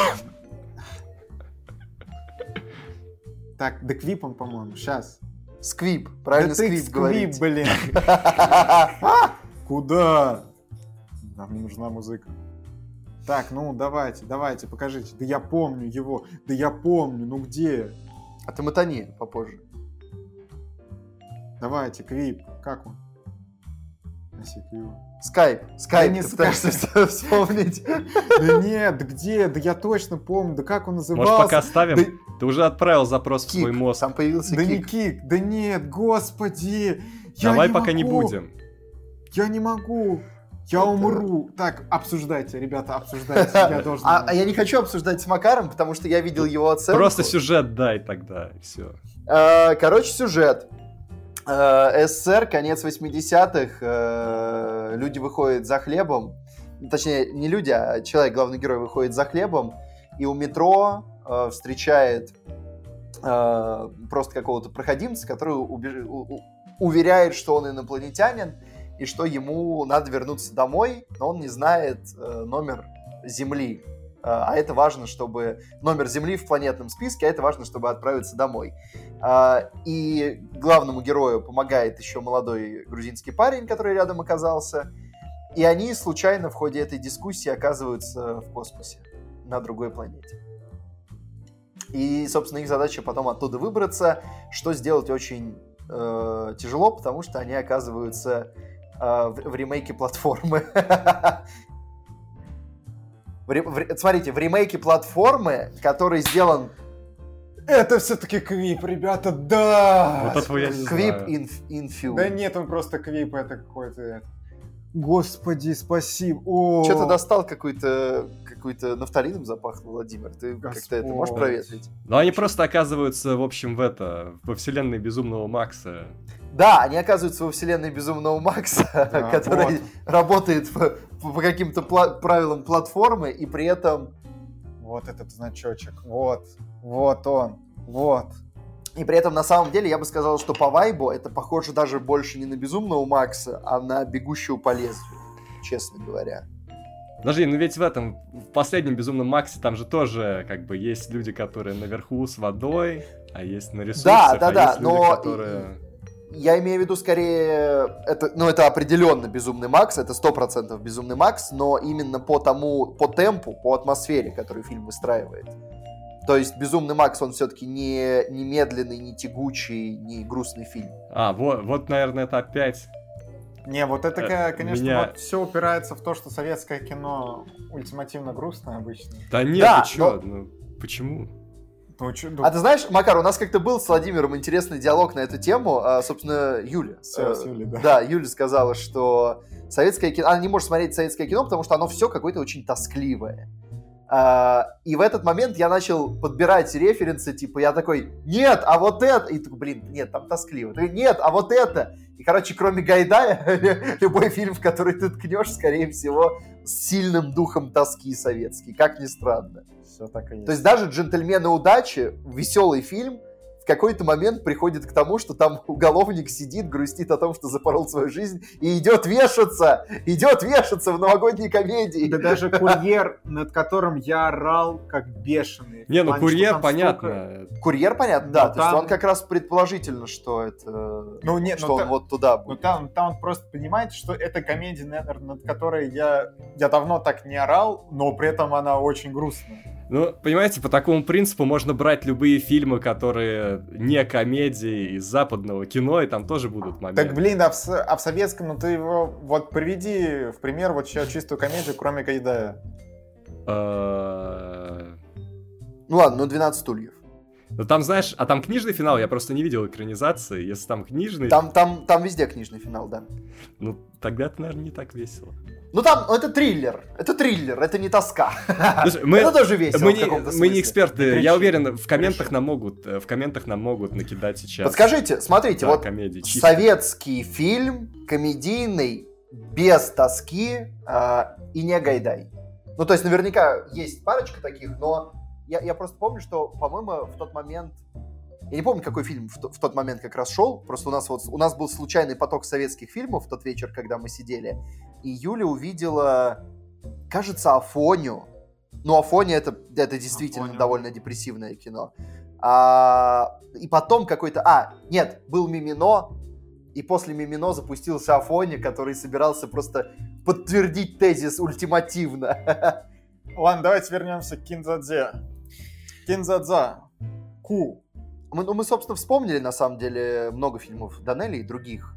Так, да Квип он, по-моему, сейчас. Сквип. Правильно да сквип говорить. блин. А? Куда? Нам не нужна музыка. Так, ну давайте, давайте, покажите. Да я помню его. Да я помню. Ну где? А ты мотани попозже. Давайте, Квип. Как он? ICQ. Скайп. Скайп. не ты пытаешься вспомнить. Да нет, где? Да я точно помню. Да как он назывался? Может, пока ставим? Да, Ты уже отправил запрос в свой мозг. Там появился да не кик. Да нет, господи. Давай пока не будем. Я не могу. Я Это- умру. Так, обсуждайте, ребята, обсуждайте. Я должен... А, а я не хочу обсуждать с Макаром, потому что я видел его оценку. Просто сюжет дай тогда, и все. Э, Короче, сюжет. Э, СССР, конец 80-х, э, люди выходят за хлебом. Точнее, не люди, а человек, главный герой, выходит за хлебом, и у метро э, встречает просто какого-то проходимца, который убеж- уверяет, что он инопланетянин, и что ему надо вернуться домой, но он не знает номер Земли. Э, А это важно, чтобы номер Земли в планетном списке, а это важно, чтобы отправиться домой. А, И главному герою помогает еще молодой грузинский парень, который рядом оказался. И они случайно в ходе этой дискуссии оказываются в космосе, на другой планете. И, собственно, их задача потом оттуда выбраться, что сделать очень э, тяжело, потому что они оказываются э, в, в ремейке платформы. В в Смотрите, в ремейке платформы, который сделан Это все-таки Квип, ребята, да! Вот этого я не Квип знаю. Infuse. Да нет, он просто Квип, это какой-то... это. Господи, спасибо. О, Что-то достал какой-то какой-то нафталином запахло, Владимир. Ты как-то это можешь проветрить? Но они просто оказываются, в общем, в это, во вселенной Безумного Макса. Да, они оказываются во вселенной Безумного Макса, Да, который вот. работает по, по каким-то пла- правилам платформы, и при этом Вот этот значочек, вот, вот он, вот. и при этом на самом деле я бы сказал, что по вайбу это похоже даже больше не на Безумного Макса, а на Бегущего по лезвию, честно говоря. Подожди, ну ведь в этом, в последнем Безумном Максе, там же тоже, как бы, есть люди, которые наверху с водой, а есть на ресурсах, да, а да, есть люди, но- которые... Я имею в виду скорее, это, ну это определенно Безумный Макс, это сто процентов Безумный Макс, но именно по тому, по темпу, по атмосфере, который фильм выстраивает. То есть Безумный Макс, он все-таки не, не медленный, не тягучий, не грустный фильм. А, вот, вот, наверное, это опять... Не, вот это, Э, конечно, меня- вот все упирается в то, что советское кино ультимативно грустное обычно. Да нет, Да, ты чё, ну, почему? Ну, чё- ну, А ты знаешь, Макар, у нас как-то был с Владимиром интересный диалог на эту тему. А, собственно, Юля. Всё, э, с Юлей, да. Да, Юля сказала, что советское кино... Она не может смотреть советское кино, потому что оно все какое-то очень тоскливое. А, и в этот момент я начал подбирать референсы, типа, я такой, нет, а вот это... И такой, блин, нет, там тоскливо. Нет, а вот это... И, короче, кроме Гайдая, любой фильм, в который ты ткнешь, скорее всего, с сильным духом тоски советский, как ни странно. Все так и есть. То есть даже «Джентльмены удачи», веселый фильм, какой-то момент приходит к тому, что там уголовник сидит, грустит о том, что запорол свою жизнь, и идет вешаться, идет вешаться в новогодней комедии. Да даже курьер, над которым я орал как бешеный. Не, ну курьер, понятно. Курьер, понятно, да, то есть он как раз предположительно, что это, Ну, нет, что ну, он вот туда Ну будет. там, там просто понимаете, что это комедия, наверное, над которой я, я давно так не орал, но при этом она очень грустная. Ну, понимаете, по такому принципу можно брать любые фильмы, которые не комедии из западного кино, и там тоже будут моменты. Так, блин, а в, а в советском, ну ты его вот приведи в пример вот сейчас чистую комедию, кроме Гайдая. Э, Ну ладно, ну 12 стульев. Ну там, знаешь, а там книжный финал, я просто не видел экранизации. Если там книжный, Там, там, там везде книжный финал, да. ну тогда это, наверное, не так весело. Ну там, это триллер, это триллер, это не тоска. Слушай, мы, Это тоже весело мы, не, мы не эксперты. Не я уверен, в комментах нам могут, э, в комментах нам могут накидать сейчас. Подскажите, смотрите, да, вот комедии. чисто. советский фильм, комедийный, без тоски а, и не Гайдай. Ну, то есть, наверняка есть парочка таких, но я, я просто помню, что, по-моему, в тот момент... Я не помню, какой фильм в, в тот момент как раз шел. Просто у нас вот у нас был случайный поток советских фильмов в тот вечер, когда мы сидели. И Юля увидела, кажется, Афоню. Ну, Афоня это, это действительно Афоня. довольно депрессивное кино. А, и потом какой-то... А, нет, был Мимино, и после Мимино запустился Афоня, который собирался просто подтвердить тезис ультимативно. Ладно, давайте вернемся к Кинзадзе. Кинзадза. Ку. Мы, ну, мы, собственно, вспомнили, на самом деле, много фильмов Данелли и других.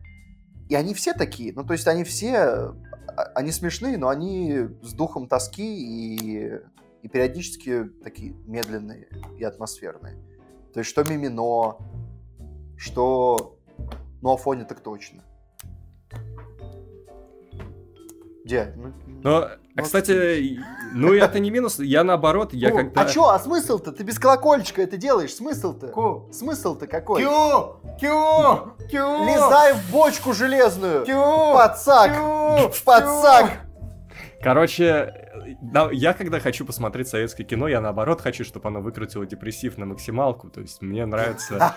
И они все такие. Ну, то есть они все... а- Они смешные, но они с духом тоски и, и периодически такие медленные и атмосферные. То есть что Мимино, что... Ну, Афоня так точно. Где? Ну, Но, а, Ну, кстати, ну это не минус, я наоборот, я Ку, когда... А чё, а смысл-то? Ты без колокольчика это делаешь, смысл-то? Ку. Смысл-то какой? Кю! Кю! Кю! Лезай в бочку железную! Кю! Пацак! Кю! Пацак! Короче, да, я когда хочу посмотреть советское кино, я наоборот хочу, чтобы оно выкрутило депрессив на максималку. То есть мне нравится...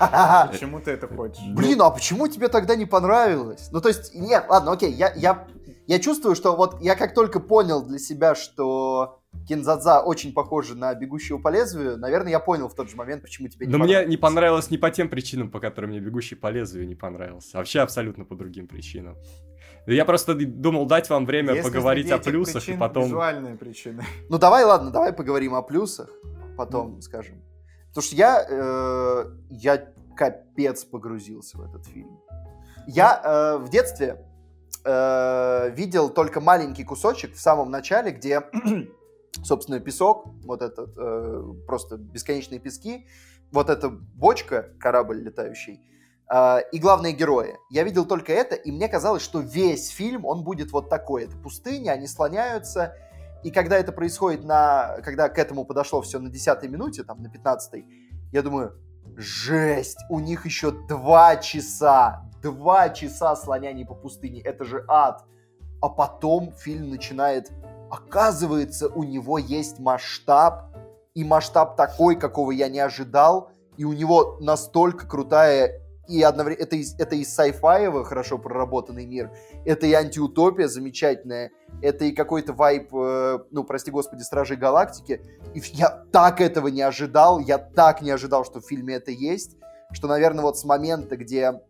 Почему ты это хочешь? Блин, а почему тебе тогда не понравилось? Ну, то есть, нет, ладно, окей, я, я, я чувствую, что вот я как только понял для себя, что Кинзадза очень похожа на «Бегущего по лезвию», наверное, я понял в тот же момент, почему тебе не Но мне не понравилось не по тем причинам, по которым мне «Бегущий по лезвию» не понравился. а Вообще абсолютно по другим причинам. Я просто думал дать вам время Если поговорить о плюсах и причин потом... Визуальные причины. Ну, давай, ладно, давай поговорим о плюсах, потом скажем. Потому что я, э, я капец погрузился в этот фильм. Я э, в детстве э, видел только маленький кусочек в самом начале, где, собственно, песок, вот этот, э, просто бесконечные пески, вот эта бочка, корабль летающий, э, и главные герои. Я видел только это, и мне казалось, что весь фильм, он будет вот такой. Это пустыня, они слоняются, и когда это происходит на... Когда к этому подошло все на 10 минуте, там, на 15 я думаю, жесть, у них еще два часа. Два часа слоняний по пустыне. Это же ад. А потом фильм начинает... Оказывается, у него есть масштаб. И масштаб такой, какого я не ожидал. И у него настолько крутая и одновременно... Это это из сайфаева хорошо проработанный мир. Это и антиутопия замечательная. Это и какой-то вайп, э, ну, прости господи, Стражей Галактики. И я так этого не ожидал. Я так не ожидал, что в фильме это есть. Что, наверное, вот с момента, где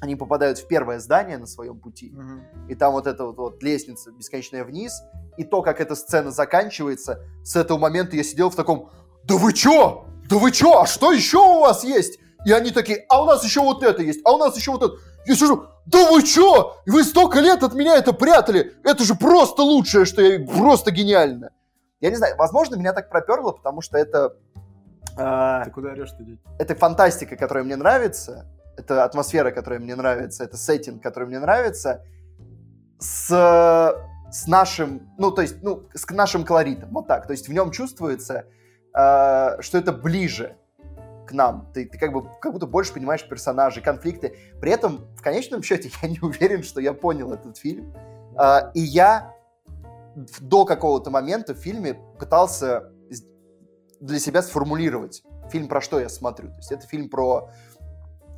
они попадают в первое здание на своем пути, Мгм. и там вот эта вот, вот лестница бесконечная вниз, и то, как эта сцена заканчивается, с этого момента я сидел в таком, да вы чё? Да вы чё? А что еще у вас есть? И они такие, а у нас еще вот это есть, а у нас еще вот это. Я сижу, да вы чё? Вы столько лет от меня это прятали. Это же просто лучшее, что я... Просто гениально. Я не знаю, возможно, меня так проперло, потому что это... э, Ты куда орешь-то, дядь? это фантастика, которая мне нравится, это атмосфера, которая мне нравится, это сеттинг, который мне нравится, с, с нашим, ну, то есть, ну, с нашим колоритом, вот так. То есть в нем чувствуется, э, что это ближе нам. Ты, ты как бы как будто больше понимаешь персонажей, конфликты. При этом, в конечном счете, я не уверен, что я понял этот фильм. Э, и я до какого-то момента в фильме пытался для себя сформулировать фильм про что я смотрю. То есть это фильм про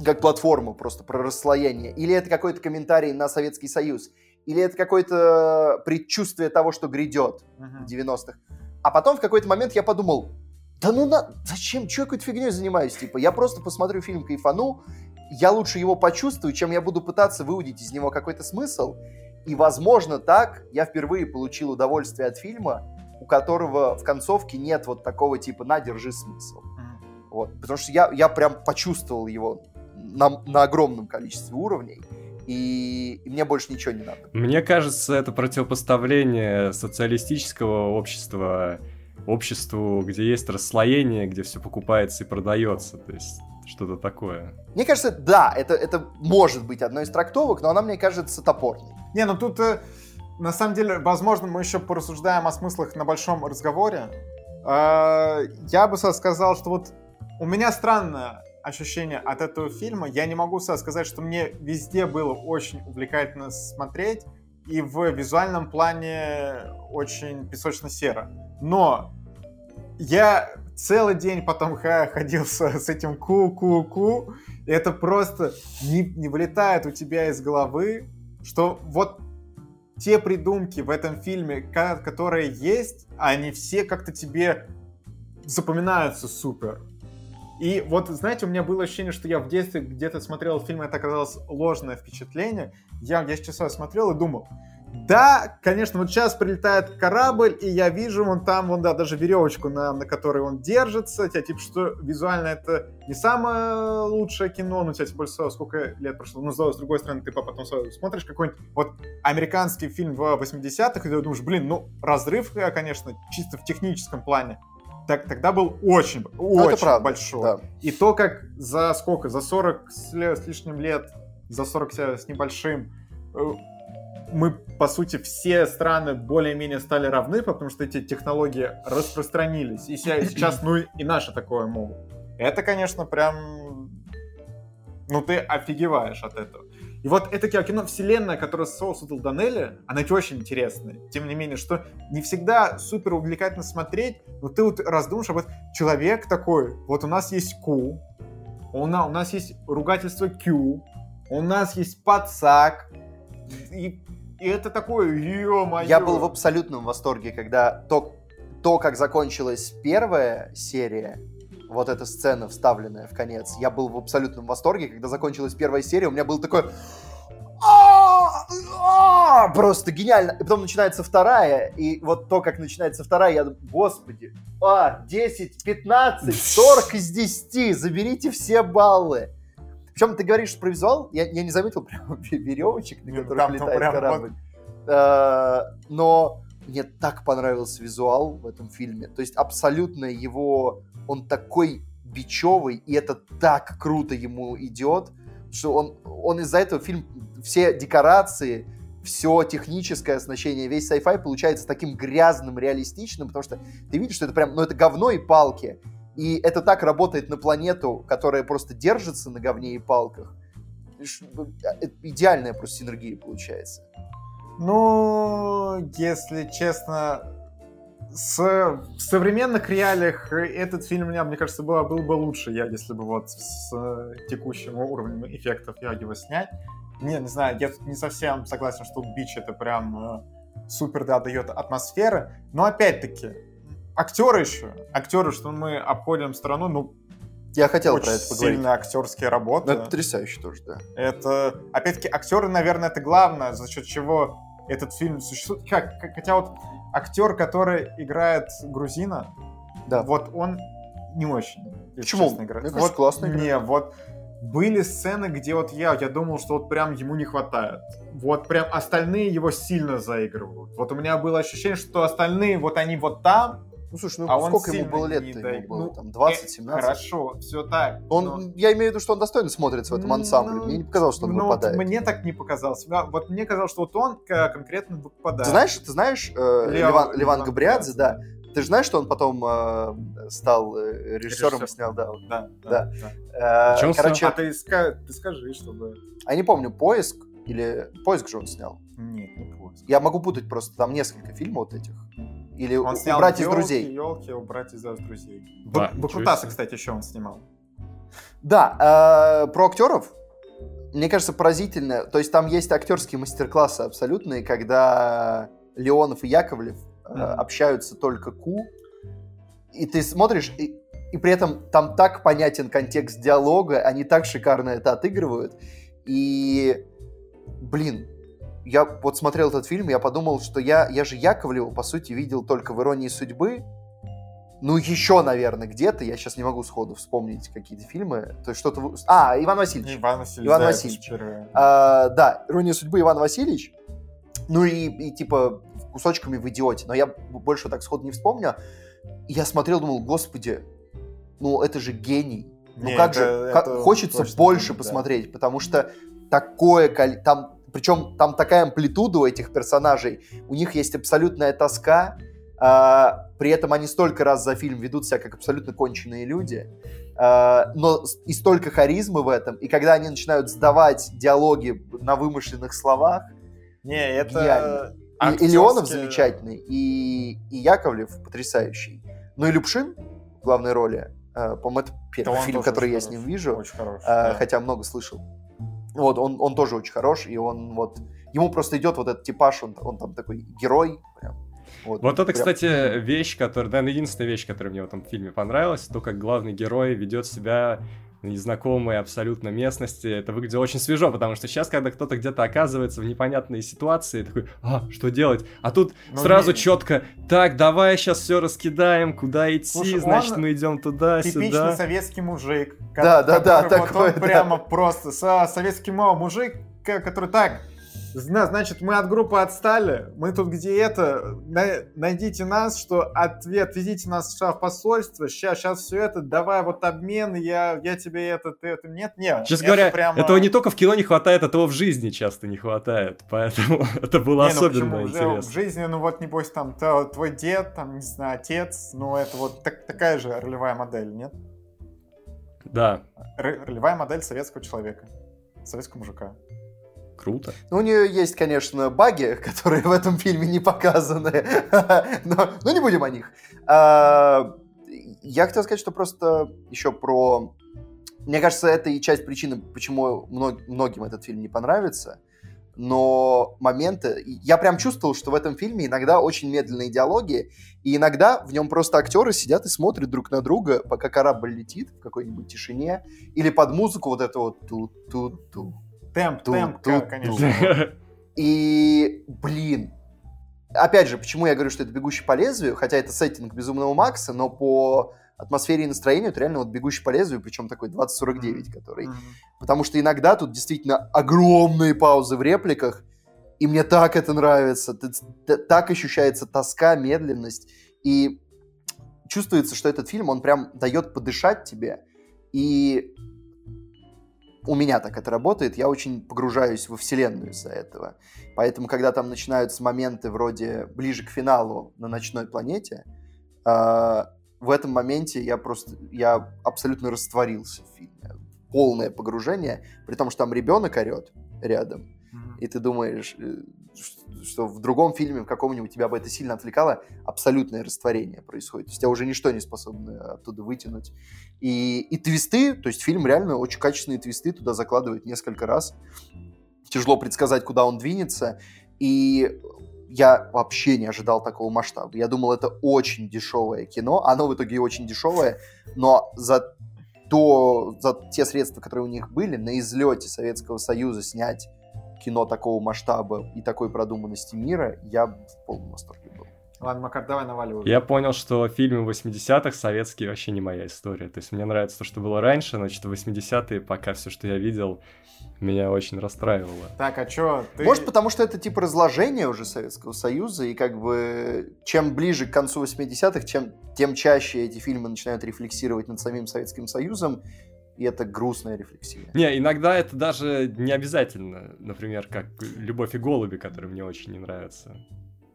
как платформу, просто про расслоение. Или это какой-то комментарий на Советский Союз. Или это какое-то предчувствие того, что грядет Мгм. в 90-х. А потом в какой-то момент я подумал, да ну на... зачем, что я какой-то фигней занимаюсь? Типа, я просто посмотрю фильм, кайфану, я лучше его почувствую, чем я буду пытаться выудить из него какой-то смысл. И, возможно, так я впервые получил удовольствие от фильма, у которого в концовке нет вот такого типа «на, держи смысл». Мгм. Вот. Потому что я, я прям почувствовал его на, на огромном количестве уровней, и, и мне больше ничего не надо. Мне кажется, это противопоставление социалистического общества обществу, где есть расслоение, где все покупается и продается. То есть что-то такое. Мне кажется, да, это, это может быть одной из трактовок, но она, мне кажется, топорной. Не, ну тут, э, на самом деле, возможно, мы еще порассуждаем о смыслах на большом разговоре. Э, Я бы сказал, что вот у меня странное ощущение от этого фильма. Я не могу сказать, что мне везде было очень увлекательно смотреть, и в визуальном плане очень песочно-серо. Но я целый день потом ходил с, с этим ку-ку-ку. И это просто не, не вылетает у тебя из головы, что вот те придумки в этом фильме, которые есть, они все как-то тебе запоминаются супер. И вот, знаете, у меня было ощущение, что я в детстве где-то смотрел фильм, это оказалось ложное впечатление. Я, я сейчас смотрел и думал, да, конечно, вот сейчас прилетает корабль, и я вижу вон там, вон, да, даже веревочку, на, на которой он держится. Тебя, типа, что визуально это не самое лучшее кино, ну, тебя, тем более, сколько лет прошло. Ну, с другой стороны, ты потом смотришь какой-нибудь вот американский фильм в 80-х, и ты думаешь, блин, ну, разрыв, конечно, чисто в техническом плане так, тогда был очень, ну, очень правда, большой. Да. И то, как за сколько, за 40 с, с лишним лет, за 40 с небольшим, э, мы, по сути, все страны более-менее стали равны, потому что эти технологии распространились. И сейчас, ну, и наши такое могут. Это, конечно, прям... Ну, ты офигеваешь от этого. И вот это кино вселенная, которую создал Данелли, она очень интересная. Тем не менее, что не всегда супер увлекательно смотреть, но ты вот раздумаешь, а вот человек такой, вот у нас есть Q, у нас, у нас есть ругательство Q, у нас есть подсак, и, и это такое, ё-моё. Я был в абсолютном восторге, когда то, то, как закончилась первая серия, вот эта сцена, вставленная в конец. Я был в абсолютном восторге, когда закончилась первая серия, у меня был такой... Просто гениально. И потом начинается вторая, и вот то, как начинается вторая, я думаю, господи, а, 10, 15, 40 из 10, заберите все баллы. Причем ты говоришь про визуал, я, я не заметил прям веревочек, на которых летает корабль. Э, но мне так понравился визуал в этом фильме. То есть абсолютно его он такой бичевый, и это так круто ему идет, что он, он из-за этого фильм, все декорации, все техническое оснащение, весь sci-fi получается таким грязным, реалистичным, потому что ты видишь, что это прям, ну это говно и палки. И это так работает на планету, которая просто держится на говне и палках. Э, идеальная просто синергия получается. Ну, если честно, с, в современных реалиях этот фильм, мне, мне кажется, был, был бы лучше, я, если бы вот с текущим уровнем эффектов я его снять. Не, не знаю, я не совсем согласен, что Бич это прям э, супер, да, дает атмосферы. Но опять-таки, актеры еще, актеры, что мы обходим страну, ну, я хотел Очень про это поговорить. сильные актерские работы. Ну, это потрясающе тоже, да. Это, опять-таки, актеры, наверное, это главное, за счет чего этот фильм существует. Как, хотя вот актер, который играет грузина, да. вот он не очень. Почему? Честно, играет. Мне кажется, вот, классно играет. Не, вот были сцены, где вот я, я думал, что вот прям ему не хватает. Вот прям остальные его сильно заигрывают. Вот у меня было ощущение, что остальные, вот они вот там, ну, слушай, ну а сколько ему было лет ему было? Ну, там 20-17? Э, хорошо, все так. Он, но... Я имею в виду, что он достойно смотрится в этом ансамбле. Ну, мне не показалось, что он ну, выпадает. Вот мне так не показалось. Вот мне казалось, что вот он конкретно выпадает. Ты знаешь, ты знаешь э, Лев... Ливан, Ливан Габриадзе, да. Ты же знаешь, что он потом э, стал э, режиссером и снял, да. Да, да. да. Э, короче, а ты, ска... ты скажи, чтобы... А я не помню, «Поиск» или «Поиск» же он снял? Нет, не «Поиск». Я могу путать просто, там несколько фильмов вот этих. Или он у, снял убрать из друзей. Елки, убрать из друзей. Да, Бакутаса, кстати, еще он снимал. Да, э, про актеров. Мне кажется, поразительно. То есть там есть актерские мастер-классы абсолютные, когда Леонов и Яковлев э, общаются только ку. И ты смотришь, и, и при этом там так понятен контекст диалога, они так шикарно это отыгрывают. И, блин, я вот смотрел этот фильм, я подумал, что я, я же Яковлева, по сути, видел только в «Иронии судьбы», ну, еще, наверное, где-то, я сейчас не могу сходу вспомнить какие-то фильмы, то есть что-то... А, Иван Васильевич. Иван Васильевич, Иван да, Васильевич. А, да, «Ирония судьбы» Иван Васильевич, ну и, и типа кусочками в «Идиоте», но я больше так сходу не вспомню. И я смотрел, думал, господи, ну это же гений. Ну не, как это, же, это как, хочется больше гений, посмотреть, да. потому что такое, там причем там такая амплитуда у этих персонажей. У них есть абсолютная тоска, а, при этом они столько раз за фильм ведут себя как абсолютно конченые люди, а, но и столько харизмы в этом. И когда они начинают сдавать диалоги на вымышленных словах, не, это актерские... и, Леонов замечательный, и, и Яковлев потрясающий. Ну и Любшин главной роли. Э, По-моему, это первый он фильм, который я с ним вижу. Очень хороший. Э, да. хотя много слышал. Вот, он, он тоже очень хорош, и он вот... Ему просто идет вот этот типаж, он, он там такой герой. Прям. Вот, Вот это, прям- кстати, вещь, которая, наверное, единственная вещь, которая мне в этом фильме понравилась, то, как главный герой ведет себя незнакомой абсолютно местности. Это выглядело очень свежо, потому что сейчас, когда кто-то где-то оказывается в непонятной ситуации, такой, а, что делать? А тут Ну, сразу не- четко, так, давай сейчас все раскидаем, куда идти, Слушай, значит, он мы идем туда, Типичный сюда. советский мужик. Да, да, да, такой, он да. прямо просто со- советский мужик, который так, значит, мы от группы отстали, мы тут где это, на- найдите нас, что ответ, везите нас в посольство, сейчас, сейчас все это, давай вот обмен, я, я тебе это, ты это, нет, нет. Честно это говоря, прямо- этого не только в кино не хватает, этого в жизни часто не хватает. Поэтому это было Не, ну особенно? Уже интересно. В жизни, ну вот, небось, там, то- твой дед, там, не знаю, отец, ну это вот так- такая же ролевая модель, нет? Да, Р- ролевая модель советского человека, советского мужика. Круто. Ну, у нее есть, конечно, баги, которые в этом фильме не показаны, но, но не будем о них. А, Я хотел сказать, что просто еще про... Мне кажется, это и часть причины, почему мно- многим этот фильм не понравится. Но моменты... Я прям чувствовал, что в этом фильме иногда очень медленные диалоги, и иногда в нем просто актеры сидят и смотрят друг на друга, пока корабль летит в какой-нибудь тишине, или под музыку вот это вот ту-ту-ту, Темп, Ту- темп, ту- конечно. И, блин, опять же, почему я говорю, что это «Бегущий по лезвию», хотя это сеттинг «Безумного Макса», но по атмосфере и настроению это реально вот «Бегущий по лезвию», причем такой 2049, который... Мгм. Потому что иногда тут действительно огромные паузы в репликах, и мне так это нравится. Т- т- Так ощущается тоска, медленность, и чувствуется, что этот фильм, он прям дает подышать тебе, и у меня так это работает, я очень погружаюсь во вселенную из-за этого. Поэтому, когда там начинаются моменты вроде ближе к финалу на ночной планете, э, в этом моменте я просто, я абсолютно растворился в фильме. Полное погружение, при том, что там ребенок орет рядом. И ты думаешь, э, что в другом фильме, в каком-нибудь тебя бы это сильно отвлекало, абсолютное растворение происходит. То есть тебя уже ничто не способно оттуда вытянуть. И, и твисты, то есть фильм реально очень качественные твисты туда закладывает несколько раз. Тяжело предсказать, куда он двинется. И я вообще не ожидал такого масштаба. Я думал, это очень дешевое кино. Оно в итоге очень дешевое, но за то, за те средства, которые у них были, на излете Советского Союза снять кино такого масштаба и такой продуманности мира, я в полном восторге был. Ладно, Макар, давай наваливай. Я понял, что фильмы 80-х советские вообще не моя история. То есть мне нравится то, что было раньше, но что 80-е, пока все, что я видел, меня очень расстраивало. Так, а чё, ты... Может, потому что это типа разложение уже Советского Союза, и как бы чем ближе к концу 80-х, чем, тем чаще эти фильмы начинают рефлексировать над самим Советским Союзом, и это грустная рефлексия. Не, иногда это даже не обязательно. Например, как «Любовь и голуби», который мне очень не нравится.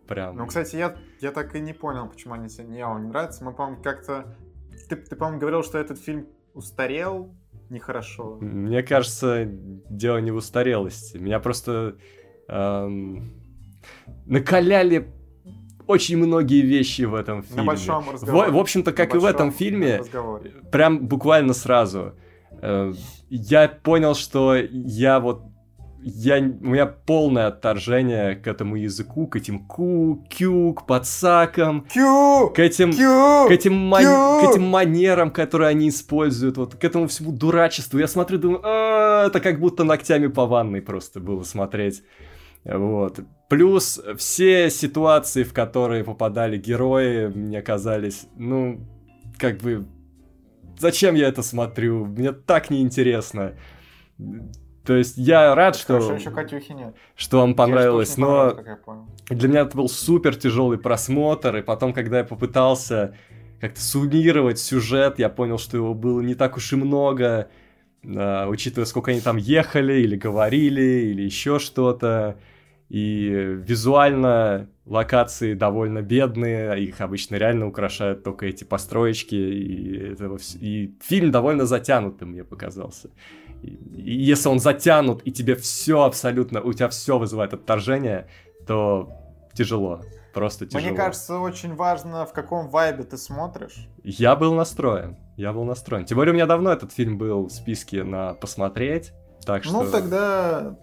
Прям. Ну, кстати, я, я так и не понял, почему они тебе не, не нравится. Мы, по-моему, как-то... Ты, ты по-моему, говорил, что этот фильм устарел нехорошо. Мне кажется, дело не в устарелости. Меня просто эм, накаляли очень многие вещи в этом фильме. На большом В, разговоре. в общем-то, как На и в этом фильме, разговоре. прям буквально сразу. Э, я понял, что я вот я, у меня полное отторжение к этому языку, к этим ку, кю, к подсакам, Кью! к этим Кью! к этим, ман- Кью! к этим манерам, которые они используют, вот к этому всему дурачеству. Я смотрю, думаю, «А, это как будто ногтями по ванной просто было смотреть. Вот. Плюс все ситуации, в которые попадали герои, мне казались, ну, как бы, зачем я это смотрю? Мне так неинтересно. То есть я рад, что, Хорошо, еще Катюхи нет. что вам понравилось, но для меня это был супер тяжелый просмотр, и потом, когда я попытался как-то суммировать сюжет, я понял, что его было не так уж и много, а, учитывая, сколько они там ехали, или говорили, или еще что-то. И визуально локации довольно бедные, их обычно реально украшают только эти построечки, и, этого вс- и фильм довольно затянутым мне показался. И, и если он затянут, и тебе все абсолютно, у тебя все вызывает отторжение, то тяжело. просто тяжело. Мне кажется, очень важно, в каком вайбе ты смотришь. Я был настроен, я был настроен. Тем более у меня давно этот фильм был в списке на посмотреть, так что... Ну, тогда...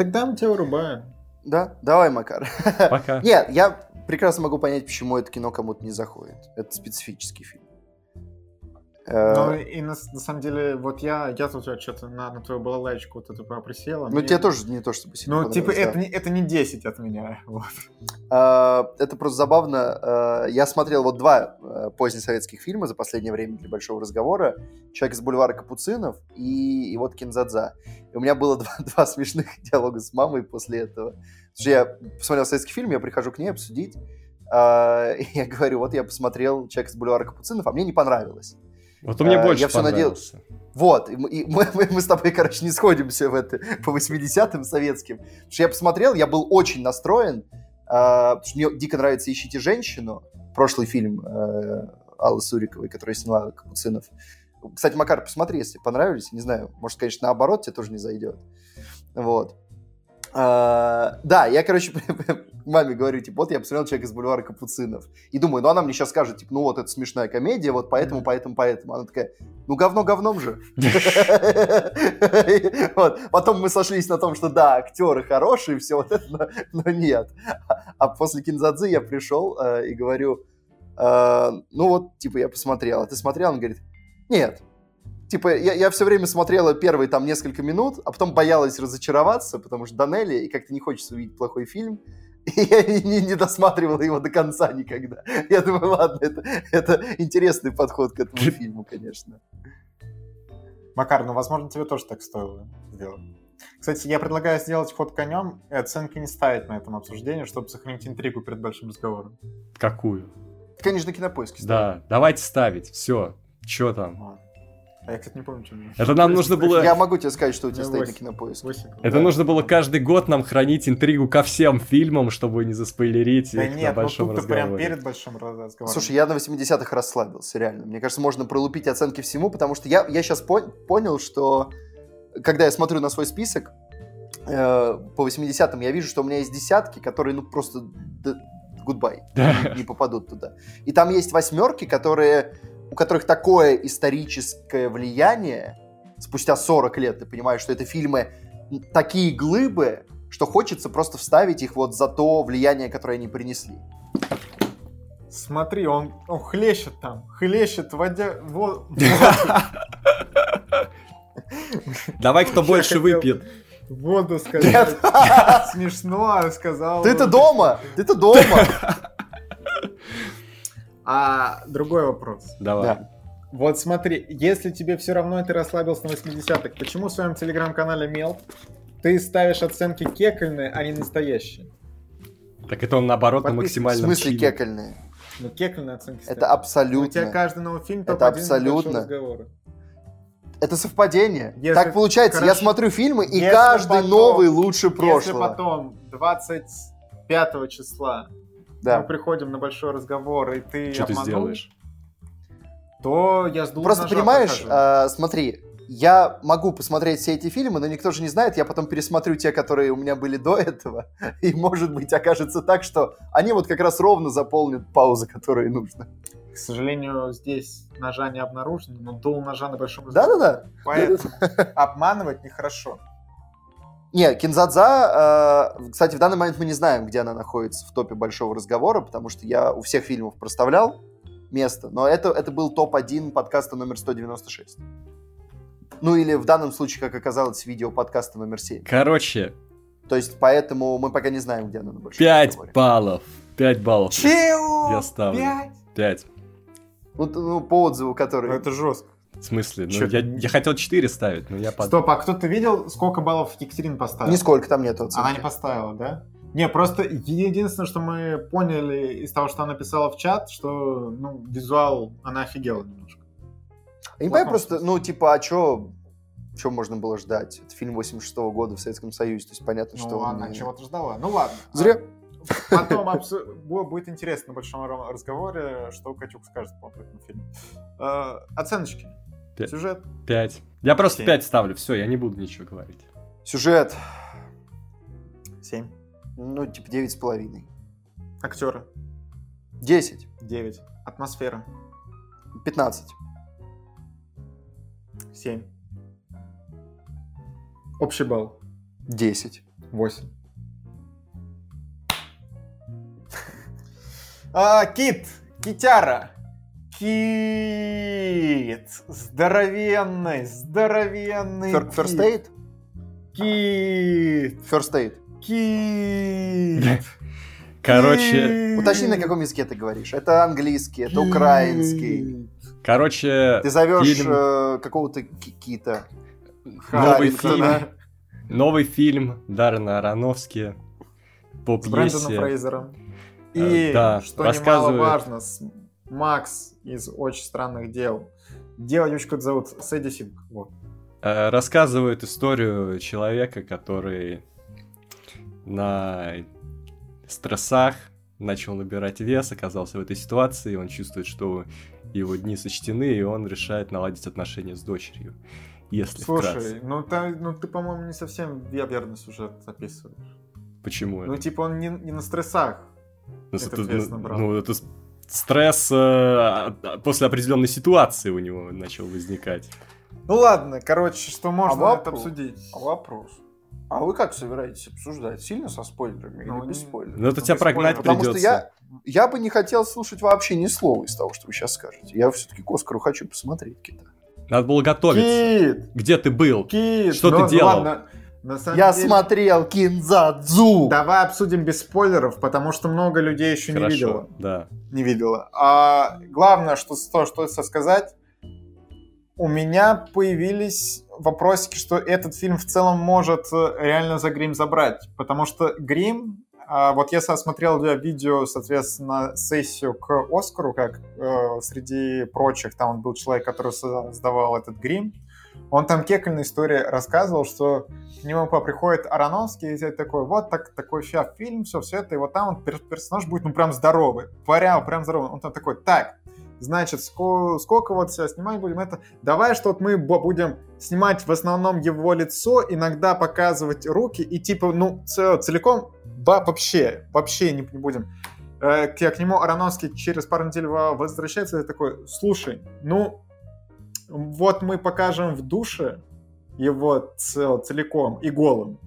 Тогда мы тебя вырубаем. Да, давай, Макар. Пока. Нет, я прекрасно могу понять, почему это кино кому-то не заходит. Это специфический фильм. Э, Ну, и на, на самом деле, вот я, я тут что-то на, на твою балалайчику вот эту присела. Ну, тебе тоже не то, чтобы сильно Ну, типа, понравилось, это, да. не, это не 10 от меня. Вот. А, Это просто забавно. Э, Я смотрел вот два э, позднесоветских фильма за последнее время для большого разговора. «Человек из бульвара Капуцинов» и, и вот «Кинзадза». И у меня было два, два смешных диалога с мамой после этого. Что я посмотрел советский фильм, я прихожу к ней обсудить. а, И я говорю, вот я посмотрел «Человек из бульвара Капуцинов», а мне не понравилось. Вот меня А, больше я надеял- понравился. Вот, и мы, и мы, мы- мы с тобой, короче, не сходимся в это по 80-м советским. Потому что я посмотрел, я был очень настроен, а, потому что мне дико нравится «Ищите женщину», прошлый фильм э, Аллы Суриковой, который сняла Капуцинов. Кстати, Макар, посмотри, если понравились. Не знаю, может, конечно, наоборот, тебе тоже не зайдет. Вот. А, да, я, короче, маме говорю, типа, вот я посмотрел «Человек из бульвара Капуцинов». И думаю, ну она мне сейчас скажет, типа, ну вот это смешная комедия, вот поэтому, поэтому, поэтому. Она такая, ну говно говном же. Потом мы сошлись на том, что да, актеры хорошие, все вот это, но, нет. А после Кинзадзы я пришел э, и говорю, э, ну вот, типа, я посмотрел. А ты смотрел? Он говорит, нет. Типа, я, я все время смотрела первые там несколько минут, а потом боялась разочароваться, потому что Данелли, и как-то не хочется увидеть плохой фильм. И я не, не досматривала его до конца никогда. Я думаю, ладно, это, это интересный подход к этому фильму, конечно. Макар, ну, возможно, тебе тоже так стоило сделать. Кстати, я предлагаю сделать ход конем и оценки не ставить на этом обсуждении, чтобы сохранить интригу перед большим разговором. Какую? Конечно, кинопоиске. Да, давайте ставить, все. Че там? Ладно. А я, кстати, не помню, меня. Это нам нужно было... Я могу тебе сказать, что у тебя Ну, стоит на кинопоиске. Это нужно было каждый год нам хранить интригу ко всем фильмам, чтобы не заспойлерить Да их на нет, ну большом прям разговоре. перед большим раз- разговором. Слушай, я на 80-х расслабился, реально. Мне кажется, можно пролупить оценки всему, потому что я, я сейчас понял, что когда я смотрю на свой список э, по 80-м, я вижу, что у меня есть десятки, которые, ну, просто goodbye, Да. не, не попадут туда. И там есть восьмерки, которые, у которых такое историческое влияние, спустя 40 лет ты понимаешь, что это фильмы такие глыбы, что хочется просто вставить их вот за то влияние, которое они принесли. Смотри, он, он хлещет там, хлещет, водя... во- Давай, кто больше выпьет. Воду сказать. Смешно, сказал. Ты-то дома! Ты-то дома! А другой вопрос. Давай. Да. Вот смотри, если тебе все равно ты расслабился на 80-х, почему в своем телеграм-канале Мел ты ставишь оценки кекальные, а не настоящие? Так это он наоборот на Подписывайся. В максимальном смысле чиле. кекальные? Ну, кекальные оценки ставишь. Это У тебя абсолютно... каждый новый фильм Это топ-1 большого абсолютно. разговора. Это совпадение. Если- Так получается, я хорошо. смотрю фильмы, и Если каждый потом- новый лучше Если прошлого. потом 25 числа мы Да. приходим на большой разговор, и ты Что ты обманул, сделаешь? то я с двух Просто ножа понимаешь, а, смотри, я могу посмотреть все эти фильмы, но никто же не знает, я потом пересмотрю те, которые у меня были до этого, и может быть окажется так, что они вот как раз ровно заполнят паузы, которые нужно. К сожалению, здесь ножа не обнаружено, но дул ножа на большом. Да-да-да. Поэтому обманывать нехорошо. Не, Кинзадза, э, кстати, в данный момент мы не знаем, где она находится в топе большого разговора, потому что я у всех фильмов проставлял место, но это, это был топ-1 подкаста номер 196. Ну или в данном случае, как оказалось, видео подкаста номер 7. Короче, То есть поэтому мы пока не знаем, где она на большом 5 разговоре. баллов. 5 баллов. Чего? Я ставлю. Пять? 5. Ну, т- ну, по отзыву, который... Ну, Это жестко. В смысле? Ну, Чё? я, я хотел 4 ставить, но я под... Стоп, а кто-то видел, сколько баллов Екатерина поставила? Нисколько там нет оценки. Она не поставила, да? Не, просто единственное, что мы поняли из того, что она писала в чат, что ну, визуал, она офигела немножко. Я не понимаю просто, ну, типа, а чё... Что можно было ждать? Это фильм 86 года в Советском Союзе, то есть понятно, Ну, что... он она не- чего-то ждала. Ну ладно. Зря. Потом абсо- бу- будет интересно на большом ра- разговоре, что Катюк скажет по этому фильму. Э, Оценочки. Пять. Сюжет. 5. Я просто Семь. 5 ставлю, все, я не буду ничего говорить. Сюжет, 7. ну, типа, девять с половиной. Актеры. 10. 9. Атмосфера. 15. 7. Общий балл. 10. 8. А, кит. Китяра. Кит. Здоровенный, здоровенный Фер- First Aid? Кит. First Aid. Кит. Короче, Уточни, на каком языке ты говоришь. Это английский, это украинский. короче, Ты зовешь фильм- э, какого-то ки- кита. новый фильм, новый фильм Даррена Аронофски по С Брэндоном пьесе. Фрейзером. Э, И, да, что немаловажно, с Макс из «Очень странных дел». Девочку зовут Сэдди Синг. Вот. Э, рассказывает историю человека, который на стрессах начал набирать вес, оказался в этой ситуации, он чувствует, что его дни сочтены, и он решает наладить отношения с дочерью. Если Слушай, вкратце. ну, та- ну ты, по-моему, не совсем верный сюжет описываешь. Почему Ну, это? типа, он не, не на стрессах. Ну, этот это, вес ну, набрал. ну, это стресс э, а- после определенной ситуации у него начал возникать. Ну ладно, короче, что можно это вопрос? обсудить. А вопрос. А вы как собираетесь обсуждать? Сильно со спойлерами Ну, или без спойлеров? Ну, это Ну, тебя прогнать спойлеров. Потому что придется. я, я бы не хотел слушать вообще ни слова из того, что вы сейчас скажете. Я все-таки к Оскару хочу посмотреть кита. Надо было готовиться. Кит! Где ты был? Кит! Что ты Ну, ну делал? ладно, на самом Я деле- смотрел Кинзадзу! Давай обсудим без спойлеров, потому что много людей еще не Хорошо, видело. да. не видела. А главное, что, то, что сказать, у меня появились вопросики, что этот фильм в целом может э, реально за грим забрать. Потому что грим, а, вот я смотрел видео, соответственно, сессию к Оскару, как э, среди прочих, там был человек, который создавал этот грим, он там кекольная история рассказывал, что к нему приходит Ароновский и такой, вот так, такой сейчас фильм, все, все это, и вот там он, пер- персонаж будет, ну, прям здоровый, прям, прям здоровый. Он там такой, так, значит, сколько, сколько вот сейчас снимать будем это, давай, что вот мы будем снимать в основном его лицо, иногда показывать руки, и типа, ну, целиком, вообще, вообще не, не будем. Э, к, к нему Ароновский через пару недель во- возвращается и такой, слушай, ну, вот мы покажем в душе его цел- целиком и голым.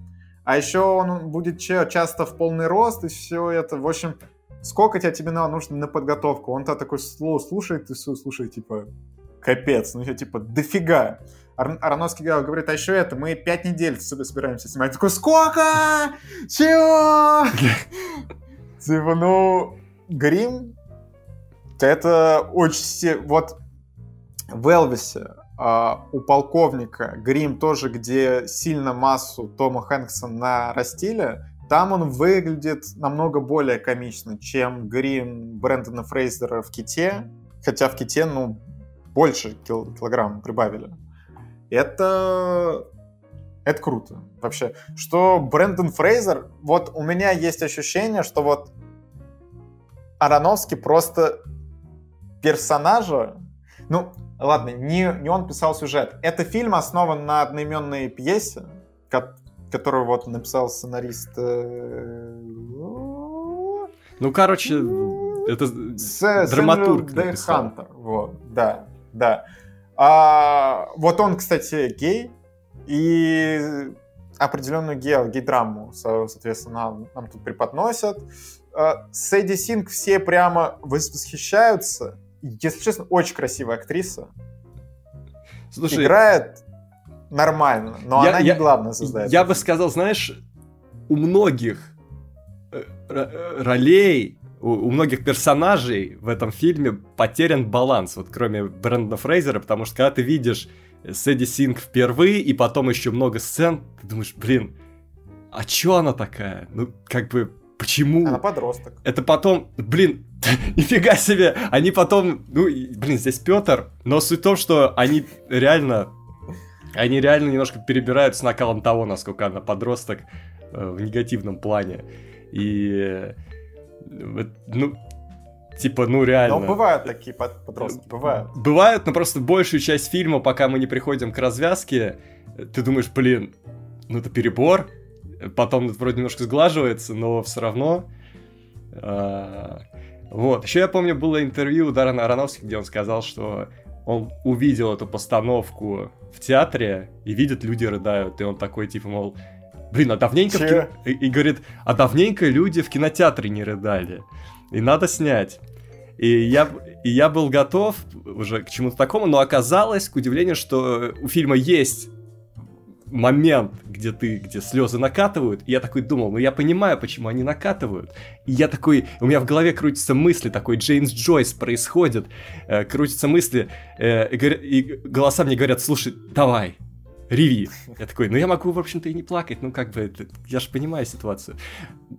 А еще он будет ча- часто в полный рост и все это. В общем, сколько тебе, тебе нужно на подготовку? Он то такой слу- слушает и слу- слушает, типа, капец, ну я типа, дофига. Ар- Ароновский говорит, а еще это, мы пять недель собираемся снимать. Такой, сколько? Чего? Типа, ну, грим, это очень... Вот в Элвисе а, у полковника грим тоже, где сильно массу Тома Хэнкса нарастили, там он выглядит намного более комично, чем грим Брэндона Фрейзера в Ките, хотя в Ките, ну, больше кил- килограмм прибавили. Это... Это круто, вообще. Что Брэндон Фрейзер, вот у меня есть ощущение, что вот Ароновский просто персонажа, ну, ладно, не, не он писал сюжет. Это фильм основан на одноименной пьесе, ко- которую вот написал сценарист... э, Ну, короче, это С- драматург Сэмюэл Д. написал. Хантер. Вот, да, да. А, вот он, кстати, гей, и определенную гей, гей-драму, со- соответственно, нам, нам тут преподносят. А, Сэдди Синг все прямо вос- восхищаются. Если честно, очень красивая актриса. Слушай, Играет нормально, но Я- она я- не главная звезда. я бы сказал, знаешь, у многих э, э, ролей, у, у многих персонажей в этом фильме потерян баланс, вот кроме Брэндона Фрейзера, потому что когда ты видишь Сэдди Синг впервые, и потом еще много сцен, ты думаешь, блин, а чё она такая? Ну, как бы, почему? Она подросток. Это потом, блин, нифига себе, они потом, ну, блин, здесь Петр, но суть в том, что они реально, они реально немножко перебирают с накалом того, насколько она подросток э, в негативном плане. И, э, ну, типа, ну, реально. Но бывают такие под- подростки, бывают. Бывает, но просто большую часть фильма, пока мы не приходим к развязке, ты думаешь, блин, ну это перебор. Потом это вроде немножко сглаживается, но все равно А, вот. Еще я помню, было интервью у Дарана Ароновски, где он сказал, что он увидел эту постановку в театре и видит, люди рыдают. И он такой, типа, мол, блин, а давненько... В кино... и, и говорит, а давненько люди в кинотеатре не рыдали. И надо снять. И я, и я был готов уже к чему-то такому, но оказалось, к удивлению, что у фильма есть момент, где ты, где слезы накатывают, и я такой думал, ну я понимаю, почему они накатывают. И я такой, у меня в голове крутятся мысли, такой Джеймс Джойс происходит, э, крутятся мысли, э, и, и голоса мне говорят, слушай, давай, реви. Я такой, ну я могу, в общем-то, и не плакать, ну как бы, это, я же понимаю ситуацию.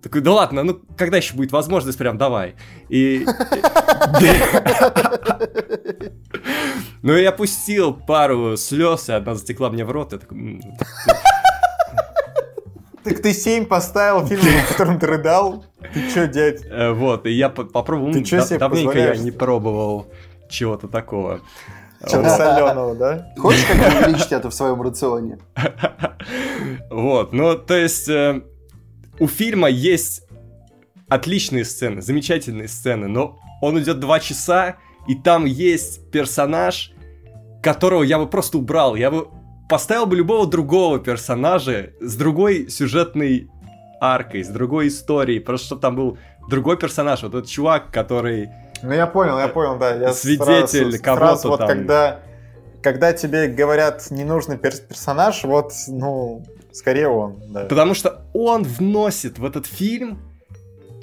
Такой, да ладно, ну когда еще будет возможность, прям давай. И... Ну я пустил пару слез, и одна затекла мне в рот, я такой... Так ты 7 поставил фильм, в котором ты рыдал? Ты чё, дядь? Э, вот, и я попробовал... Ты чё себе Давненько я не пробовал чего-то такого. Соленого, да? Хочешь как увеличить это в своем рационе? Вот, ну, то есть, э, у фильма есть отличные сцены, замечательные сцены, но он идет два часа, и там есть персонаж, которого я бы просто убрал. Я бы поставил бы любого другого персонажа с другой сюжетной аркой, с другой историей, просто чтобы там был другой персонаж. Вот этот чувак, который ну я понял, я понял, да. Я Свидетель кого-то вот там. когда, когда тебе говорят ненужный персонаж, вот, ну, скорее он, да. Потому что он вносит в этот фильм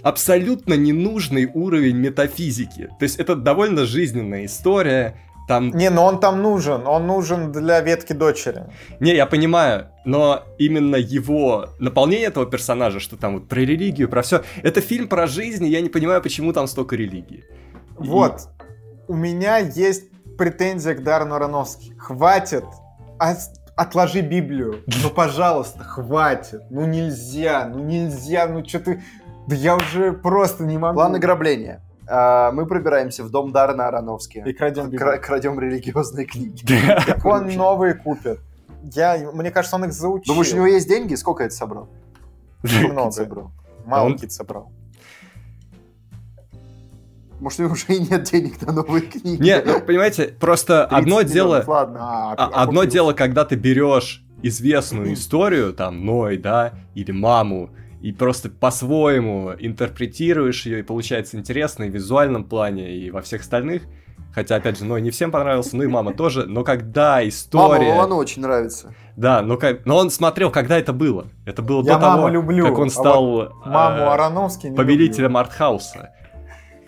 абсолютно ненужный уровень метафизики. То есть это довольно жизненная история, там... Не, но он там нужен, он нужен для ветки дочери. Не, я понимаю, но именно его наполнение этого персонажа, что там вот про религию, про все, это фильм про жизнь, и я не понимаю, почему там столько религии. Вот, у меня есть претензия к Дарну Аронофски. Хватит, от, отложи Библию, ну пожалуйста, хватит, ну нельзя, ну нельзя, ну что ты... Да я уже просто не могу. План ограбления. А, мы пробираемся в дом Дарна Ароновски. И крадем, Кра- крадем религиозные книги. Так он новые купит. Я, мне кажется, он их заучил. Думаешь, у него есть деньги? Сколько это собрал? Много. собрал. Мало он... собрал. Может, у него уже и нет денег на новые книги. Нет, ну, понимаете, просто одно дело... Ладно. А, а одно дело, когда ты берешь известную историю, там, Ной, да, или маму, и просто по-своему интерпретируешь ее, и получается интересно и в визуальном плане, и во всех остальных. Хотя, опять же, ну, не всем понравился, ну и мама тоже. Но когда история... Мама Вовану очень нравится. Да, но, как... но он смотрел, когда это было. Это было Я до того, люблю, как он стал а вот маму э, Ароновский повелителем люблю. артхауса,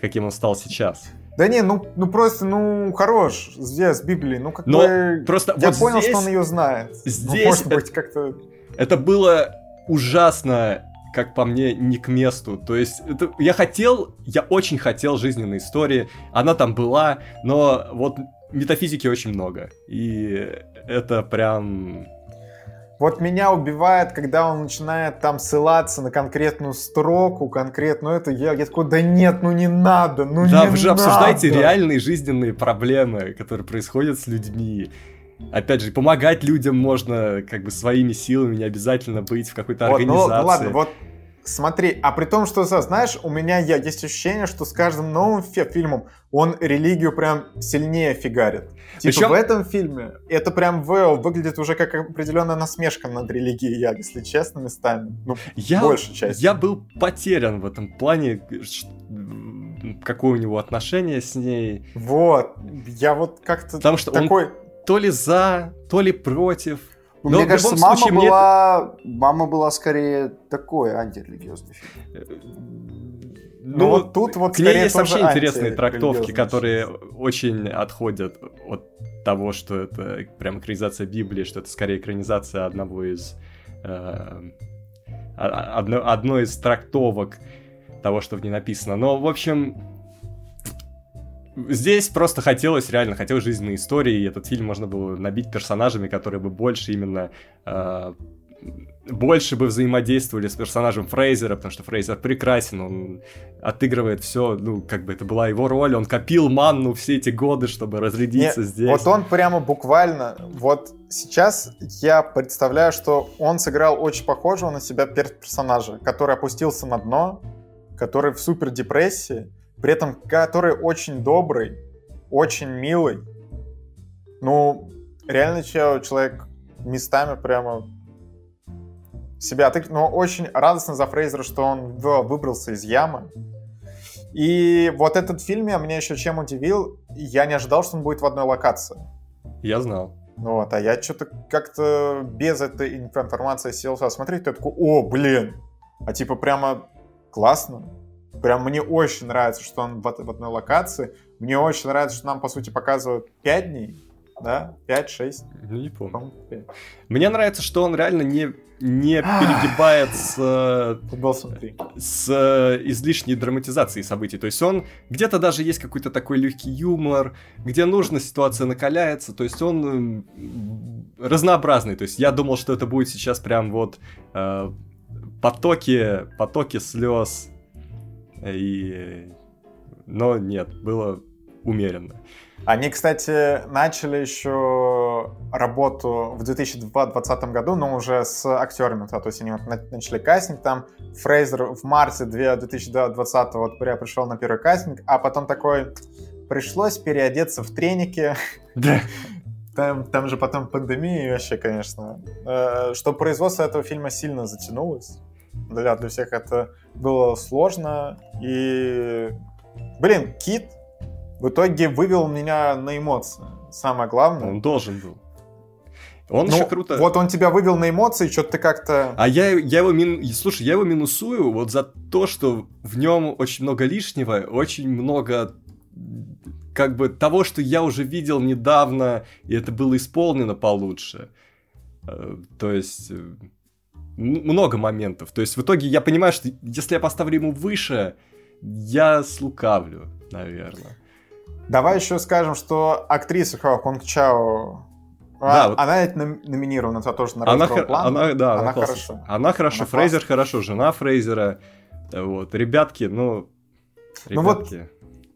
каким он стал сейчас. Да не, ну, ну просто, ну, хорош здесь с Библией, ну как Но бы... Просто я вот понял, здесь, что он ее знает. Ну, здесь ну, может быть, как-то... Это было ужасно как по мне, не к месту. То есть, это, я хотел, я очень хотел жизненной истории, она там была, но вот метафизики очень много. И это прям... Вот меня убивает, когда он начинает там ссылаться на конкретную строку, конкретную это, я, я такой, да нет, ну не надо, ну да, не вы же надо. обсуждаете реальные жизненные проблемы, которые происходят с людьми. Опять же, помогать людям можно как бы своими силами, не обязательно быть в какой-то вот, организации. Ну, ну ладно, вот Смотри, а при том, что, знаешь, у меня я, есть ощущение, что с каждым новым фильмом он религию прям сильнее фигарит. Типа Причем... в этом фильме это прям Вэлл выглядит уже как определенная насмешка над религией, я, если честно, местами. Ну, я, большей части. Я был потерян в этом плане, какое у него отношение с ней. Вот, я вот как-то Потому что такой... он то ли за, то ли против. Ну, Но мне кажется, мама случае, была, мне... мама была скорее такой антирелигиозный фильм. Э, ну, ну вот тут вот к ней есть вообще интересные трактовки, которые очень отходят от того, что это прям экранизация Библии, что это скорее экранизация одного из э, одно, одной из трактовок того, что в ней написано. Но, в общем, Здесь просто хотелось, реально, хотелось жизненной истории, и этот фильм можно было набить персонажами, которые бы больше именно... Э, больше бы взаимодействовали с персонажем Фрейзера, потому что Фрейзер прекрасен, он отыгрывает все, ну, как бы это была его роль, он копил манну все эти годы, чтобы разрядиться Не, здесь. Вот он прямо буквально, вот сейчас я представляю, что он сыграл очень похожего на себя персонажа, который опустился на дно, который в супер депрессии, при этом который очень добрый, очень милый. Ну, реально человек местами прямо себя так, но очень радостно за Фрейзера, что он выбрался из ямы. И вот этот фильм я меня еще чем удивил, я не ожидал, что он будет в одной локации. Я знал. Вот, а я что-то как-то без этой информации сел смотреть, ты такой, о, блин, а типа прямо классно. Прям мне очень нравится, что он в, в одной локации. Мне очень нравится, что нам, по сути, показывают 5 дней, да? 5-6. Ну, не помню. Мне нравится, что он реально не не перегибает с, с э, излишней драматизацией событий. То есть он где-то даже есть какой-то такой легкий юмор, где нужно, ситуация накаляется. То есть он разнообразный. То есть я думал, что это будет сейчас прям вот э, потоки, потоки слез. И... Но нет, было умеренно. Они, кстати, начали еще работу в 2020 году, но уже с актерами. То есть они вот начали кастинг там. Фрейзер в марте 2020 вот пришел на первый кастинг, а потом такой пришлось переодеться в треники. Да. Там, там же потом пандемия и вообще, конечно. Э, что производство этого фильма сильно затянулось. Для, для всех это было сложно. И, блин, Кит в итоге вывел меня на эмоции. Самое главное. Он должен был. Он ну, еще круто. Вот он тебя вывел на эмоции, что-то ты как-то. А я, я его мин... слушай, я его минусую вот за то, что в нем очень много лишнего, очень много как бы того, что я уже видел недавно, и это было исполнено получше. Э, то есть э, много моментов. То есть в итоге я понимаю, что если я поставлю ему выше, я слукавлю, наверное. Давай еще скажем, что актриса Хао Конг Чао да, а, вот... Она ведь номинирована за тоже на она, план. Она, да, она, она хорошо. Она хорошо, она Фрейзер класс. хорошо, жена Фрейзера. Вот, ребятки, ну... Ребятки. Ну вот,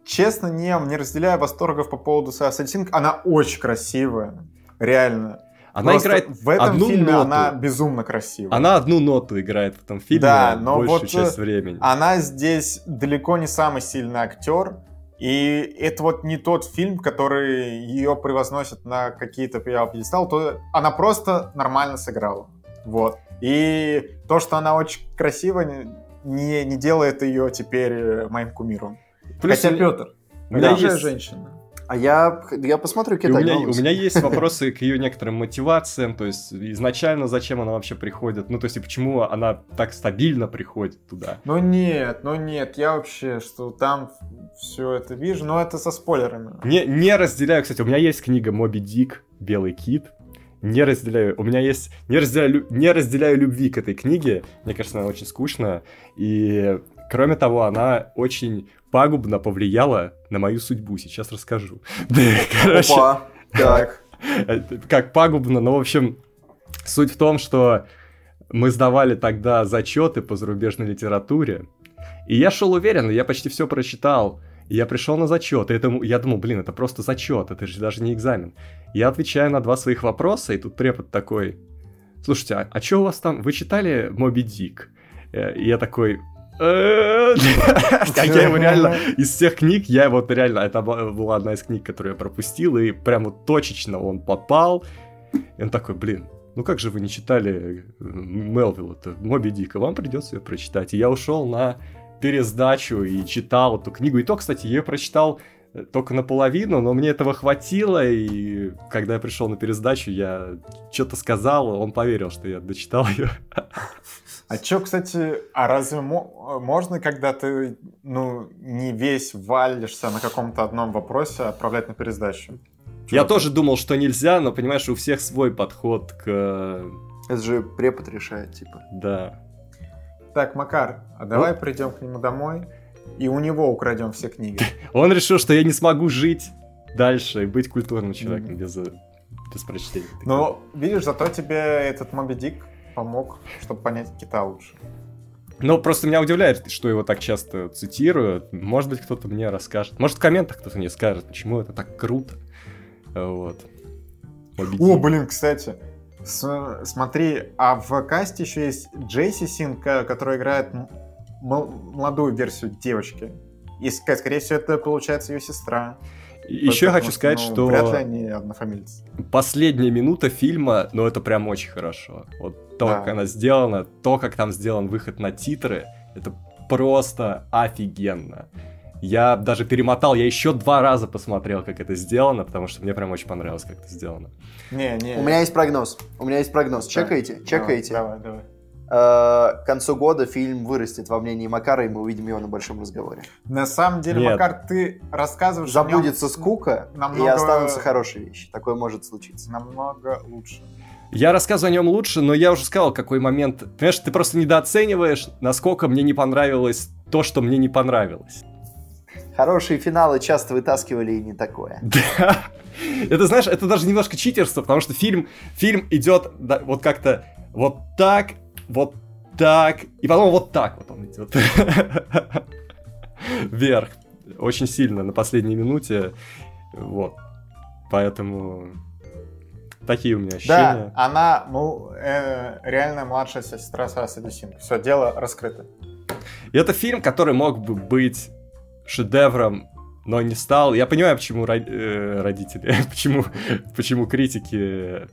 честно, не, не разделяю восторгов по поводу Синг. Она очень красивая, реально. Она Просто играет в этом одну фильме ноту. она безумно красивая. Она одну ноту играет в этом фильме да, но большую вот часть времени. Она здесь далеко не самый сильный актер. И это вот не тот фильм, который ее превозносит на какие-то пьедестал, то она просто нормально сыграла. Вот. И то, что она очень красивая, не, не делает ее теперь моим кумиром. Плюс Хотя Петр, у меня есть женщина. А я, я посмотрю какие-то у, меня, у меня есть вопросы к ее некоторым мотивациям, то есть изначально зачем она вообще приходит, ну то есть и почему она так стабильно приходит туда. Ну нет, ну нет, я вообще, что там все это вижу, но это со спойлерами. Не, не разделяю, кстати, у меня есть книга Моби Дик, Белый кит, не разделяю. У меня есть... Не разделяю, не разделяю любви к этой книге. Мне кажется, она очень скучная. И, кроме того, она очень пагубно повлияло на мою судьбу. Сейчас расскажу. Короче, Опа. Так. Как пагубно, но, в общем, суть в том, что мы сдавали тогда зачеты по зарубежной литературе, и я шел уверенно, я почти все прочитал. И я пришел на зачет, и это, я думал, блин, это просто зачет, это же даже не экзамен. Я отвечаю на два своих вопроса, и тут препод такой, слушайте, а, а что у вас там, вы читали Моби Дик? Э, и я такой, как я его реально... Из всех книг, я вот реально... Это была одна из книг, которую я пропустил, и прямо точечно он попал. И он такой, блин, ну как же вы не читали э, Мелвилла, это Моби Дика, вам придется ее прочитать. И я ушел на пересдачу и читал эту книгу. И то, кстати, я ее прочитал э, только наполовину, но мне этого хватило, и когда я пришел на пересдачу, я что-то сказал, он поверил, что я дочитал ее. А чё, кстати, а разве можно, когда ты, ну, не весь валишься на каком-то одном вопросе, отправлять на пересдачу? Чё Я тоже думал, что нельзя, но, понимаешь, у всех свой подход к... Это же препод решает, типа. Да. Так, Макар, а давай ну? придем к нему домой и у него украдем все книги. Он решил, что я не смогу жить дальше и быть культурным человеком без, без прочтения. Ну, видишь, зато тебе этот Моби Дик помог, чтобы понять кита лучше. Ну, просто меня удивляет, что его так часто цитируют. Может быть, кто-то мне расскажет. Может, в комментах кто-то мне скажет, почему это так круто. Вот. О, блин, кстати, с, смотри, а в касте еще есть Джейси Син, которая играет молодую версию девочки. И, скорее всего, это получается ее сестра. Еще я хочу сказать, ну, что... Вряд ли они однофамильцы. Последняя минута фильма, ну это прям очень хорошо. Вот то, да. как она сделана, то, как там сделан выход на титры, это просто офигенно. Я даже перемотал, я еще два раза посмотрел, как это сделано, потому что мне прям очень понравилось, как это сделано. Не, не. У меня есть прогноз. У меня есть прогноз. Чекайте, чекайте. Давай, давай. Э, к концу года фильм вырастет во мнении Макара, и мы увидим его на большом разговоре. На самом деле, Нет. Макар, ты рассказываешь... Забудется скука, намного... и останутся хорошие вещи. Такое может случиться. Намного лучше. Я рассказываю о нем лучше, но я уже сказал, какой момент. Понимаешь, ты просто недооцениваешь, насколько мне не понравилось то, что мне не понравилось. Хорошие финалы часто вытаскивали и не такое. Да. Это, знаешь, это даже немножко читерство, потому что фильм, фильм идет да, вот как-то вот так, вот так, и потом вот так вот он идет. Вверх. Очень сильно на последней минуте. Вот. Поэтому такие у меня ощущения. Да, она, ну, э, реально младшая сестра Сасы Дюсинг. Все, дело раскрыто. И это фильм, который мог бы быть шедевром, но не стал. Я понимаю, почему э, родители, почему, почему критики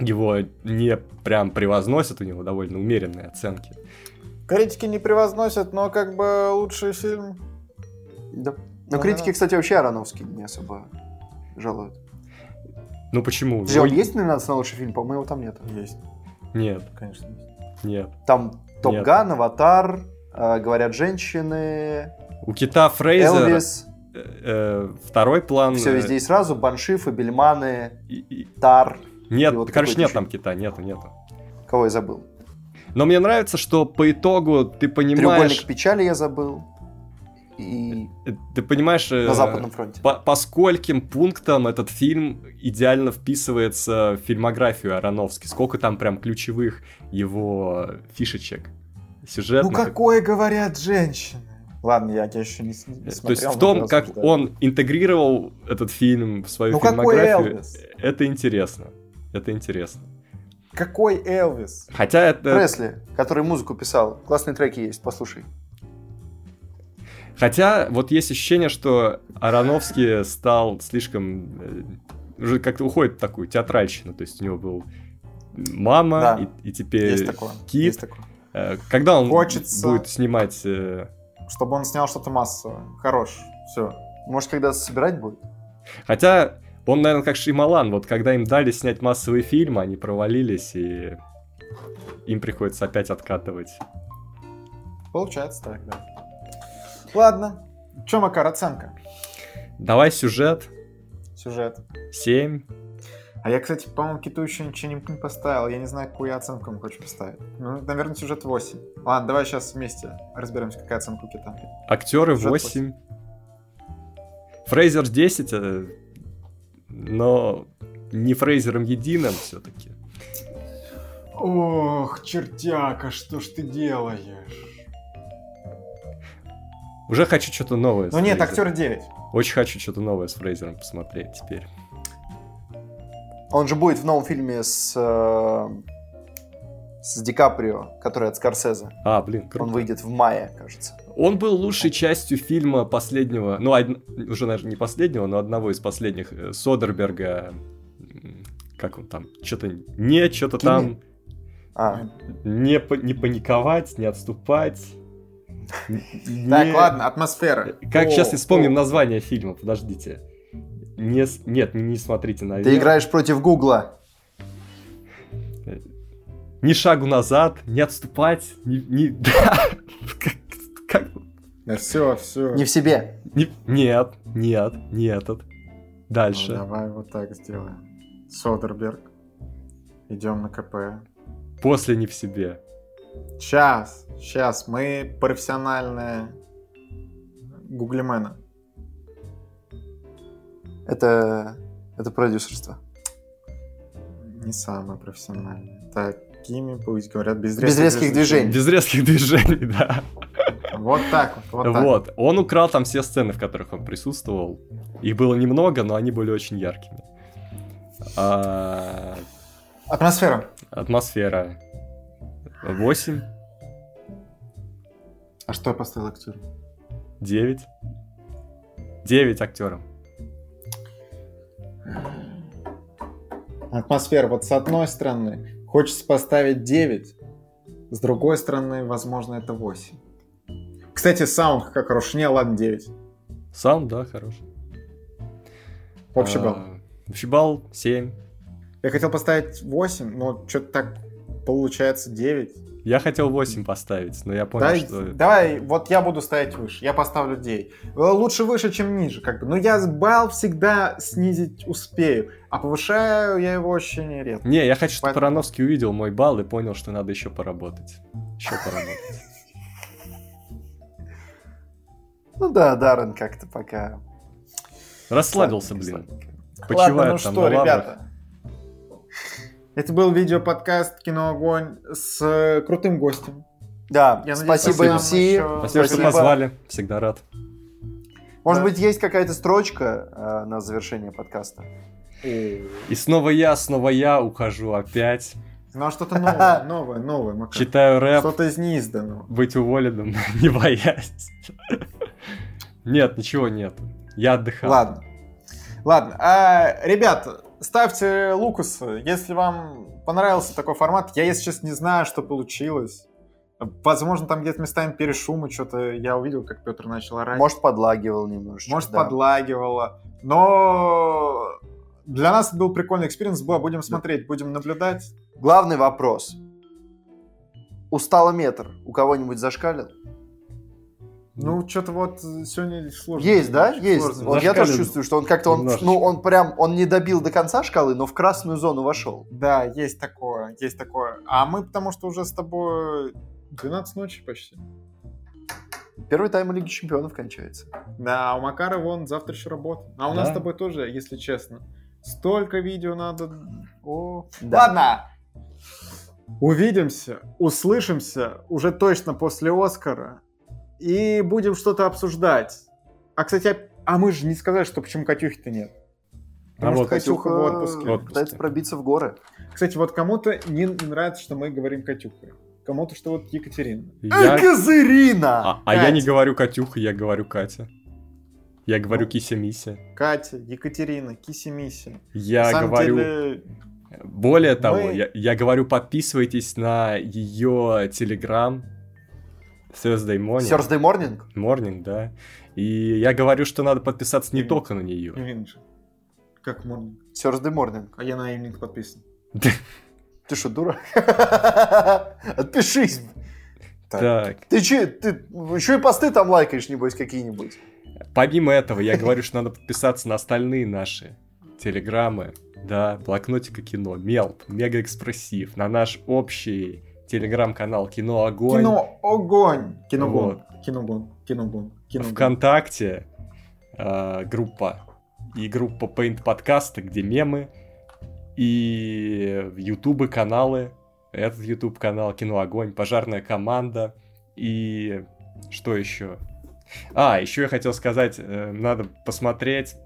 его не прям превозносят, у него довольно умеренные оценки. Критики не превозносят, но как бы лучший фильм. Да. Но ну, критики, да. кстати, вообще Ароновский не особо жалуют. Ну почему? Подожди, он есть номинация на лучший фильм? По-моему, там нет. Есть. Нет. Конечно, есть. Нет. Там Топ Ган, Аватар, э, Говорят женщины. У Кита Фрейзер. Элвис. Э, э, второй план. Все везде и сразу. Баншифы, Бельманы, и, и... Тар. Нет, вот короче, нет там кита, нету, нету. Кого я забыл? Но мне нравится, что по итогу ты понимаешь... Треугольник печали я забыл. И... Э, ты понимаешь... На э, Западном фронте. По, по скольким пунктам этот фильм идеально вписывается в фильмографию Ароновски? Сколько там прям ключевых его фишечек? Сюжетных? Ну какое говорят женщины? Ладно, я, я еще не, не смотрел. То есть в том, как он интегрировал этот фильм в свою ну, фильмографию, это интересно. Это интересно. Какой Элвис? Хотя это... Пресли, который музыку писал. Классные треки есть, послушай. Хотя вот есть ощущение, что Ароновский стал слишком... Э, уже как-то уходит в такую театральщину. То есть у него был мама да. и, и теперь есть такое. Кит. Есть такое. Э, когда он Хочется, будет снимать... Э, чтобы он снял что-то массовое. Хорош. Все. Может, когда собирать будет? Хотя он, наверное, как Шималан. Вот когда им дали снять массовые фильмы, они провалились, и им приходится опять откатывать. Получается так, да. Ладно. Че, Макар, оценка? Давай сюжет. Сюжет. Семь. А я, кстати, по-моему, киту еще ничего не поставил. Я не знаю, какую я оценку ему хочу поставить. Ну, наверное, сюжет 8. Ладно, давай сейчас вместе разберемся, какая оценка у кита. Актеры сюжет 8. 8. Фрейзер 10, но не Фрейзером единым все-таки. Ох, чертяка, что ж ты делаешь? Уже хочу что-то новое. Ну нет, актер 9. Очень хочу что-то новое с Фрейзером посмотреть теперь. Он же будет в новом фильме с, э, с Ди Каприо, который от Скорсезе. А, блин, круто. Он выйдет в мае, кажется. Он был лучшей частью фильма последнего, ну, од... уже, наверное, не последнего, но одного из последних, э, Содерберга. Как он там? Что-то не, что-то там. А. Не, не паниковать, не отступать. Так, ладно, атмосфера. Как сейчас вспомним название фильма, подождите. Не, нет, не смотрите на Ты играешь против Гугла. Ни шагу назад, не отступать, не... не... как... Все, все. Не в себе. Не... Нет, нет, не этот. Дальше. Ну, давай вот так сделаем. Содерберг. Идем на КП. После не в себе. Сейчас, сейчас. Мы профессиональные гуглемены. Это, это продюсерство. Не самое профессиональное. Такими, пусть говорят, без резких, без резких движений. Без резких движений, да. Вот так вот. Вот, вот. Он украл там все сцены, в которых он присутствовал. Их было немного, но они были очень яркими. А... Атмосфера. Атмосфера. 8. А что я поставил актеру? 9. 9 актерам. Атмосфера. Вот с одной стороны, хочется поставить 9, с другой стороны, возможно, это 8. Кстати, саунд как хороший. Не, ладно, 9. Саунд, да, хороший. Общий балл. А, Общий балл 7. Я хотел поставить 8, но что-то так получается 9. Я хотел 8 поставить, но я понял, Дай- что... Давай, вот я буду ставить выше. Я поставлю 9. Э, Лучше выше, чем ниже, как бы. Но я балл всегда снизить успею. А повышаю я его очень редко. Не, я хочу, чтобы Поэтому- Парановский увидел мой балл и понял, что надо еще поработать. Еще поработать. Ну да, Даррен как-то пока... Расслабился, блин. Почивает Ладно, ну там что, ребята. Это был видео-подкаст «Кино Огонь» с э, крутым гостем. Да, Я надеюсь, спасибо, МС. еще- Спасибо, что Спасибо. позвали. Всегда рад. Может Да. быть, есть какая-то строчка э, на завершение подкаста? И снова я, снова я ухожу опять. Ну а что-то новое, новое, новое, Макар. Читаю рэп, Что-то из неизданного. быть уволенным, не боясь. Нет, ничего нет. Я отдыхал. Ладно. Ладно. А, ребята, ставьте Лукаса, если вам понравился такой формат. Я, если честно, не знаю, что получилось. Возможно, там где-то местами перешумы, что-то я увидел, как Петр начал орать. Может, подлагивал немножечко. Может, да. подлагивало. Но для нас это был прикольный experience. Будем смотреть, будем наблюдать. Главный вопрос. Усталометр у кого-нибудь зашкалил? Ну, что-то вот сегодня сложно. Есть, да? Есть. сложно. Вот я тоже чувствую, что он как-то, он, немножечко. ну, он прям, он не добил до конца шкалы, но в красную зону вошел. Да, есть такое, есть такое. А мы потому что уже с тобой 12 ночи почти. Первый тайм Лиги Чемпионов кончается. Да, а у Макара вон завтра еще работа. А у нас Да. с тобой тоже, если честно. Столько видео надо... О. Да. Ладно. Увидимся, услышимся уже точно после Оскара. И будем что-то обсуждать. А, кстати, а- а мы же не сказали, что почему Катюхи-то нет. А Потому вот что Катюха в отпуске. В отпуске. Пытается пробиться в горы. Кстати, вот кому-то не нравится, что мы говорим Катюха. Кому-то, что вот Екатерина. Я... Козырина! А, а я не говорю Катюха, я говорю Катя. Я говорю Кися-Мися. Катя, Екатерина, Киси-Миси. Я говорю... деле, Более того, Мы- я, я говорю, подписывайтесь на ее телеграм Thursday Morning. Thursday morning? Morning, да. И я говорю, что надо подписаться не только на нее. Же. Как можно? Thursday morning. А я на имник подписан. Ты что, дура? Отпишись. Так, Ты че, ты еще и посты там лайкаешь, небось, какие-нибудь. помимо этого, я говорю, что надо подписаться на остальные наши телеграммы. Да, блокнотика кино, Мелп, Мега Экспрессив, на наш общий телеграм-канал Кино Огонь. Кино огонь. Киногон. Вот. Киногон. Киногон. Киногон. ВКонтакте э, группа и группа Paint подкаста, где мемы, и Ютубы каналы, этот YouTube канал Кино Огонь, Пожарная команда и что еще? А, еще я хотел сказать, э, надо посмотреть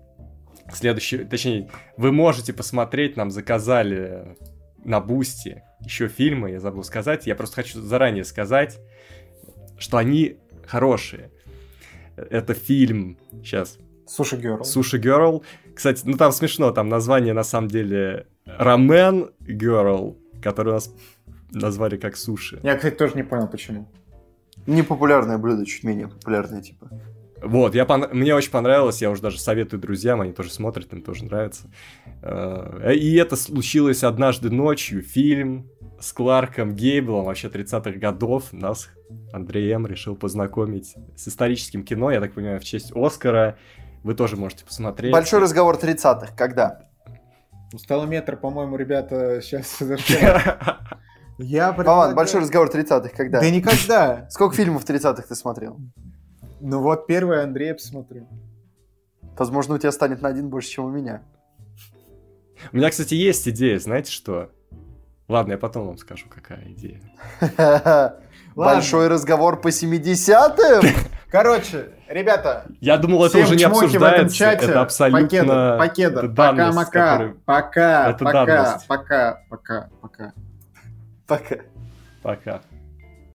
следующий, точнее, вы можете посмотреть, нам заказали на Boosty еще фильмы, я забыл сказать, я просто хочу заранее сказать, что они хорошие. Это фильм, сейчас, Суши Герл. Суши Girl. Кстати, ну там смешно, там название на самом деле Рамен Girl, который у нас назвали как суши. Я, кстати, тоже не понял, почему. Непопулярное блюдо, чуть менее популярное, типа. Вот, я пон- мне очень понравилось, я уже даже советую друзьям, они тоже смотрят, им тоже нравится. Э, И это случилось однажды ночью, фильм с Кларком Гейблом, вообще 30-х годов, нас Андрей М. решил познакомить с историческим кино, я так понимаю, в честь Оскара. Вы тоже можете посмотреть. Большой разговор 30-х. Когда? Усталометр, по-моему, ребята сейчас зашли. Я Вован, предлагаю- большой разговор 30-х. Когда? Да никогда. Сколько фильмов 30-х ты смотрел? Ну вот первый Андрей посмотрю. Возможно, у тебя станет на один больше, чем у меня. У меня, кстати, есть идея, знаете что? Ладно, я потом вам скажу, какая идея. Большой разговор по 70-м? Короче, ребята, Я думал, это уже не чмоки в этом обсуждается. чате. это абсолютно покедр. это Пока, Пока, пока, данность. пока, пока, пока. Пока. Пока.